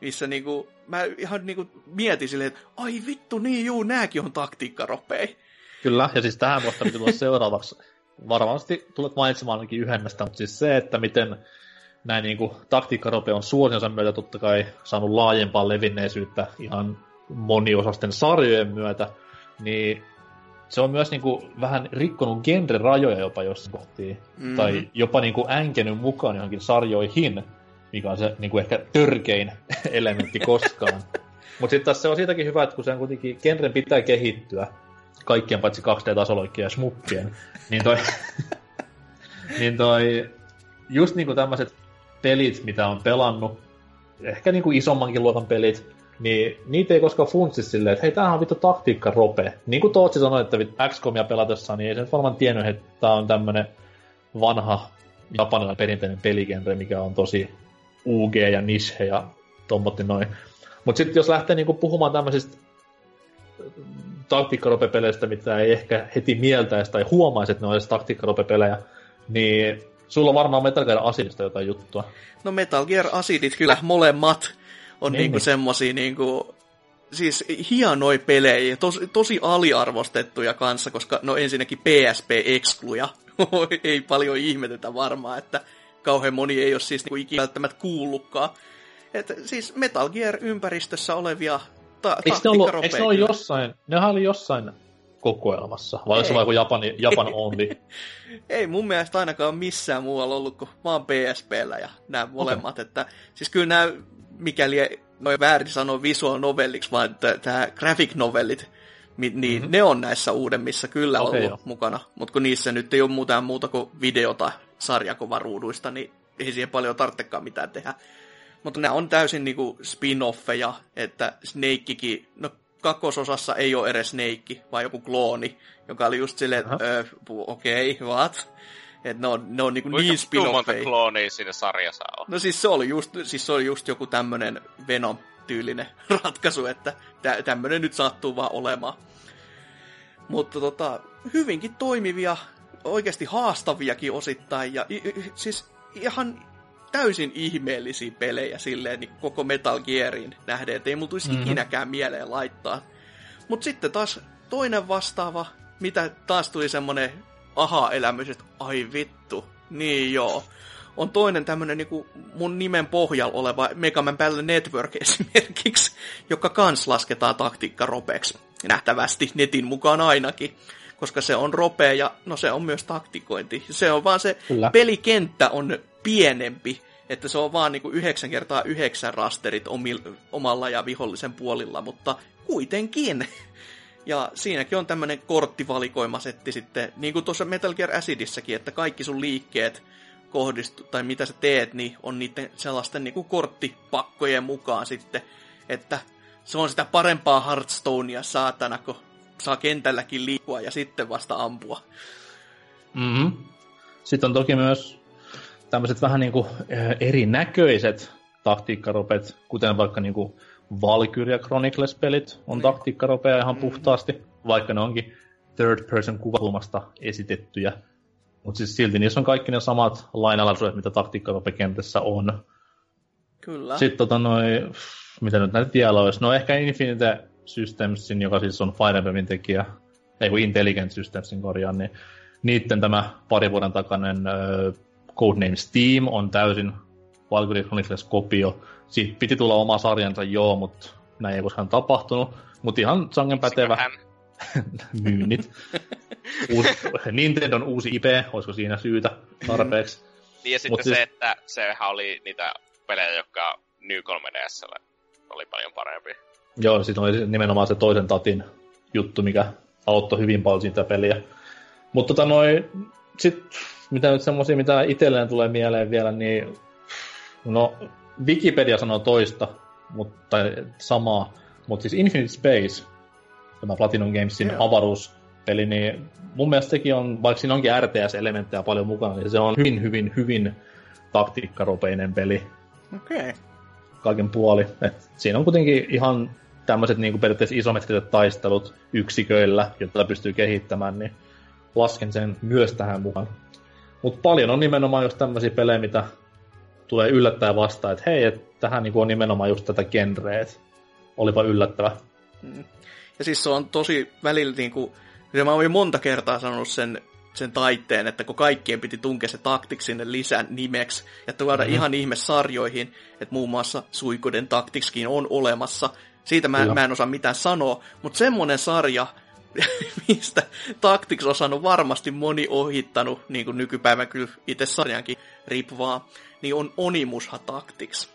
missä niinku, mä ihan niinku mietin silleen, että ai vittu, niin juu, nääkin on taktiikkaropeja. Kyllä, ja siis tähän kohtaan tulla seuraavaksi. Varmasti tulet mainitsemaan ainakin yhden näistä, mutta siis se, että miten näin niin taktiikkarope on suosionsa myötä totta kai saanut laajempaa levinneisyyttä ihan moniosasten sarjojen myötä, niin se on myös niinku vähän rikkonut genre-rajoja jopa jossain kohtiin. Mm-hmm. Tai jopa niinku änkenyt mukaan johonkin sarjoihin, mikä on se niinku ehkä törkein elementti koskaan. Mutta sitten taas se on siitäkin hyvä, että kun sen kuitenkin genren pitää kehittyä, kaikkien paitsi 2D-tasoloikkien ja smuppien, niin toi, niin toi just niinku tämmöiset pelit, mitä on pelannut, ehkä niinku isommankin luokan pelit, niin niitä ei koskaan funtsi silleen, että hei, tämähän on vittu taktiikka rope. Niin kuin Tootsi sanoi, että XCOMia pelatessa, niin ei se varmaan tiennyt, että tämä on tämmönen vanha japanilainen perinteinen peligenre, mikä on tosi UG ja niche ja tommotti noin. Mutta sitten jos lähtee niinku puhumaan tämmöisistä taktiikkarope-peleistä, mitä ei ehkä heti mieltäisi tai huomaisi, että ne olisi taktiikkarope-pelejä, niin sulla on varmaan Metal Gear Acidista jotain juttua. No Metal Gear Acidit kyllä molemmat on niin, niinku niin. semmosia niinku, siis hienoja pelejä, tos, tosi aliarvostettuja kanssa, koska no ensinnäkin PSP-ekskluja, ei paljon ihmetetä varmaan, että kauhean moni ei ole siis niinku ikinä välttämättä kuullutkaan. Että siis Metal Gear-ympäristössä olevia ta- eikö ne, ollut, eikö ne ole jossain, nehän oli jossain kokoelmassa, vai olisi vain Japan, Japan only? ei mun mielestä ainakaan missään muualla ollut kuin vaan PSPllä ja nämä molemmat, okay. että siis kyllä nämä mikäli noin väärin sanoa visual novelliksi, vaan tämä graphic novellit, niin mm-hmm. ne on näissä uudemmissa kyllä okay, ollut jo. mukana. Mutta kun niissä nyt ei ole muuta muuta kuin videota sarjakuvaruuduista, niin ei siihen paljon tarvitsekaan mitään tehdä. Mutta nämä on täysin niinku spin-offeja, että Snakekin, no kakkososassa ei ole edes Snake, vaan joku klooni, joka oli just silleen, että okei, okay, what? Että ne on, ne on niinku niin spin monta kloonia siinä sarjassa on? No siis se oli just, siis se oli just joku tämmönen Venom-tyylinen ratkaisu, että tä, tämmönen nyt sattuu vaan olemaan. Mutta tota, hyvinkin toimivia, oikeasti haastaviakin osittain, ja siis ihan täysin ihmeellisiä pelejä silleen niin koko Metal Gearin nähden, että ei mulla tulisi mm-hmm. ikinäkään mieleen laittaa. Mutta sitten taas toinen vastaava, mitä taas tuli semmonen aha-elämys, että ai vittu, niin joo. On toinen tämmönen niinku mun nimen pohjalla oleva Mega Man Battle Network esimerkiksi, joka kans lasketaan taktiikkaropeksi. Nähtävästi netin mukaan ainakin koska se on ropea ja no se on myös taktikointi. Se on vaan se Kyllä. pelikenttä on pienempi, että se on vaan niinku 9 kertaa 9 rasterit omil, omalla ja vihollisen puolilla, mutta kuitenkin. Ja siinäkin on tämmöinen korttivalikoimasetti sitten, niin kuin tuossa Metal Gear Acidissäkin, että kaikki sun liikkeet kohdistu, tai mitä sä teet, niin on niiden sellaisten niin kuin korttipakkojen mukaan sitten, että se on sitä parempaa Hearthstonea saatana, kun saa kentälläkin liikkua ja sitten vasta ampua. Mm-hmm. Sitten on toki myös tämmöiset vähän niin kuin erinäköiset taktiikkaropet, kuten vaikka niin kuin Valkyria Chronicles-pelit on niin. taktiikkaropeja ihan puhtaasti, vaikka ne onkin third person kuvakulmasta esitettyjä. Mutta siis silti niissä on kaikki ne samat lainalaisuudet, mitä taktiikkaropekentässä on. Kyllä. Sitten tota noi, mitä nyt näitä vielä olisi, no ehkä Infinite Systemsin, joka siis on Fire Emblemin tekijä, ei kun Intelligent Systemsin korjaan, niin niiden tämä pari vuoden takainen uh, Codename Steam on täysin Valkyrie Chronicles kopio. Siitä piti tulla oma sarjansa, joo, mutta näin ei koskaan tapahtunut. Mutta ihan sangen pätevä myynnit. Uus, Nintendon uusi IP, olisiko siinä syytä tarpeeksi? niin ja sitten Mut se, siis... että sehän oli niitä pelejä, jotka New 3DS oli paljon parempi. Joo, sitten oli nimenomaan se toisen tatin juttu, mikä auttoi hyvin paljon siitä peliä. Mutta tota noin, sit, mitä nyt semmosia, mitä itselleen tulee mieleen vielä, niin no, Wikipedia sanoo toista, mutta samaa, mutta siis Infinite Space, tämä Platinum Gamesin yeah. Avaruuspeli, niin mun mielestä sekin on, vaikka siinä onkin RTS-elementtejä paljon mukana, niin se on hyvin, hyvin, hyvin taktiikkaropeinen peli. Okei. Okay. Kaiken puoli. Et siinä on kuitenkin ihan tämmöiset niin periaatteessa isometriset taistelut yksiköillä, joita pystyy kehittämään, niin lasken sen myös tähän mukaan. Mutta paljon on nimenomaan just tämmöisiä pelejä, mitä tulee yllättäen vastaan, että hei, et tähän niinku on nimenomaan just tätä genreä, olipa yllättävä. Mm. Ja siis se on tosi välillä niinku, mä olin monta kertaa sanonut sen, sen taitteen, että kun kaikkien piti tunkea se taktik sinne lisän nimeksi, ja tuoda mm-hmm. ihan ihme sarjoihin, että muun muassa Suikuden taktikskin on olemassa. Siitä mä, mä en osaa mitään sanoa, mutta semmonen sarja, mistä Tactics on saanut varmasti moni ohittanut, niin kuin nykypäivän kyllä itse sarjankin riippuvaa, niin on Onimusha Tactics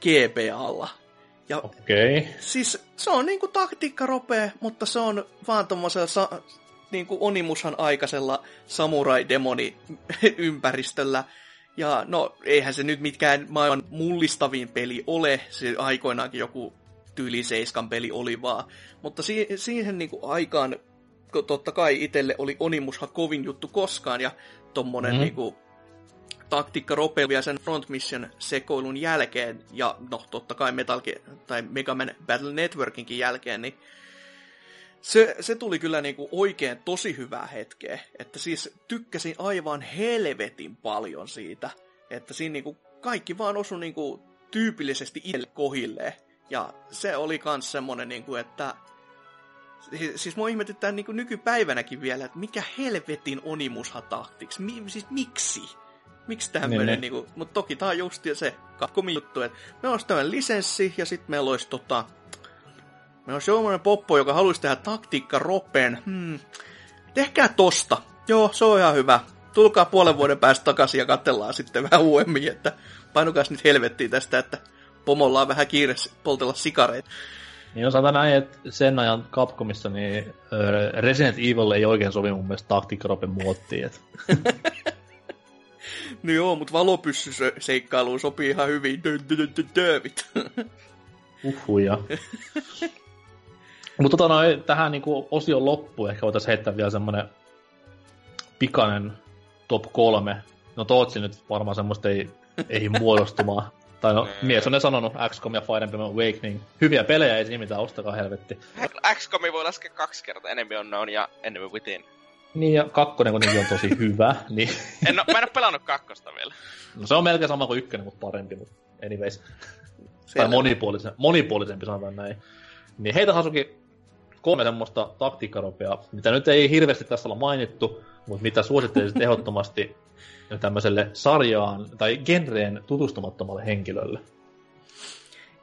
GPAlla. Ja okay. Siis se on niinku taktiikkarope, mutta se on vaan tommosella sa- niinku Onimushan aikaisella samurai-demoni ympäristöllä. Ja no, eihän se nyt mitkään maailman mullistavin peli ole. Se aikoinaankin joku tyyli Seiskan peli oli vaan. Mutta si- siihen niinku aikaan totta kai itselle oli Onimusha kovin juttu koskaan, ja tommonen mm-hmm. niinku taktiikka ropeilua sen Front Mission sekoilun jälkeen, ja no totta kai Metal tai Mega Man Battle Networkinkin jälkeen, niin se, se tuli kyllä niinku oikein tosi hyvää hetkeä. Että siis tykkäsin aivan helvetin paljon siitä. Että siinä niinku kaikki vaan osui niinku tyypillisesti itselle kohilleen. Ja se oli kans semmonen, niinku, että siis mua ihmetyttää niin nykypäivänäkin vielä, että mikä helvetin Onimusha Tactics, Mi- siis miksi? Miksi tämmöinen, niin, niin. Niinku, mutta toki tää on just se Capcomin juttu, että me olisi tämmöinen lisenssi ja sitten meillä olisi tota, meillä olisi semmoinen poppo, joka haluaisi tehdä taktiikka ropen. Hmm. Tehkää tosta. Joo, se on ihan hyvä. Tulkaa puolen vuoden päästä takaisin ja katsellaan sitten vähän uudemmin, että painukas nyt helvettiin tästä, että pomolla on vähän kiire poltella sikareita. Niin on sanotaan näin, että sen ajan Capcomissa niin Resident Evil ei oikein sovi mun mielestä taktiikkaropen muottiin. No joo, mutta valopyssyseikkailuun sopii ihan hyvin. Dövit. Uhuja. mutta tota noin, tähän niinku osion loppuun ehkä voitaisiin heittää vielä semmonen pikainen top kolme. No Tootsi nyt varmaan semmoista ei, ei muodostumaan. Tai no, mies on ne sanonut, XCOM ja Fire Emblem Awakening. Hyviä pelejä, ei siinä mitään, ostakaa helvetti. XCOM voi laskea kaksi kertaa, enemmän on ja enemmän within. Niin, ja kakkonen kuitenkin on tosi hyvä. Niin... En oo, mä en oo pelannut kakkosta vielä. No se on melkein sama kuin ykkönen, mutta parempi, mutta anyways. Siellä. Tai monipuolisen, monipuolisempi sanotaan näin. Niin heitä Hasuki kolme semmoista taktiikkaropea, mitä nyt ei hirveästi tässä olla mainittu, mutta mitä suosittelisit ehdottomasti tämmöiselle sarjaan tai genreen tutustumattomalle henkilölle?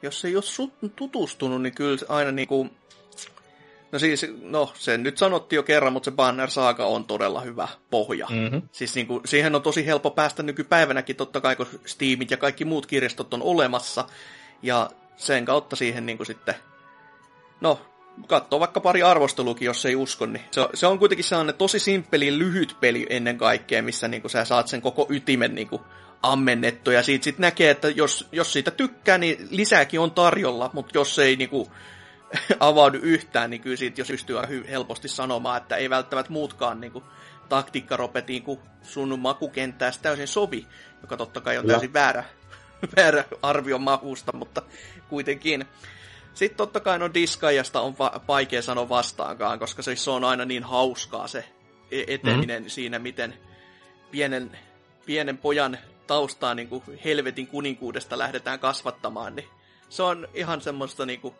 Jos ei ole tutustunut, niin kyllä aina niinku No siis, no se nyt sanottiin jo kerran, mutta se Banner Saga on todella hyvä pohja. Mm-hmm. Siis niin kuin, siihen on tosi helppo päästä nykypäivänäkin, totta kai, kun Steamit ja kaikki muut kirjastot on olemassa. Ja sen kautta siihen niin kuin sitten, no, katsoo vaikka pari arvostelukin, jos ei usko, niin se on, se on kuitenkin sellainen tosi simppeli, lyhyt peli ennen kaikkea, missä niin kuin, sä saat sen koko ytimen niin kuin, ammennettu, ja siitä sitten näkee, että jos, jos siitä tykkää, niin lisääkin on tarjolla, mutta jos ei niin kuin, avaudu yhtään, niin kyllä siitä jos pystyy helposti sanomaan, että ei välttämättä muutkaan niin kuin, taktiikkaropetiin, kun sun makukenttää täysin sovi, joka totta kai on Kyllä. täysin väärä, väärä arvio makusta, mutta kuitenkin. Sitten totta kai no Disgaijasta on va- vaikea sanoa vastaankaan, koska se, se on aina niin hauskaa se e- eteneminen mm-hmm. siinä, miten pienen, pienen pojan taustaa niin kuin helvetin kuninkuudesta lähdetään kasvattamaan, niin se on ihan semmoista niin kuin,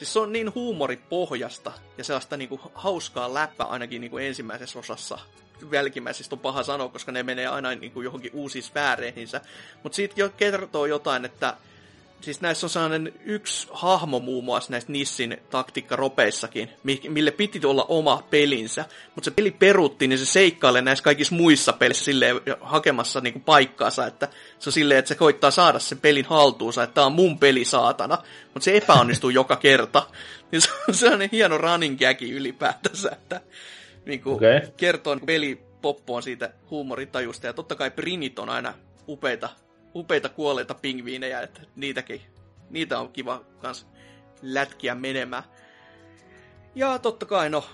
siis se on niin huumoripohjasta ja sellaista niin kuin hauskaa läppä ainakin niin kuin ensimmäisessä osassa. Jälkimmäisistä on paha sanoa, koska ne menee aina niin kuin johonkin uusiin sfääreihinsä. Mutta siitä jo kertoo jotain, että siis näissä on sellainen yksi hahmo muun muassa näistä Nissin taktiikkaropeissakin, mi- mille piti olla oma pelinsä, mutta se peli perutti, niin se seikkailee näissä kaikissa muissa pelissä silleen hakemassa niinku paikkaansa, että se on silleen, että se koittaa saada sen pelin haltuunsa, että tämä on mun peli saatana, mutta se epäonnistuu joka kerta. Niin se on sellainen hieno running gagi ylipäätänsä, että niinku Okei. kertoo niinku peli poppoon siitä huumoritajusta, ja totta kai Prinit on aina upeita upeita kuolleita pingviinejä, että niitäkin, niitä on kiva kans lätkiä menemään. Ja totta kai, no,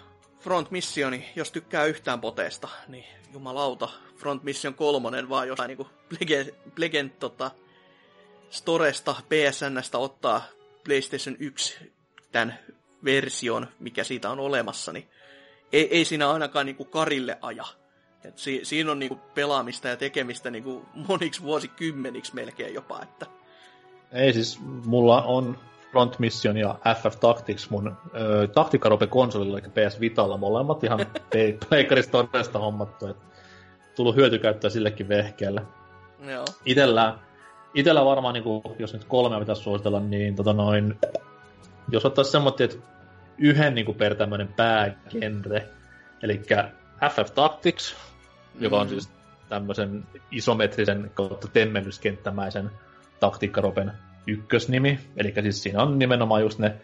Front Missioni, jos tykkää yhtään poteesta, niin jumalauta, Front Mission kolmonen vaan jostain niinku Legend, Legend tota, Storesta, PSNstä ottaa PlayStation 1 tämän version, mikä siitä on olemassa, niin ei, ei siinä ainakaan niinku karille aja. Et si, siinä on niinku pelaamista ja tekemistä niinku moniksi vuosikymmeniksi melkein jopa. Että. Ei siis, mulla on Front Mission ja FF Tactics mun ö, taktiikkarope konsolilla, eli PS Vitalla molemmat ihan pleikkarista todesta hommattu. Et tullut hyötykäyttöä sillekin vehkeelle. Joo. Itellä, itellä varmaan, niin kuin, jos nyt kolmea pitäisi suositella, niin tota noin, jos ottaisi semmoinen, että yhden niin kuin per tämmöinen päägenre, eli FF Tactics, joka on Mm. siis tämmöisen isometrisen kautta temmellyskenttämäisen taktiikkaropen ykkösnimi. Eli siis siinä on nimenomaan just ne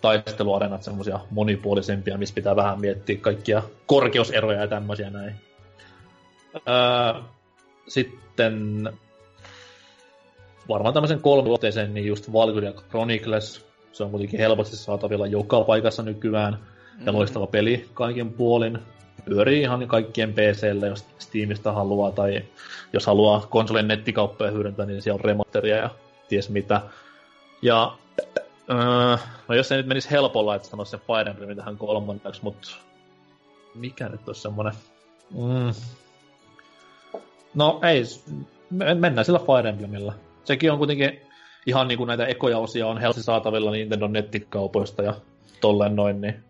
taisteluarenat semmoisia monipuolisempia, missä pitää vähän miettiä kaikkia korkeuseroja ja tämmöisiä näin. Öö, sitten varmaan tämmöisen kolmiluotteisen, niin just Valkyria Chronicles, se on kuitenkin helposti saatavilla joka paikassa nykyään, ja loistava peli kaikin puolin. Pyörii ihan kaikkien PClle, jos Steamista haluaa, tai jos haluaa konsolin nettikauppoja hyödyntää, niin siellä on remasteria ja ties mitä. Ja öö, no jos se nyt menisi helpolla, että sanoisi sen Fire Emblemin tähän kolmanneksi, mutta mikä nyt olisi semmonen... Mm. No ei, mennään sillä Fire Emblemillä. Sekin on kuitenkin ihan niin kuin näitä ekoja osia on helposti saatavilla Nintendo nettikaupoista ja tolleen noin, niin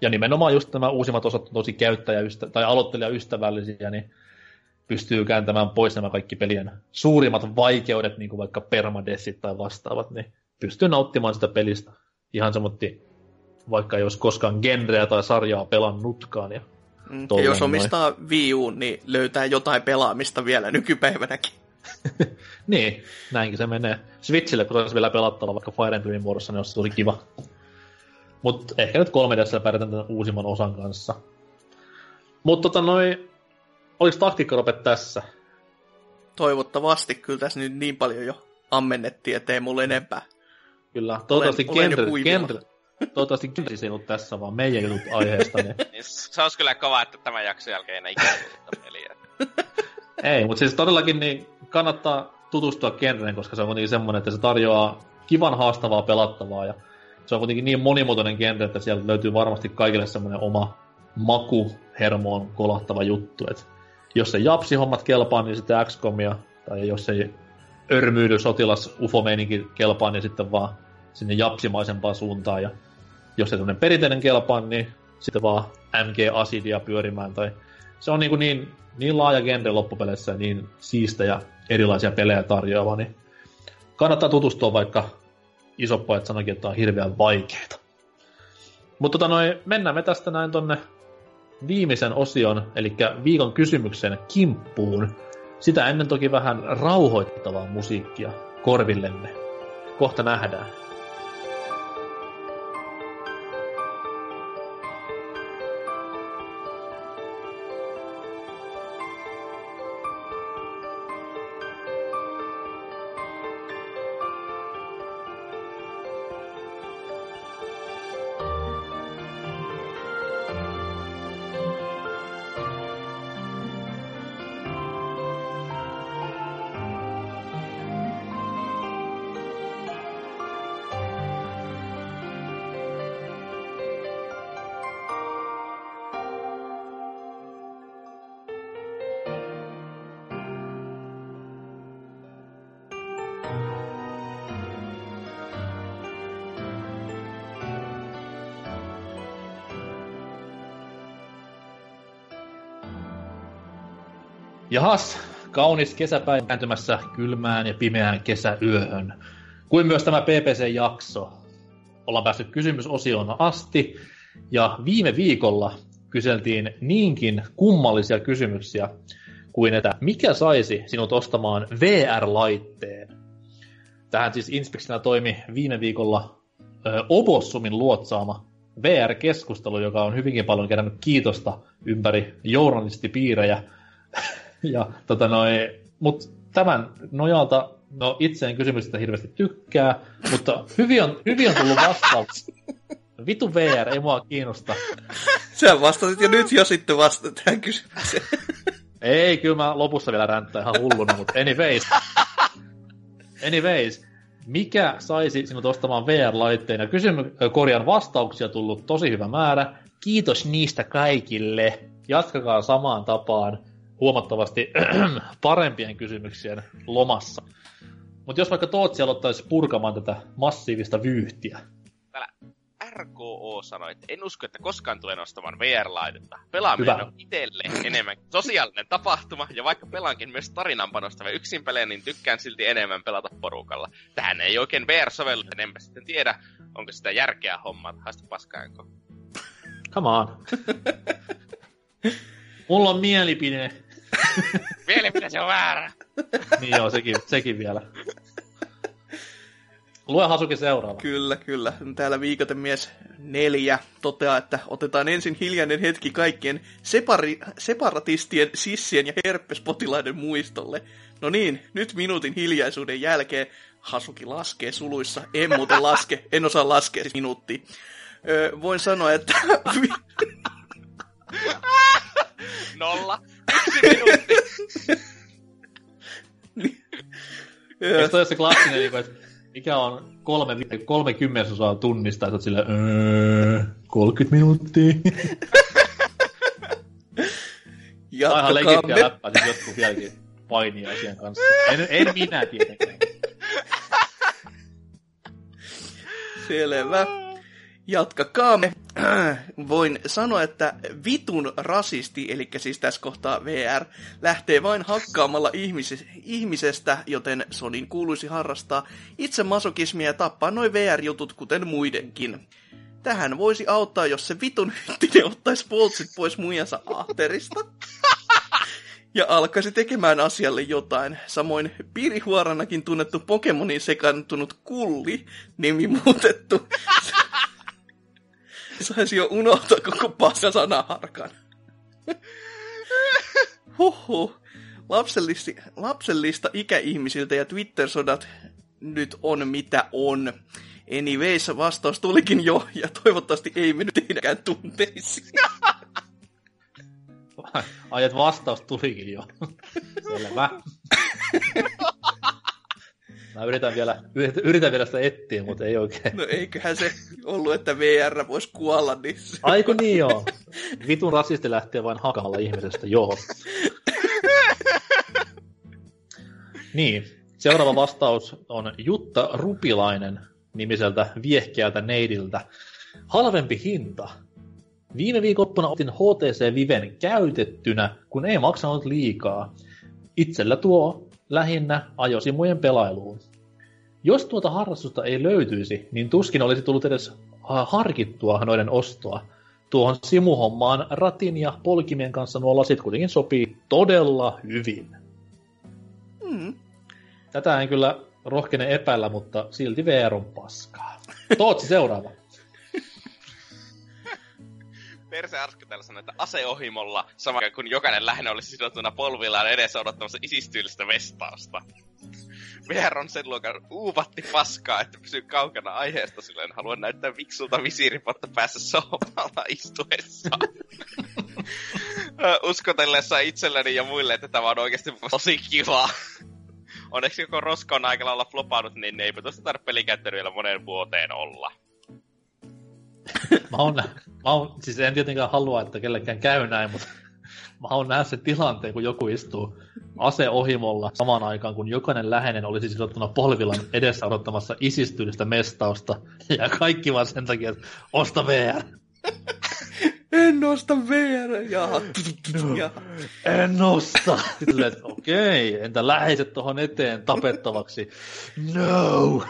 ja nimenomaan just nämä uusimmat osat on tosi käyttäjäystä- tai aloittelijaystävällisiä, niin pystyy kääntämään pois nämä kaikki pelien suurimmat vaikeudet, niin kuin vaikka permadeathit tai vastaavat, niin pystyy nauttimaan sitä pelistä. Ihan semmoitti, vaikka ei olisi koskaan genreä tai sarjaa pelannutkaan. Ja Mm. Ja jos omistaa Wii U, niin löytää jotain pelaamista vielä nykypäivänäkin. niin, näinkin se menee. Switchille, kun olisi vielä pelattava vaikka Fire Emblemin muodossa, niin olisi tosi kiva. Mutta ehkä nyt 3 ds pärjätään tämän uusimman osan kanssa. Mutta tota noin, oliko taktiikkaropet tässä? Toivottavasti kyllä tässä nyt niin paljon jo ammennettiin, ettei mulle enempää. Kyllä, toivottavasti genre, genre, toivottavasti genre ei ollut tässä, vaan meidän jutut aiheesta. Niin. Niin se olisi kyllä kova, että tämän jakson jälkeen ei ikinä peliä. ei, mutta siis todellakin niin kannattaa tutustua genreen, koska se on kuitenkin semmoinen, että se tarjoaa kivan haastavaa pelattavaa ja se on kuitenkin niin monimuotoinen genre, että sieltä löytyy varmasti kaikille semmoinen oma maku hermoon kolahtava juttu. Et jos se japsi-hommat kelpaa, niin sitten XCOMia, tai jos ei örmyydy sotilas ufomeininki kelpaa, niin sitten vaan sinne japsimaisempaan suuntaan. Ja jos ei tämmöinen perinteinen kelpaa, niin sitten vaan MG-asidia pyörimään. Tai se on niin, niin, niin laaja genre loppupeleissä ja niin siistejä erilaisia pelejä tarjoava, niin kannattaa tutustua vaikka isopojat sanoikin, että on hirveän vaikeeta. Mutta tota noin, mennään me tästä näin tonne viimeisen osion, eli viikon kysymyksen kimppuun. Sitä ennen toki vähän rauhoittavaa musiikkia korvillemme. Kohta nähdään. Jahas, kaunis kesäpäivä kääntymässä kylmään ja pimeään kesäyöhön. Kuin myös tämä PPC-jakso. Ollaan päästy kysymysosioon asti, ja viime viikolla kyseltiin niinkin kummallisia kysymyksiä kuin että mikä saisi sinut ostamaan VR-laitteen? Tähän siis Inspeksinä toimi viime viikolla Obossumin luotsaama VR-keskustelu, joka on hyvinkin paljon kerännyt kiitosta ympäri journalistipiirejä. ja tota noin, mut tämän nojalta, no itse en kysymyksestä hirveästi tykkää, mutta hyvin on, hyvin on tullut vastauksia. Vitu VR, ei mua kiinnosta. Sä vastasit jo nyt jo sitten vasta tähän kysymykseen. Ei, kyllä mä lopussa vielä ränttää ihan hulluna, mutta anyways. Anyways, mikä saisi sinut ostamaan VR-laitteen? Ja kysymy- korjan vastauksia tullut tosi hyvä määrä. Kiitos niistä kaikille. Jatkakaa samaan tapaan huomattavasti parempien kysymyksien lomassa. Mutta jos vaikka Tootsi aloittaisi purkamaan tätä massiivista vyyhtiä. Täällä RKO sanoi, että en usko, että koskaan tulee nostamaan VR-laitetta. Pelaaminen Hyvä. on itselle enemmän sosiaalinen tapahtuma, ja vaikka pelaankin myös tarinan panostavia yksin pelejä, niin tykkään silti enemmän pelata porukalla. Tähän ei oikein VR sovellu, en enpä sitten tiedä, onko sitä järkeä hommaa, haista paskaanko. Come on. Mulla on mielipide. Mielipide se on väärä. Niin joo, sekin, sekin vielä. Lue Hasuki seuraava. Kyllä, kyllä. Täällä viikotemies neljä toteaa, että otetaan ensin hiljainen hetki kaikkien separi, separatistien, sissien ja herpespotilaiden muistolle. No niin, nyt minuutin hiljaisuuden jälkeen Hasuki laskee suluissa. En muuten laske, en osaa laskea siis minuutti. Öö, voin sanoa, että Nolla. Minuutti. Eikö toi ole se klassinen, niin kuin, että mikä on kolme, kolme kymmenesosaa tunnista, että oot silleen, öö, 30 minuuttia. Tää on ihan legittiä läppää, siis jotkut vieläkin painii asian kanssa. En, en minä tietenkään. Selvä. Jatkakaamme. Voin sanoa, että vitun rasisti, eli siis tässä kohtaa VR, lähtee vain hakkaamalla ihmis- ihmisestä, joten Sonin kuuluisi harrastaa itse masokismia ja tappaa noin VR-jutut kuten muidenkin. Tähän voisi auttaa, jos se vitun hyttinen ottaisi poltsit pois muijansa ahterista ja alkaisi tekemään asialle jotain. Samoin piirihuoranakin tunnettu Pokemonin sekaantunut kulli, nimi muutettu, saisi jo unohtaa koko paskan sanaharkan. Huhhuh. Lapsellista, lapsellista ikäihmisiltä ja Twitter-sodat nyt on mitä on. Anyways, vastaus tulikin jo, ja toivottavasti ei mennyt teidänkään tunteisiin. Ai, vastaus tulikin jo. Selvä. Mä yritän vielä, yritän, vielä sitä etsiä, mutta ei oikein. No eiköhän se ollut, että VR voisi kuolla, niin se- Aiku niin joo. Vitun rasisti lähtee vain hakalla ihmisestä, joo. Niin, seuraava vastaus on Jutta Rupilainen nimiseltä viehkeältä neidiltä. Halvempi hinta. Viime viikonloppuna otin HTC Viven käytettynä, kun ei maksanut liikaa. Itsellä tuo lähinnä ajosimujen pelailuun. Jos tuota harrastusta ei löytyisi, niin tuskin olisi tullut edes harkittua noiden ostoa. Tuohon simuhommaan ratin ja polkimien kanssa nuo lasit kuitenkin sopii todella hyvin. Mm. Tätä en kyllä rohkene epäillä, mutta silti VR on paskaa. Tootsi seuraava. Perse Arsky täällä sanoi, että aseohimolla, sama kuin jokainen lähinnä olisi sidottuna polvillaan edessä odottamassa isistyylistä vestausta. VR on sen luokan uuvatti paskaa, että pysyy kaukana aiheesta, sillä en halua näyttää viksulta visiiripotta päässä sohvalla istuessa. Uskotellessa itselleni ja muille, että tämä on oikeasti tosi kiva. Onneksi joko Roska on aika lailla flopannut, niin eipä tuosta tarvitse pelikäyttö vielä moneen vuoteen olla. Mä oon, mä oon, siis en tietenkään halua, että kellekään käy näin, mutta mä oon nähnyt sen tilanteen, kun joku istuu aseohimolla samaan aikaan, kun jokainen läheinen olisi sidottuna polvilan edessä odottamassa isistyylistä mestausta. Ja kaikki vaan sen takia, että osta VR. En osta VR. Jaha. Jaha. En osta. Sitten että okei, entä läheiset tuohon eteen tapettavaksi? No.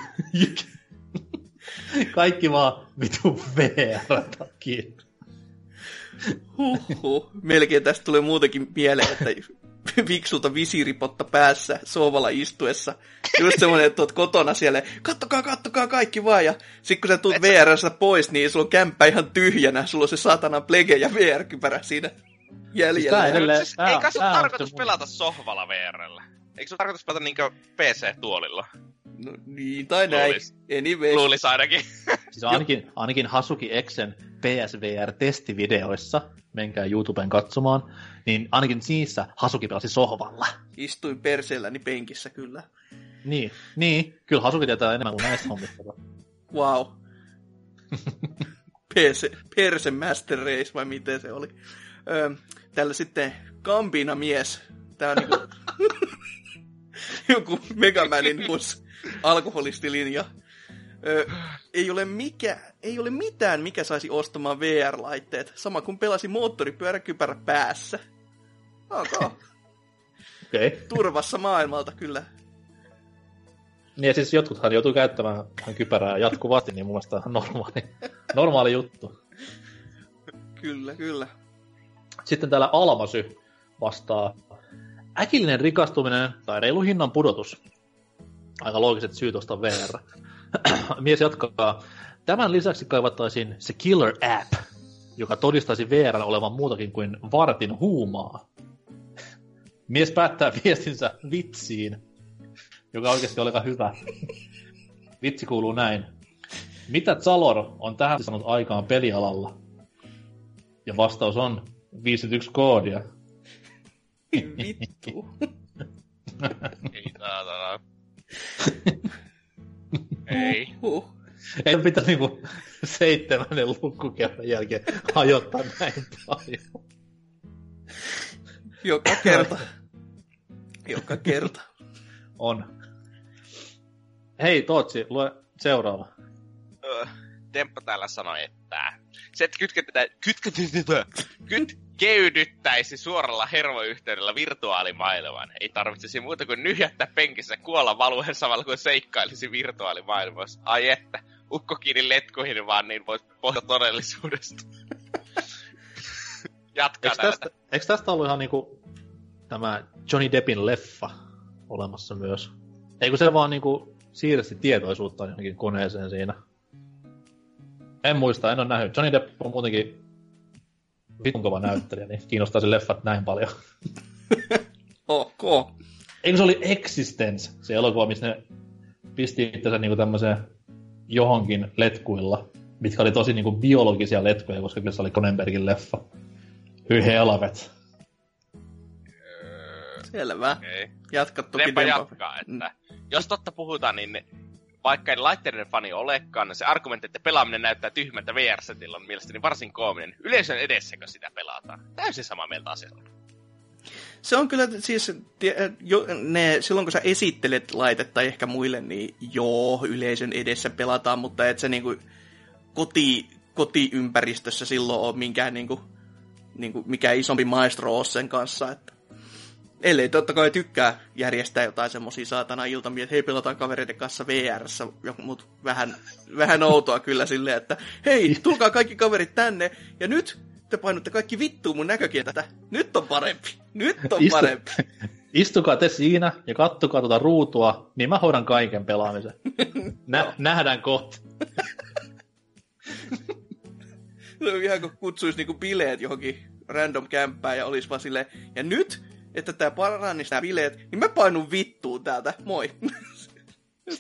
Kaikki vaan vitu VR takia. Huhhuh. Melkein tästä tulee muutenkin mieleen, että viksulta visiiripotta päässä sohvalla istuessa. Just semmoinen, että oot kotona siellä, kattokaa, kattokaa kaikki vaan. Ja sit kun sä tuut VRstä pois, niin sulla on kämppä ihan tyhjänä. Sulla on se saatana plege ja VR-kypärä siinä jäljellä. Tää edelleen- Siis, eikä sun tarkoitus pelata sohvalla VRllä? Eikö sun tarkoitus pelata niinkö PC-tuolilla? No, niin tai näin. Luulis. Anyway. Luulis ainakin. Siis ainakin, ainakin Hasuki Xen PSVR-testivideoissa, menkää YouTuben katsomaan, niin ainakin niissä Hasuki pelasi sohvalla. Istuin perseelläni penkissä kyllä. Niin, niin, kyllä Hasuki tietää enemmän kuin näistä hommista. Wow. Perse, perse Master Race vai miten se oli. Öö, täällä sitten Kampina mies. Tää on niinku joku Megamanin uusi alkoholistilinja. Öö, ei, ole mikä, ei ole mitään, mikä saisi ostamaan VR-laitteet. Sama kuin pelasi moottoripyöräkypärä päässä. Ok, Okei. Okay. turvassa maailmalta kyllä. Niin siis jotkuthan joutuu käyttämään kypärää jatkuvasti, niin mun mielestä on normaali, normaali juttu. Kyllä, kyllä. Sitten täällä Almasy vastaa. Äkillinen rikastuminen tai reilu hinnan pudotus. Aika loogiset syyt ostaa VR. Mies jatkaa. Tämän lisäksi kaivattaisiin se Killer App, joka todistaisi VR olevan muutakin kuin vartin huumaa. Mies päättää viestinsä vitsiin, joka oikeasti oli aika hyvä. Vitsi kuuluu näin. Mitä Zalor on tähän sanonut aikaan pelialalla? Ja vastaus on 51 koodia. Vittu. Ei saatana. Ei. Huh. Ei pitäisi niinku seitsemännen lukkukerran jälkeen hajottaa näin paljon. Joka kerta. Joka kerta. On. Hei Tootsi, lue seuraava. Öö, Temppa täällä sanoi, että se, että kytketetään, kytketetään, kytkeydyttäisi suoralla hermoyhteydellä virtuaalimaailmaan. Ei tarvitsisi muuta kuin nyhjättää penkissä kuolla valuen samalla kuin seikkailisi virtuaalimaailmassa. Ai että, ukko kiinni letkuihin vaan niin voit pohjata todellisuudesta. Jatkaa Eikö tästä. tästä, eikö tästä ollut ihan niinku tämä Johnny Deppin leffa olemassa myös? Eikö se vaan niinku siirsi tietoisuutta johonkin koneeseen siinä? En muista, en ole nähnyt. Johnny Depp on muutenkin vitun kova näyttelijä, niin kiinnostaa se leffat näin paljon. Ok. Eikö se oli Existence, se elokuva, missä ne pisti itsensä niinku tämmöiseen johonkin letkuilla, mitkä oli tosi niinku biologisia letkuja, koska kyllä se oli Cronenbergin leffa. Hyi helvet. Selvä. Okei. Jatka toki Dempa. jatkaa, että jos totta puhutaan, niin vaikka en laitteiden fani olekaan, se argumentti, että pelaaminen näyttää tyhmältä VR-setillä on mielestäni varsin koominen. Yleisön edessäkö sitä pelataan? Täysin samaa mieltä asiasta. Se on kyllä siis, jo, ne, silloin kun sä esittelet laitetta ehkä muille, niin joo, yleisön edessä pelataan, mutta et se niinku koti, kotiympäristössä silloin on minkään niinku, niinku, mikään isompi maestro sen kanssa. Että Ellei totta kai tykkää järjestää jotain semmosia saatana iltamia, että hei pelataan kavereiden kanssa VRssä, mutta vähän, vähän outoa kyllä silleen, että hei, tulkaa kaikki kaverit tänne, ja nyt te painutte kaikki vittuun mun näkökieltä. Nyt on parempi. Nyt on Istu- parempi. Istukaa te siinä ja kattokaa tuota ruutua, niin mä hoidan kaiken pelaamisen. Nä- nähdään kohta. Se on ihan kuin kutsuisi niinku bileet johonkin random kämppään ja olisi vaan silleen, ja nyt, että tää paranisi nämä bileet, niin mä painun vittuun täältä. Moi.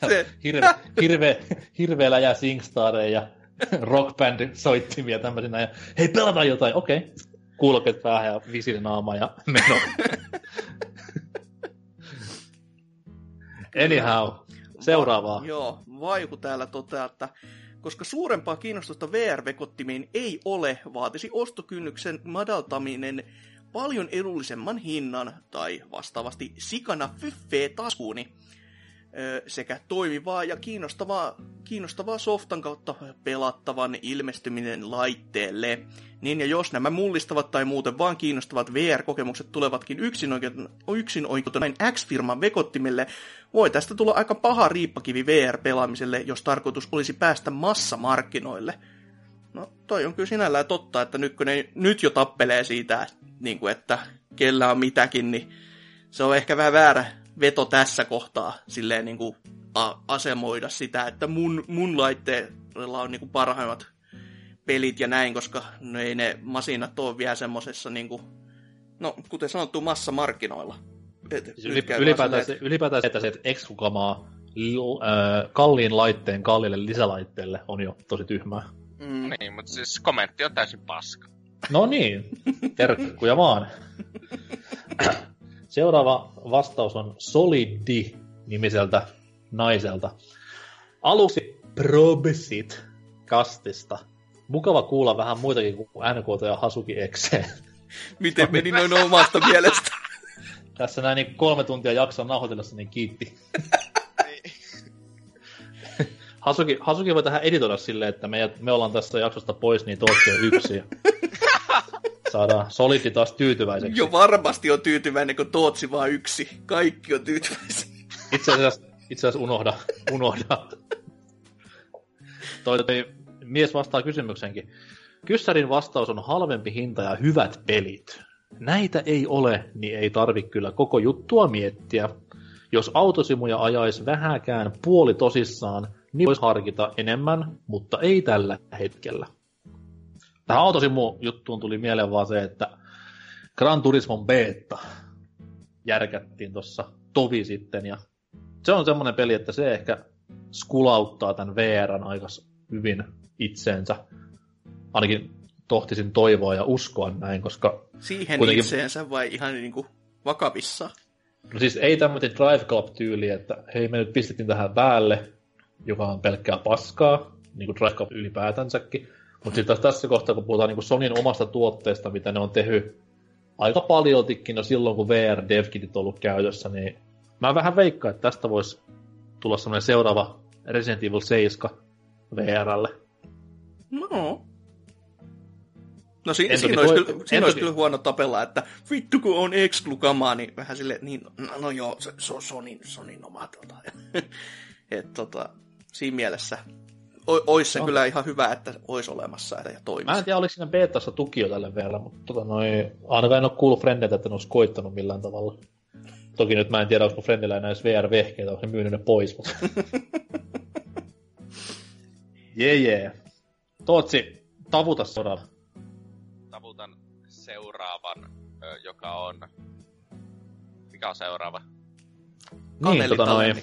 Se, Hirve, hirve, hirveellä jää Singstareja ja rockband soittimia tämmöisenä. Ja, hei, pelataan jotain. Okei. Okay. Kuulokkeet päähän ja visirinaama ja meno. Anyhow, seuraavaa. Joo, Vaiku täällä toteaa, että koska suurempaa kiinnostusta VR-vekottimiin ei ole, vaatisi ostokynnyksen madaltaminen paljon edullisemman hinnan tai vastaavasti sikana fyffee taskuuni sekä toimivaa ja kiinnostavaa, kiinnostavaa softan kautta pelattavan ilmestyminen laitteelle. Niin ja jos nämä mullistavat tai muuten vaan kiinnostavat VR-kokemukset tulevatkin yksin oikeutenain X-firman vekottimelle, voi tästä tulla aika paha riippakivi VR-pelaamiselle, jos tarkoitus olisi päästä massamarkkinoille. No toi on kyllä sinällään totta, että nyt ne nyt jo tappelee siitä, niin kuin, että kellä on mitäkin, niin se on ehkä vähän väärä veto tässä kohtaa silleen niin kuin a- asemoida sitä, että mun, mun laitteella on niin kuin parhaimmat pelit ja näin, koska no ei ne masinat ole vielä semmosessa niin kuin, no kuten sanottu massamarkkinoilla. Et Siis ylipäätään, se, ylipäätään se, että se eksklukamaa äh, kalliin laitteen kalliille lisälaitteelle on jo tosi tyhmää. että, mm, Niin, mutta siis kommentti on täysin paska. No niin, terkkuja vaan. Seuraava vastaus on Solidi nimiseltä naiselta. Aluksi Probsit kastista. Mukava kuulla vähän muitakin kuin NKT ja Hasuki Exe. miten meni noin omasta mielestä. Tässä näin niin kolme tuntia jaksoa nauhoitellessa, niin kiitti. Hasuki, Hasuki voi tähän editoida silleen, että me, me ollaan tästä jaksosta pois, niin on yksi. Saadaan Solidi taas tyytyväiseksi. Jo varmasti on tyytyväinen, kun Tootsi vaan yksi. Kaikki on tyytyväisiä. Itse asiassa, itse asiassa unohda, unohda. Toi, toi mies vastaa kysymyksenkin. Kyssärin vastaus on halvempi hinta ja hyvät pelit. Näitä ei ole, niin ei tarvi kyllä koko juttua miettiä. Jos autosimuja ajaisi vähäkään puoli tosissaan, niin voisi harkita enemmän, mutta ei tällä hetkellä. Tähän autosimu-juttuun tuli mieleen vaan se, että Gran Turismon beta järkättiin tuossa tovi sitten, ja se on semmoinen peli, että se ehkä skulauttaa tämän VRn aika hyvin itseensä. Ainakin tohtisin toivoa ja uskoa näin, koska Siihen Kuitenkin- itseensä vai ihan niinku vakavissa? No siis ei tämmöinen Drive Club-tyyli, että hei me nyt pistettiin tähän päälle, joka on pelkkää paskaa, niin kuin Drive Club ylipäätänsäkin. Mutta sitten taas tässä kohtaa, kun puhutaan niin Sonin omasta tuotteesta, mitä ne on tehnyt aika paljoltikin no silloin, kun VR DevKitit on ollut käytössä, niin mä vähän veikkaan, että tästä voisi tulla semmoinen seuraava Resident Evil 7 VRlle. No. No si- siinä, toki olisi, toi- kyllä, siinä olisi kyllä huono tapella, että vittu kun on exclukamaa, niin vähän silleen, niin no, no joo, se, se on Sonin, Sonin oma tota. Et tota, siinä mielessä ois se No. kyllä ihan hyvä, että olisi olemassa ja Mä en toimisi. tiedä, oliko siinä betassa tuki jo tälle vielä, mutta tota noi, ainakaan en ole kuullut frendeiltä, että ne olisi koittanut millään tavalla. Toki nyt mä en tiedä, onko mun frendillä enää edes VR-vehkeitä, onko ne myynyt ne pois, mutta... Jee, jee. Tootsi, tavuta sodalla. Tavutan seuraavan, joka on... Mikä on seuraava? Niin, Kaneli tota noin.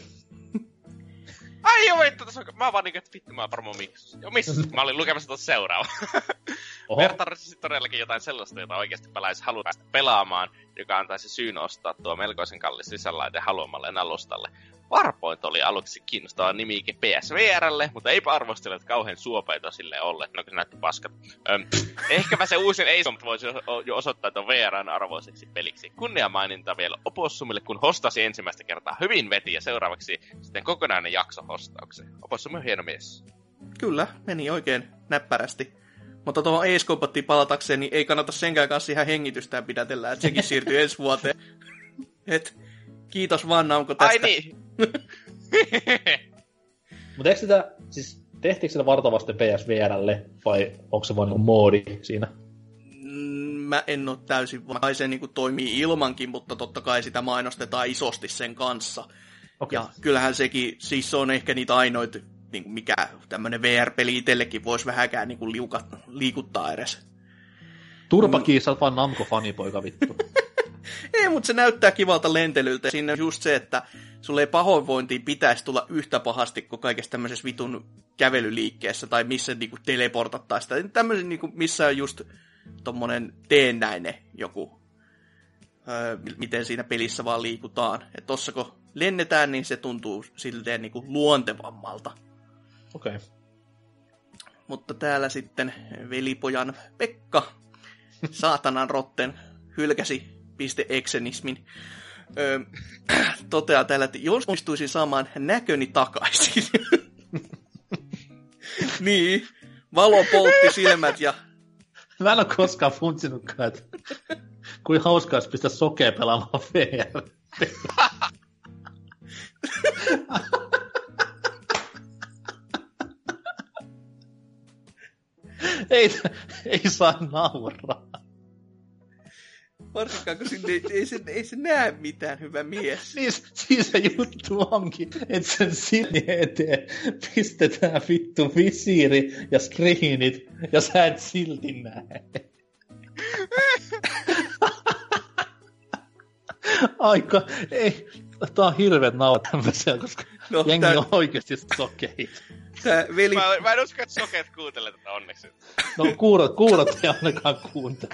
Ai joo, vittu, tässä on... Mä vaan niinku, että vittu, mä varmaan miksi. Joo, missä? Mä olin lukemassa tuossa seuraava. Oho, Vertaisesti todellakin jotain sellaista, jota oikeasti pelaisi haluaa päästä pelaamaan, joka antaisi syyn ostaa tuo melkoisen kallis lisälaite haluamalleen alustalle. Warpoint oli aluksi kiinnostava nimiike PSVRlle, mutta eipä arvostellut kauhean suopeita sille olleet, no kun se näytti paskat. Öm, ehkäpä se uusin Ace voisi jo- jo osoittautua VRn arvoiseksi peliksi. Kunnia maininta vielä Opossumille, kun hostasi ensimmäistä kertaa hyvin veti ja seuraavaksi sitten kokonainen jakso hostauksen. Opossum on hieno mies. Kyllä, meni oikein näppärästi. Mutta tuohon Ace Combatiin palatakseen, niin ei kannata senkään kanssa ihan hengitystään pidätellä, että sekin siirtyy ensi vuoteen. Et, kiitos vaan Namco tästä. Ai niin. Mutta eikö sitä, siis tehtiinkö sitä vartavasti PSVRlle, vai onko se vain niinku moodi siinä? Mm, Mä en ole täysin varma. Kai se niin toimii ilmankin, mutta totta kai sitä mainostetaan isosti sen kanssa. Okei. Ja kyllähän sekin, siis se on ehkä niitä ainoita, niin kuin mikä tämmöinen VR-peli itsellekin voisi vähäkään niin kuin liukat, liikuttaa edes. Turpakiin, sä oot vaan Namco-fanipoika vittu. Ei, mutta se näyttää kivalta lentelyltä. Siinä on just se, että sulle ei pahoinvointiin pitäisi tulla yhtä pahasti kuin kaikessa tämmöisessä vitun kävelyliikkeessä tai missä niinku teleportattaa sitä. Tämmöisen, niinku, missä on just tommonen teennäinen joku, öö, miten siinä pelissä vaan liikutaan. Et tossa kun lennetään, niin se tuntuu silleen niinku luontevammalta. Okei. Okay. Mutta täällä sitten velipojan Pekka, saatanan rotten, hylkäsi pisteeksenismin. Öö, toteaa täällä, että jos onnistuisin saamaan näköni takaisin. niin, valo poltti silmät ja Mä en ole koskaan funtsinutkaan, että kuin hauskaa olisi pistää sokea pelaamaan VR. ei, ei saa nauraa. varsinkaan kun sinne, ei, se, ei se näe mitään, hyvä mies. Siis, siis se juttu onkin, että sen sinne eteen pistetään vittu visiiri ja screenit, ja sä et silti näe. Aika, ei, tää on hirveet naurat tämmöisiä, koska No, jengi tää- on oikeesti sokeit. Tää veli, Mä, mä en usko, että sokeet kuuntelee tätä onneksi. No kuurot, kuurot ei ainakaan kuuntele.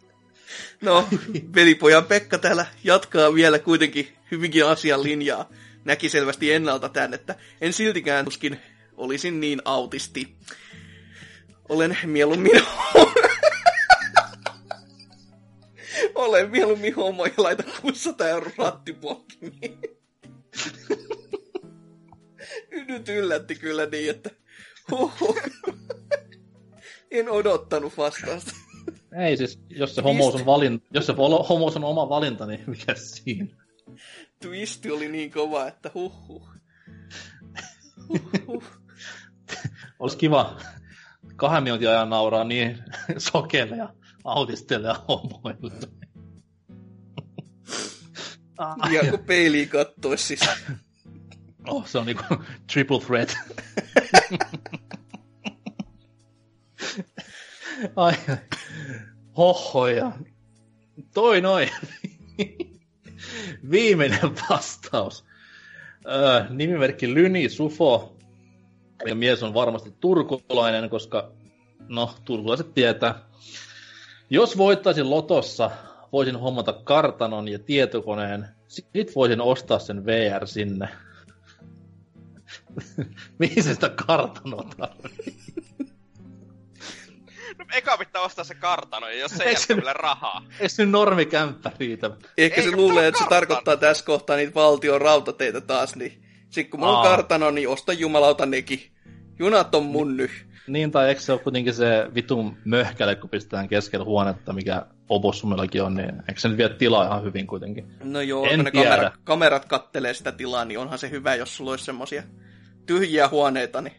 no, velipojan Pekka täällä jatkaa vielä kuitenkin hyvinkin asian linjaa. Näki selvästi ennalta tämän, että en siltikään tuskin olisin niin autisti. Olen mieluummin Olen mieluummin homo ja laita 600 euroa rattipokkimiin. Nyt yllätti kyllä niin, että huhu. En odottanut vastausta. Ei siis, jos se homous on, valin, jos se homous on oma valinta, niin mikä siinä? Twisti oli niin kova, että huhhuh. Huhhuh. Olisi kiva kahden minuutin ajan nauraa niin sokeille ja autistille ja homoille. Ah, Ja kun peiliin kattois siis. Oh, se on niinku triple threat. ai, ai. Hohoja. Toi noin. Viimeinen vastaus. Öö, nimimerkki Lyni Sufo. Ja mies on varmasti turkulainen, koska no, turkulaiset tietää. Jos voittaisin lotossa, voisin hommata kartanon ja tietokoneen. Sit voisin ostaa sen VR sinne. Mihin se sitä kartanoa tarvitsee? No, eka pitää ostaa se kartano, ja jos se ei se nyt- vielä rahaa. Ei se nyt normikämppä riitä. Ehkä Ei, se luulee, että se tarkoittaa tässä kohtaa niitä valtion rautateitä taas, niin sit kun mulla on kartano, niin osta jumalauta nekin. Junat on mun nyt. Niin, tai eikö se ole kuitenkin se vitun möhkäle, kun pistetään keskellä huonetta, mikä Opossumillakin on, niin eikö se nyt vie tilaa ihan hyvin kuitenkin? No joo, En kun ne tiedä. kamerat, kamerat kattelee sitä tilaa, niin onhan se hyvä, jos sulla olisi semmosia tyhjiä huoneita, niin...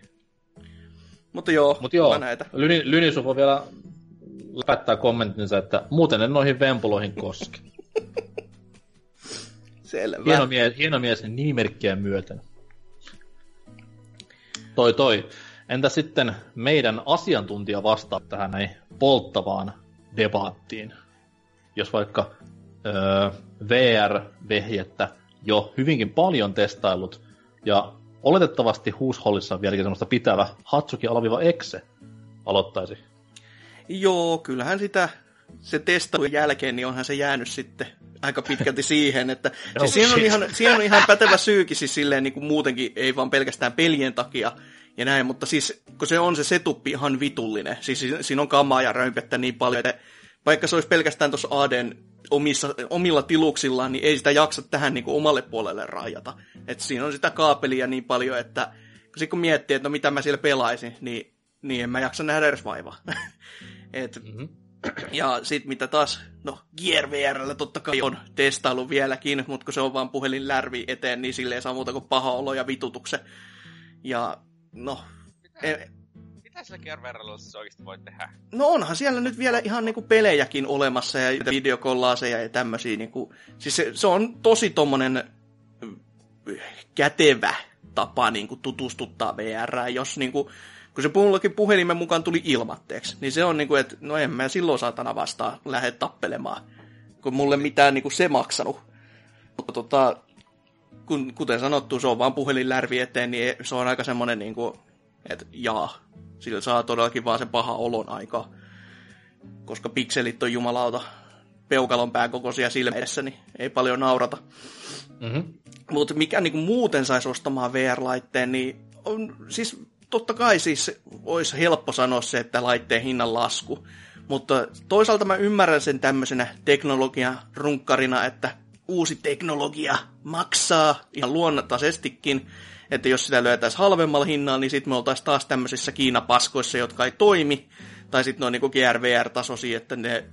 Mutta joo, Mutta joo, näitä. Lyni, Lynisuf on vielä läpättää kommenttinsa, että muuten en noihin vempuloihin koske. Selvä. Hieno mies, hieno mies nimimerkkien myöten. Toi toi. Entä sitten meidän asiantuntija vastaa tähän näin polttavaan debaattiin? Jos vaikka öö, VR-vehjettä jo hyvinkin paljon testaillut ja oletettavasti huushollissa on vieläkin semmoista pitävä Hatsuki alaviva Exe aloittaisi. Joo, kyllähän sitä se testailun jälkeen, niin onhan se jäänyt sitten aika pitkälti siihen, että siis siinä, on ihan, siinä on ihan pätevä syykin siis silleen niin kuin muutenkin, ei vaan pelkästään pelien takia ja näin, mutta siis kun se on se setuppi ihan vitullinen, siis si- siinä on kamaa ja röympettä niin paljon, että vaikka se olisi pelkästään tuossa ADn omissa, omilla tiluksillaan, niin ei sitä jaksa tähän niin kuin omalle puolelle rajata. Et siinä on sitä kaapelia niin paljon, että kun, sit kun miettii, että no mitä mä siellä pelaisin, niin, niin en mä jaksa nähdä edes vaivaa. Et Mm-hmm. Ja sit mitä taas, no Gear VRllä totta kai on testailu vieläkin, mutta kun se on vaan puhelin lärvi eteen, niin silleen saa muuta kuin paha olo ja vitutuksen. Ja no, e- Mitä sillä Gear siis oikeasti voi tehdä? no onhan siellä nyt vielä ihan niinku pelejäkin olemassa ja videokollaaseja ja tämmösiä. Niinku, siis se, se on tosi tommonen mm, kätevä tapa niinku tutustuttaa VR, jos niinku, kun se mullakin puhelimen mukaan tuli ilmatteeksi, niin se on niinku, että no en mä silloin saatana vastaan lähde tappelemaan, kun mulle mitään niinku se maksanut. Mutta tota, kun, kuten sanottu, se on vaan puhelin lärvi eteen, niin se on aika semmonen niinku, että jaa, sillä saa todellakin vaan sen paha olon aika. Koska pikselit on jumalauta peukalon pään kokoisia silmässä, niin ei paljon naurata. Mm-hmm. Mutta mikä niinku muuten saisi ostamaan VR-laitteen, niin on, siis totta kai siis olisi helppo sanoa se, että laitteen hinnan lasku. Mutta toisaalta mä ymmärrän sen tämmöisenä teknologian runkkarina, että uusi teknologia maksaa ihan luonnontaisestikin. Että jos sitä löytäisi halvemmalla hinnalla, niin sitten me oltaisiin taas tämmöisissä Kiinapaskoissa, jotka ei toimi. Tai sitten ne on niinku GRVR-tasoisia, että ne,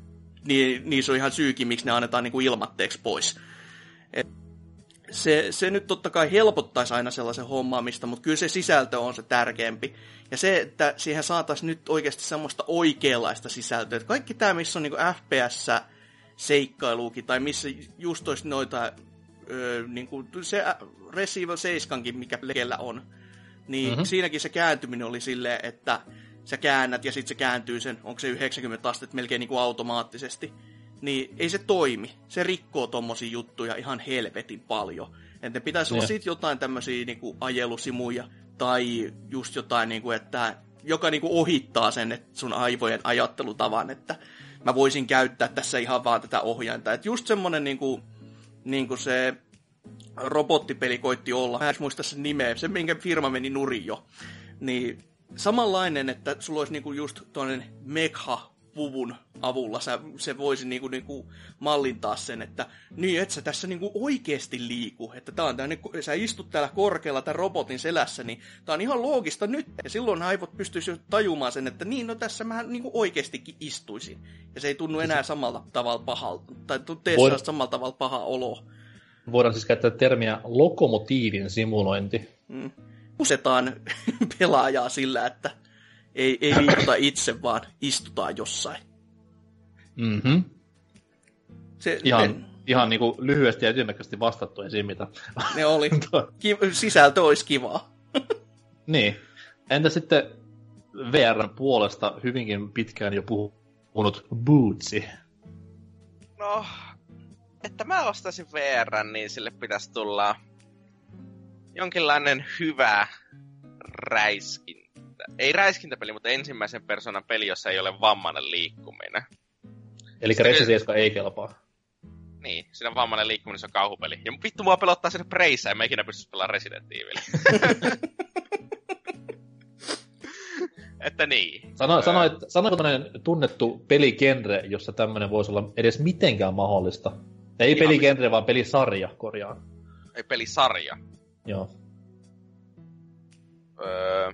niin, niissä on ihan syykin, miksi ne annetaan niinku ilmatteeksi pois. Et se, se nyt totta kai helpottaisi aina sellaisen hommaamista, mutta kyllä se sisältö on se tärkeämpi. Ja se, että siihen saataisiin nyt oikeasti semmoista oikeanlaista sisältöä. Että kaikki tämä, missä on niin FPS seikkailuukin, tai missä just olisi noita, niin kuin se Resident 7, mikä lekellä on, niin mm-hmm. siinäkin se kääntyminen oli silleen, että sä käännät ja sitten se kääntyy sen, onko se 90 astetta melkein niin kuin automaattisesti niin ei se toimi. Se rikkoo tommosia juttuja ihan helvetin paljon. Että ne pitäisi olla sit jotain tämmöisiä niinku ajelusimuja tai just jotain, niinku, että joka niinku ohittaa sen että sun aivojen ajattelutavan, että mä voisin käyttää tässä ihan vaan tätä ohjainta. Että just semmonen niinku, niinku se robottipeli koitti olla, mä en muista sen nimeä, se minkä firma meni nurin jo, niin samanlainen, että sulla olisi niinku just toinen mekha puvun avulla sä, se voisi niinku, niinku mallintaa sen, että niin, et sä tässä niinku oikeasti liiku. Että tää on tänne, sä istut täällä korkealla tämän robotin selässä, niin tää on ihan loogista nyt. Ja silloin aivot pystyisi tajumaan sen, että niin, no tässä mä niinku oikeastikin istuisin. Ja se ei tunnu enää samalla tavalla pahalta, tai tee Void... samalla tavalla paha olo. Voidaan siis käyttää termiä lokomotiivin simulointi. Mm. Usetaan pelaajaa sillä, että ei, ei liikuta itse, vaan istutaan jossain. Mm-hmm. Se, ihan, ne, ihan niin kuin lyhyesti ja ytimekkäästi vastattu esiin, mitä... Ne oli. Ki- sisältö olisi kivaa. niin. Entä sitten VRn puolesta hyvinkin pitkään jo puhunut Bootsi? No, että mä ostaisin VR, niin sille pitäisi tulla jonkinlainen hyvä räiskin ei räiskintäpeli, mutta ensimmäisen persoonan peli, jossa ei ole vammainen liikkuminen. Eli Resident ei kelpaa. Niin, siinä vammainen liikkuminen, se on kauhupeli. Ja vittu mua pelottaa sinne Preissa, en mä ikinä pysty pelaamaan Resident Evil. että niin. Sano, sano, että, sano tunnettu peligenre, jossa tämmöinen voisi olla edes mitenkään mahdollista. Ei Ihan peligenre, vaan pelisarja, korjaan. Ei pelisarja. Joo. Öö,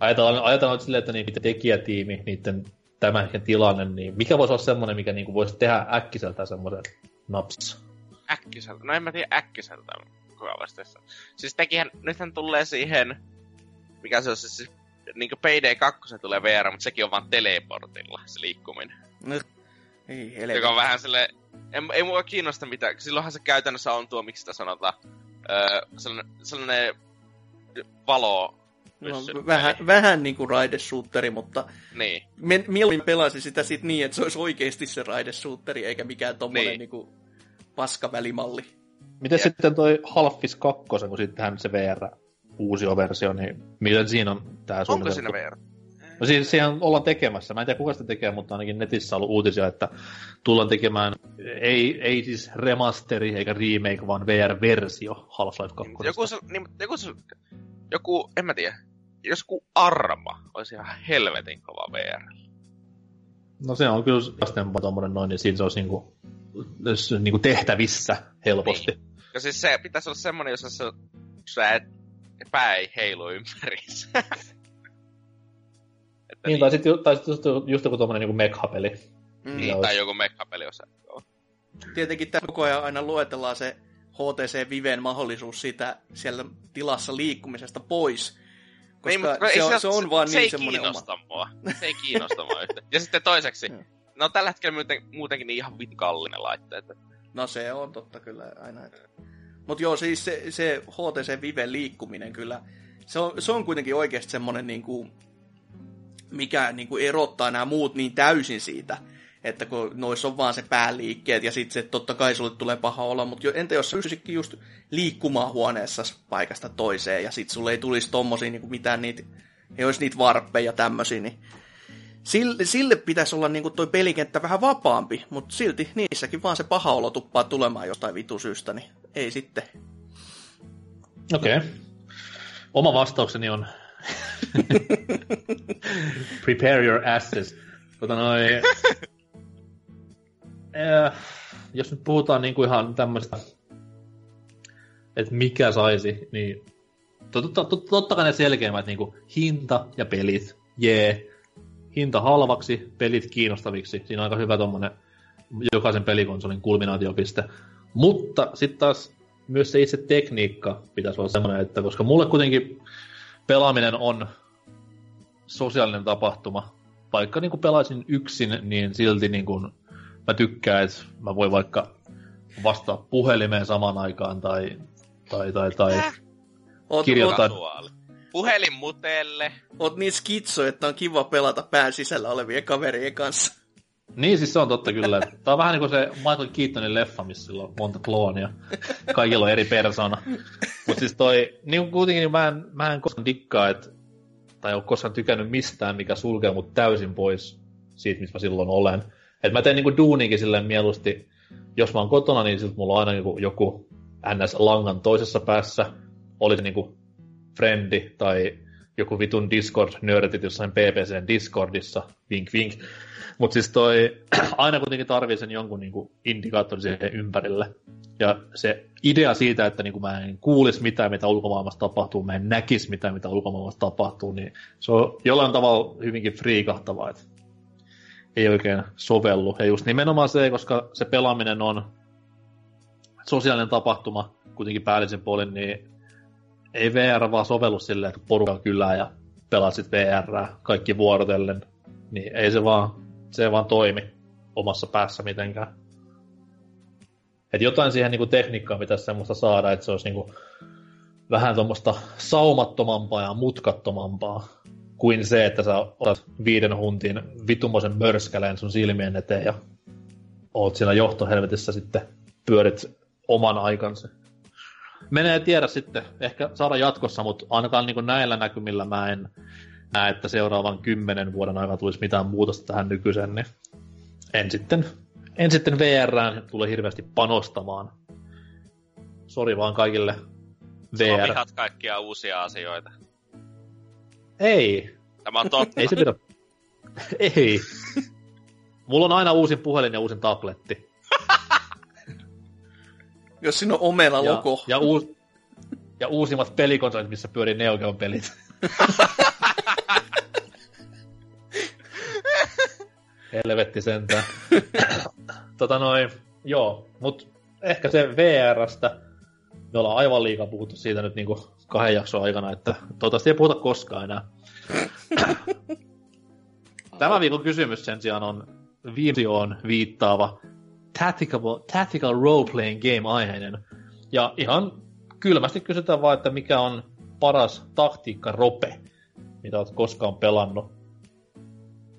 ajatellaan, ajatellaan nyt silleen, että niin, tekijätiimi, niiden tämän hetken tilanne, niin mikä voisi olla semmoinen, mikä niin voisi tehdä äkkiseltä semmoisen naps? Äkkiseltä? No en mä tiedä äkkiseltä kuvallistessa. Siis tekihän, nythän tulee siihen, mikä se on siis, niin kuin Payday 2 tulee VR, mutta sekin on vaan teleportilla se liikkuminen. No, ei. Joka on vähän sille, ei, ei mua kiinnosta mitään, silloinhan se käytännössä on tuo, miksi sitä sanotaan, öö, sellainen, sellainen valo No, vähän, vähän niin kuin raidesuutteri, mutta niin. mieluummin pelasin sitä sit niin, että se olisi oikeasti se raidesuutteri, eikä mikään tommonen niin. niin paskavälimalli. Miten ja. sitten toi Halfis 2, kun sittenhän se VR uusi versio, niin miten siinä on tää Onko siinä VR? No siis siihen ollaan tekemässä. Mä en tiedä kuka sitä tekee, mutta ainakin netissä on ollut uutisia, että tullaan tekemään ei, ei siis remasteri eikä remake, vaan VR-versio Half-Life 2. Joku, niin, joku, joku, en mä tiedä, josku arma olisi ihan helvetin kova VR. No se on kyllä vastempaa tuommoinen noin, niin siinä se olisi niinku, niinku tehtävissä helposti. Niin. Ja siis se pitäisi olla semmoinen, jossa se, sä et, pää ei heilu ympärissä. niin, niin, tai sitten tai sit just, just joku tuommoinen niinku mekha-peli. Mm. Niin, tai joku mekkapeliosa. Joo. Tietenkin tässä koko ajan aina luetellaan se HTC Viven mahdollisuus siitä siellä tilassa liikkumisesta pois. Koska Niin, mutta se, ei on, se on vaan se niin ei semmoinen oma. kiinnosta mua. Se ei kiinnosta mua yhtä. Ja sitten toiseksi, no tällä hetkellä muuten, muutenkin niin ihan vittu kallinen laitteet. No se on totta kyllä aina. Mutta joo, siis se, se HTC Vive liikkuminen kyllä, se on, se on kuitenkin oikeasti semmoinen, niinku, mikä niinku erottaa nämä muut niin täysin siitä, että kun noissa on vaan se pääliikkeet ja sitten se totta kai sulle tulee paha olla, mutta entä jos sä pystyisikin just liikkumaan huoneessa paikasta toiseen ja sitten sulle ei tulisi tommosia niinku mitään niitä, ei olisi niitä varppeja ja tämmöisiä, niin sille, sille pitäisi olla niinku toi pelikenttä vähän vapaampi, mutta silti niissäkin vaan se paha olo tuppaa tulemaan jostain vitu syystä, niin ei sitten. Okei. Okay. Oma vastaukseni on Prepare your asses. Tota noi, eh, jos nyt puhutaan niinku ihan tämmöistä, että mikä saisi, niin totta, totta, totta kai ne selkeimmät niinku hinta ja pelit. Jee. Hinta halvaksi, pelit kiinnostaviksi. Siinä on aika hyvä tommonen jokaisen pelikonsolin kulminaatiopiste. Mutta sitten taas myös se itse tekniikka pitäisi olla semmoinen, että koska mulle kuitenkin pelaaminen on sosiaalinen tapahtuma, vaikka niin kuin pelaisin yksin, niin silti niin kuin mä tykkään, että mä voin vaikka vastaa puhelimeen samaan aikaan tai, tai, tai, tai Äh. Oot, Kirjoita- oot, Kasuaali. Puhelin mutelle. oot niin skitso, että on kiva pelata pään sisällä olevien kaverien kanssa. Niin, siis se on totta kyllä. Tämä on vähän niin kuin se Michael Keatonin leffa, missä sillä on monta kloonia. Kaikilla on eri persona. Mutta siis toi, niin kuitenkin niin mä, en, mä en koskaan dikkaa, et, tai ole koskaan tykännyt mistään, mikä sulkee mut täysin pois siitä, missä mä silloin olen. Et mä teen niinku duuniinkin silleen mieluusti, jos mä oon kotona, niin siltä mulla on aina joku, joku NS-langan toisessa päässä. Oli se niinku frendi tai joku vitun Discord-nörtit jossain PPCn Discordissa, vink vink. Mutta siis toi, aina kuitenkin tarvii sen jonkun niinku indikaattorin siihen ympärille. Ja se idea siitä, että niinku mä en kuulisi mitään, mitä ulkomaailmassa tapahtuu, mä en näkisi mitään, mitä ulkomaailmassa tapahtuu, niin se on jollain tavalla hyvinkin friikahtavaa, että ei oikein sovellu. Ja just nimenomaan se, koska se pelaaminen on sosiaalinen tapahtuma kuitenkin päällisin puolin, niin ei VR vaan sovellu silleen, että porukka kylää ja pelaat sit VR kaikki vuorotellen. Niin ei se vaan, se ei vaan toimi omassa päässä mitenkään. Et jotain siihen niinku tekniikkaan pitäisi semmoista saada, että se olisi niinku vähän tuommoista saumattomampaa ja mutkattomampaa kuin se, että sä otat viiden huntin vitumosen mörskäleen sun silmien eteen ja oot siellä johtohelvetissä sitten pyörit oman aikansa. Menee tiedä sitten, ehkä saada jatkossa, mutta ainakaan niin näillä näkymillä mä en näe, että seuraavan kymmenen vuoden aikana tulisi mitään muutosta tähän nykyiseen, niin en sitten, en sitten VRään tule hirveästi panostamaan. Sori vaan kaikille VR. vihat kaikkia uusia asioita. Ei, Tämä on totta. ei se pidä. Ei. Mulla on aina uusin puhelin ja uusin tabletti. Jos siinä on omena Ja, logo. ja, uus, ja uusimmat pelikonsolit, missä pyörii Neo Geo pelit. Helvetti sentään. tota noin, joo, mut ehkä se VRstä, me ollaan aivan liikaa puhuttu siitä nyt niinku kahden jakson aikana, että toivottavasti ei puhuta koskaan enää. Tämä viikon kysymys sen sijaan on visioon viittaava tactical, tactical role-playing game-aiheinen. Ja ihan kylmästi kysytään vaan, että mikä on paras taktiikka-rope, mitä olet koskaan pelannut.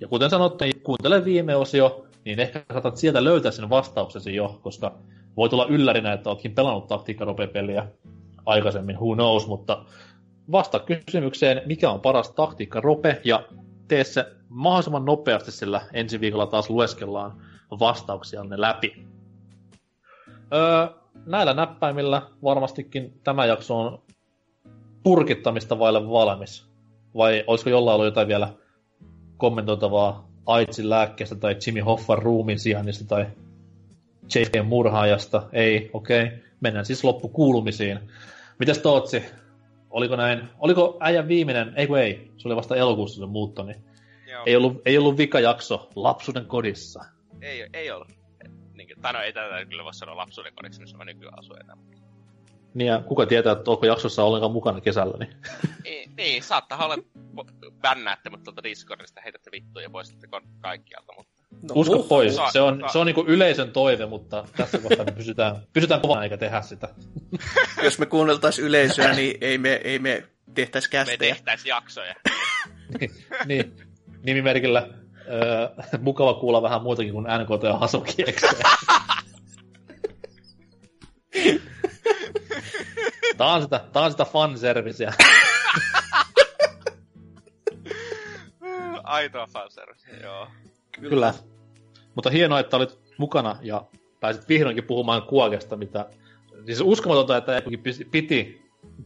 Ja kuten sanottu, niin kuuntele viime osio, niin ehkä saatat sieltä löytää sen vastauksesi jo, koska voi tulla yllärinä, että oletkin pelannut taktiikka-rope-peliä aikaisemmin, who knows, mutta vasta kysymykseen, mikä on paras taktiikka-rope, ja tee se mahdollisimman nopeasti, sillä ensi viikolla taas lueskellaan vastauksia ne läpi. Öö, näillä näppäimillä varmastikin tämä jakso on purkittamista vaille valmis. Vai olisiko jollain ollut jotain vielä kommentoitavaa Aitsin lääkkeestä tai Jimmy Hoffan ruumin sijainnista tai JFK murhaajasta? Ei, okei. Okay. Mennään siis loppukuulumisiin. Mitäs Tootsi? Oliko näin? Oliko äijän viimeinen? Ei kun ei. Se oli vasta elokuussa se muutto, niin Joo. ei ollut, ei ollut vika jakso lapsuuden kodissa. Ei, ei ollut. Niin, tai no ei tätä kyllä voi sanoa lapsuuden kodiksi, missä mä nykyään asun enää. Niin ja kuka tietää, että onko jaksossa ollenkaan mukana kesällä, niin... niin, niin saattaa olla, bännäätte mut tuolta Discordista, heitätte vittuja ja poistatte kaikkialta, mutta... No, Usko uh, pois, uh, se on, se on niinku yleisön toive, mutta tässä kohtaa me pysytään, pysytään kovana eikä tehdä sitä. Jos me kuunneltais yleisöä, niin ei me, ei me tehtäis kästejä. Me tehtäis jaksoja. niin, niin, nimimerkillä öö, mukava kuulla vähän muutakin kuin NKT ja Hasukieksejä. Tää on sitä, tää on sitä fanserviceä. Aitoa fanserviceä, joo. Kyllä. Kyllä. Mutta hienoa, että olit mukana ja pääsit vihdoinkin puhumaan kuokesta, mitä... Siis uskomatonta, että piti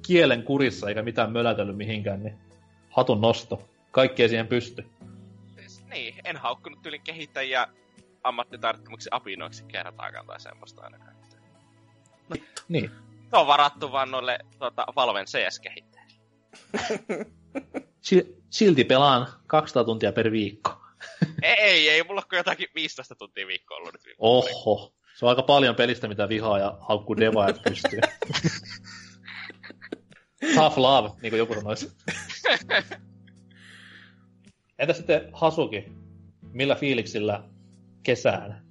kielen kurissa eikä mitään mölätellyt mihinkään, niin hatun nosto. Kaikkea siihen pysty. Niin, en haukkunut tyylin kehittäjiä ammattitarttumuksen apinoiksi kertaakaan tai semmoista ainakaan. No, niin. Se on varattu vaan noille tota, Valven CS-kehittäjille. Silti pelaan 200 tuntia per viikko. ei, ei, ei mulla ole jotakin 15 tuntia viikkoa ollut nyt. Oho, se on aika paljon pelistä, mitä vihaa ja haukkuu devaajat pystyy. Tough love, niin kuin joku sanoisi. Entä sitten Hasuki? Millä fiiliksillä kesään?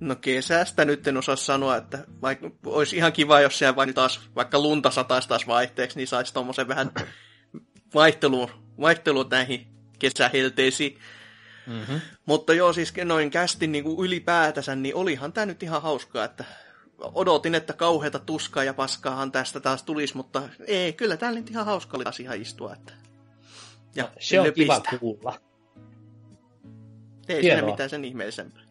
No kesästä nyt en osaa sanoa, että vaikka olisi ihan kiva, jos siellä vain taas vaikka lunta sataisi taas vaihteeksi, niin saisi tuommoisen vähän vaihteluun, vaihteluun näihin kesähelteisiin. Mm-hmm. Mutta joo, siis noin kästin niin kuin ylipäätänsä, niin olihan tämä nyt ihan hauskaa, että odotin, että kauheata tuskaa ja paskaahan tästä taas tulisi, mutta ei, kyllä täällä nyt ihan hauska oli ihan istua. Että... Ja no, se on kiva kuulla. Ei Hienoa. siinä mitään sen ihmeellisempää.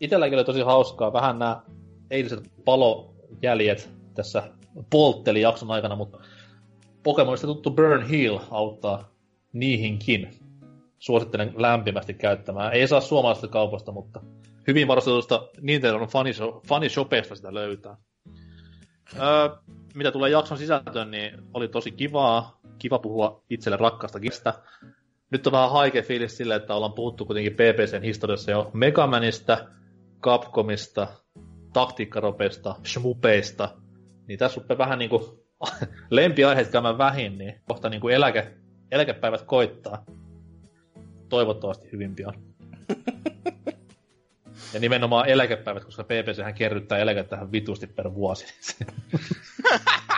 Itelläkin oli tosi hauskaa. Vähän nämä eiliset palojäljet tässä poltteli jakson aikana, mutta Pokemonista tuttu Burn Heal auttaa niihinkin. Suosittelen lämpimästi käyttämään. Ei saa suomalaisesta kaupasta, mutta hyvin varustetusta Nintendo fanishopeista sitä löytää. Öö, mitä tulee jakson sisältöön, niin oli tosi kivaa. Kiva puhua itselle rakkaasta kistä. Nyt on vähän haikea fiilis sille, että ollaan puhuttu kuitenkin PPCn historiassa jo Megamanista, Capcomista, taktiikkaropeista, shmupeista. Niin tässä rupeaa vähän niinku lempiaiheet käymään vähin, niin kohta niinku eläke, eläkepäivät koittaa. Toivottavasti hyvin pian. Ja nimenomaan eläkepäivät, koska PPC hän kerryttää eläkettä vitusti per vuosi.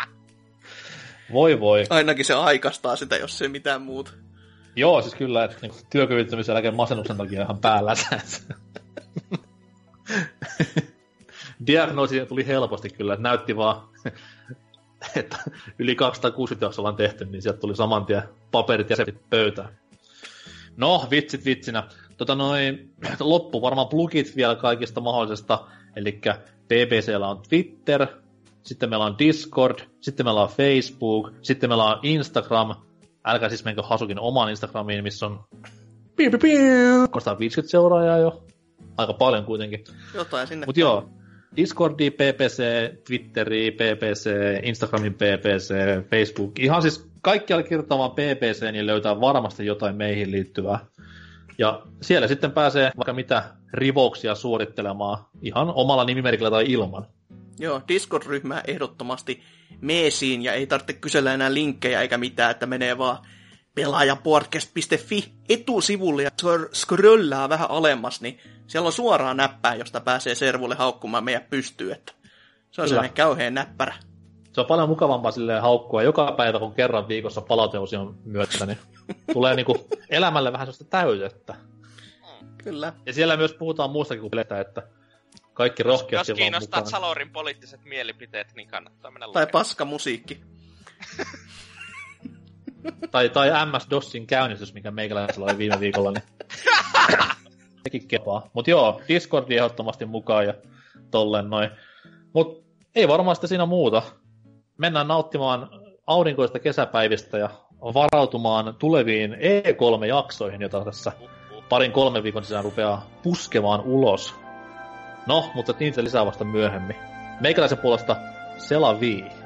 voi voi. Ainakin se aikastaa sitä, jos ei mitään muuta. Joo, siis kyllä, että niin työkyvyttömyyseläkeen masennuksen takia ihan päällä. Diagnoosi tuli helposti kyllä, että näytti vaan, että yli 260 jaksoa ollaan tehty, niin sieltä tuli saman tien paperit ja pöytään. No, vitsit vitsinä. Tota noin, loppu varmaan plugit vielä kaikista mahdollisesta. Eli BBCllä on Twitter, sitten meillä on Discord, sitten meillä on Facebook, sitten meillä on Instagram. Älkää siis menkö Hasukin omaan Instagramiin, missä on piu, piu, piu, 50 seuraajaa jo. Aika paljon kuitenkin. Jotain sinne. Mut joo, Discordi, PPC, Twitteri, PPC, Instagramin PPC, Facebook. Ihan siis kaikkialla kirjoittamaan PPC, niin löytää varmasti jotain meihin liittyvää. Ja siellä sitten pääsee vaikka mitä rivouksia suorittelemaan ihan omalla nimimerkillä tai ilman. Joo, Discord-ryhmää ehdottomasti meesiin ja ei tarvitse kysellä enää linkkejä eikä mitään, että menee vaan pelaajapodcast.fi etusivulle ja scrollaa vähän alemmas, niin siellä on suoraan näppää, josta pääsee servulle haukkumaan meidän pystyy, että se on sellainen kauhean näppärä. Se on paljon mukavampaa silleen haukkua joka päivä, kun kerran viikossa palauteosion myötä, niin tulee niinku elämälle vähän sellaista täytettä. Kyllä. Ja siellä myös puhutaan muustakin kuin peletä, että kaikki rohkeasti Jos kiinnostaa Salorin poliittiset mielipiteet, niin kannattaa mennä Tai paska musiikki. tai, tai MS-DOSin käynnistys, mikä meikäläisellä oli viime viikolla, niin sekin kepaa. Mut joo, Discordi ehdottomasti mukaan ja tolleen noin. Mut ei varmaan siinä muuta. Mennään nauttimaan aurinkoista kesäpäivistä ja varautumaan tuleviin E3-jaksoihin, joita tässä parin kolmen viikon sisään rupeaa puskemaan ulos. No, mutta niitä lisää vasta myöhemmin. Meikäläisen puolesta Sela Vii.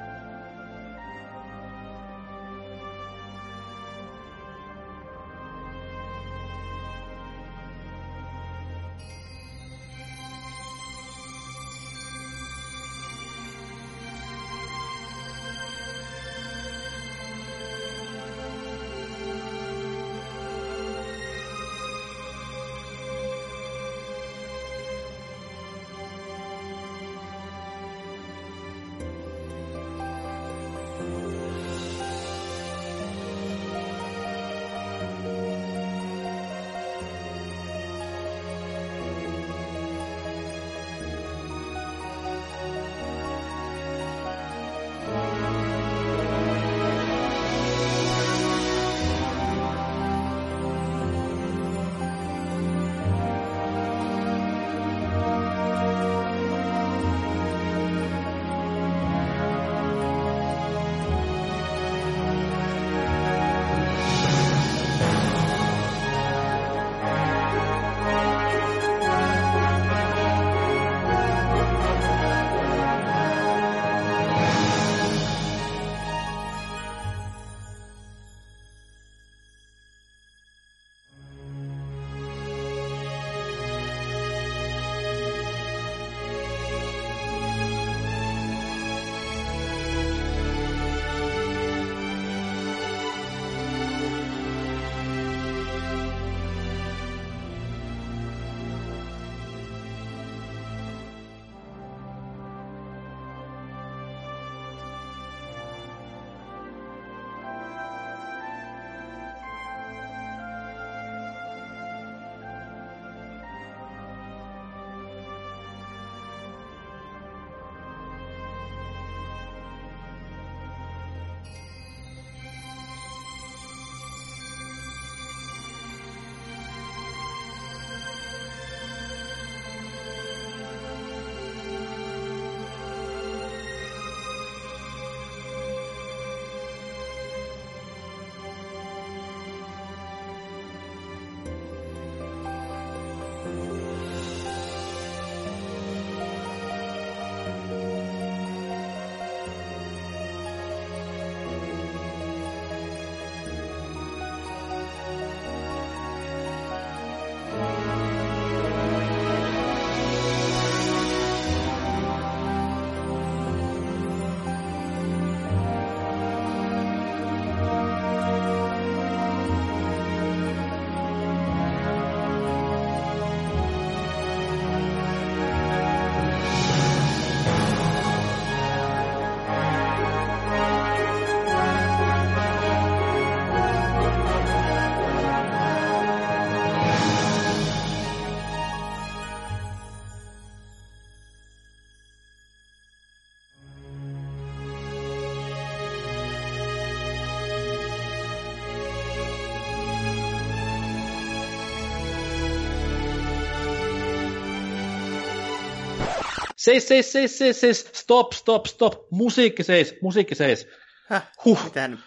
Seis, seis, seis, seis, seis, stop, stop, stop, musiikki seis, musiikki seis. Häh? Huh, Mitä nyt?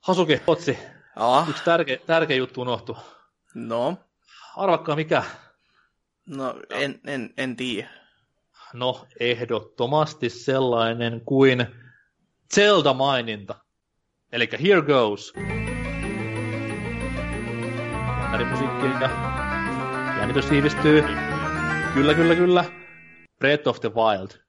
Hasuki, Otsi, Ah, yksi tärkeä, tärkeä juttu unohtui. no, Arvakkaa mikä? no en, en, en tiedä. No, ehdottomasti sellainen kuin Zelda-maininta. Eli Here Goes. Jännäri musiikki ja jännitys tiivistyy. Kyllä, kyllä, kyllä. Breath of the Wild.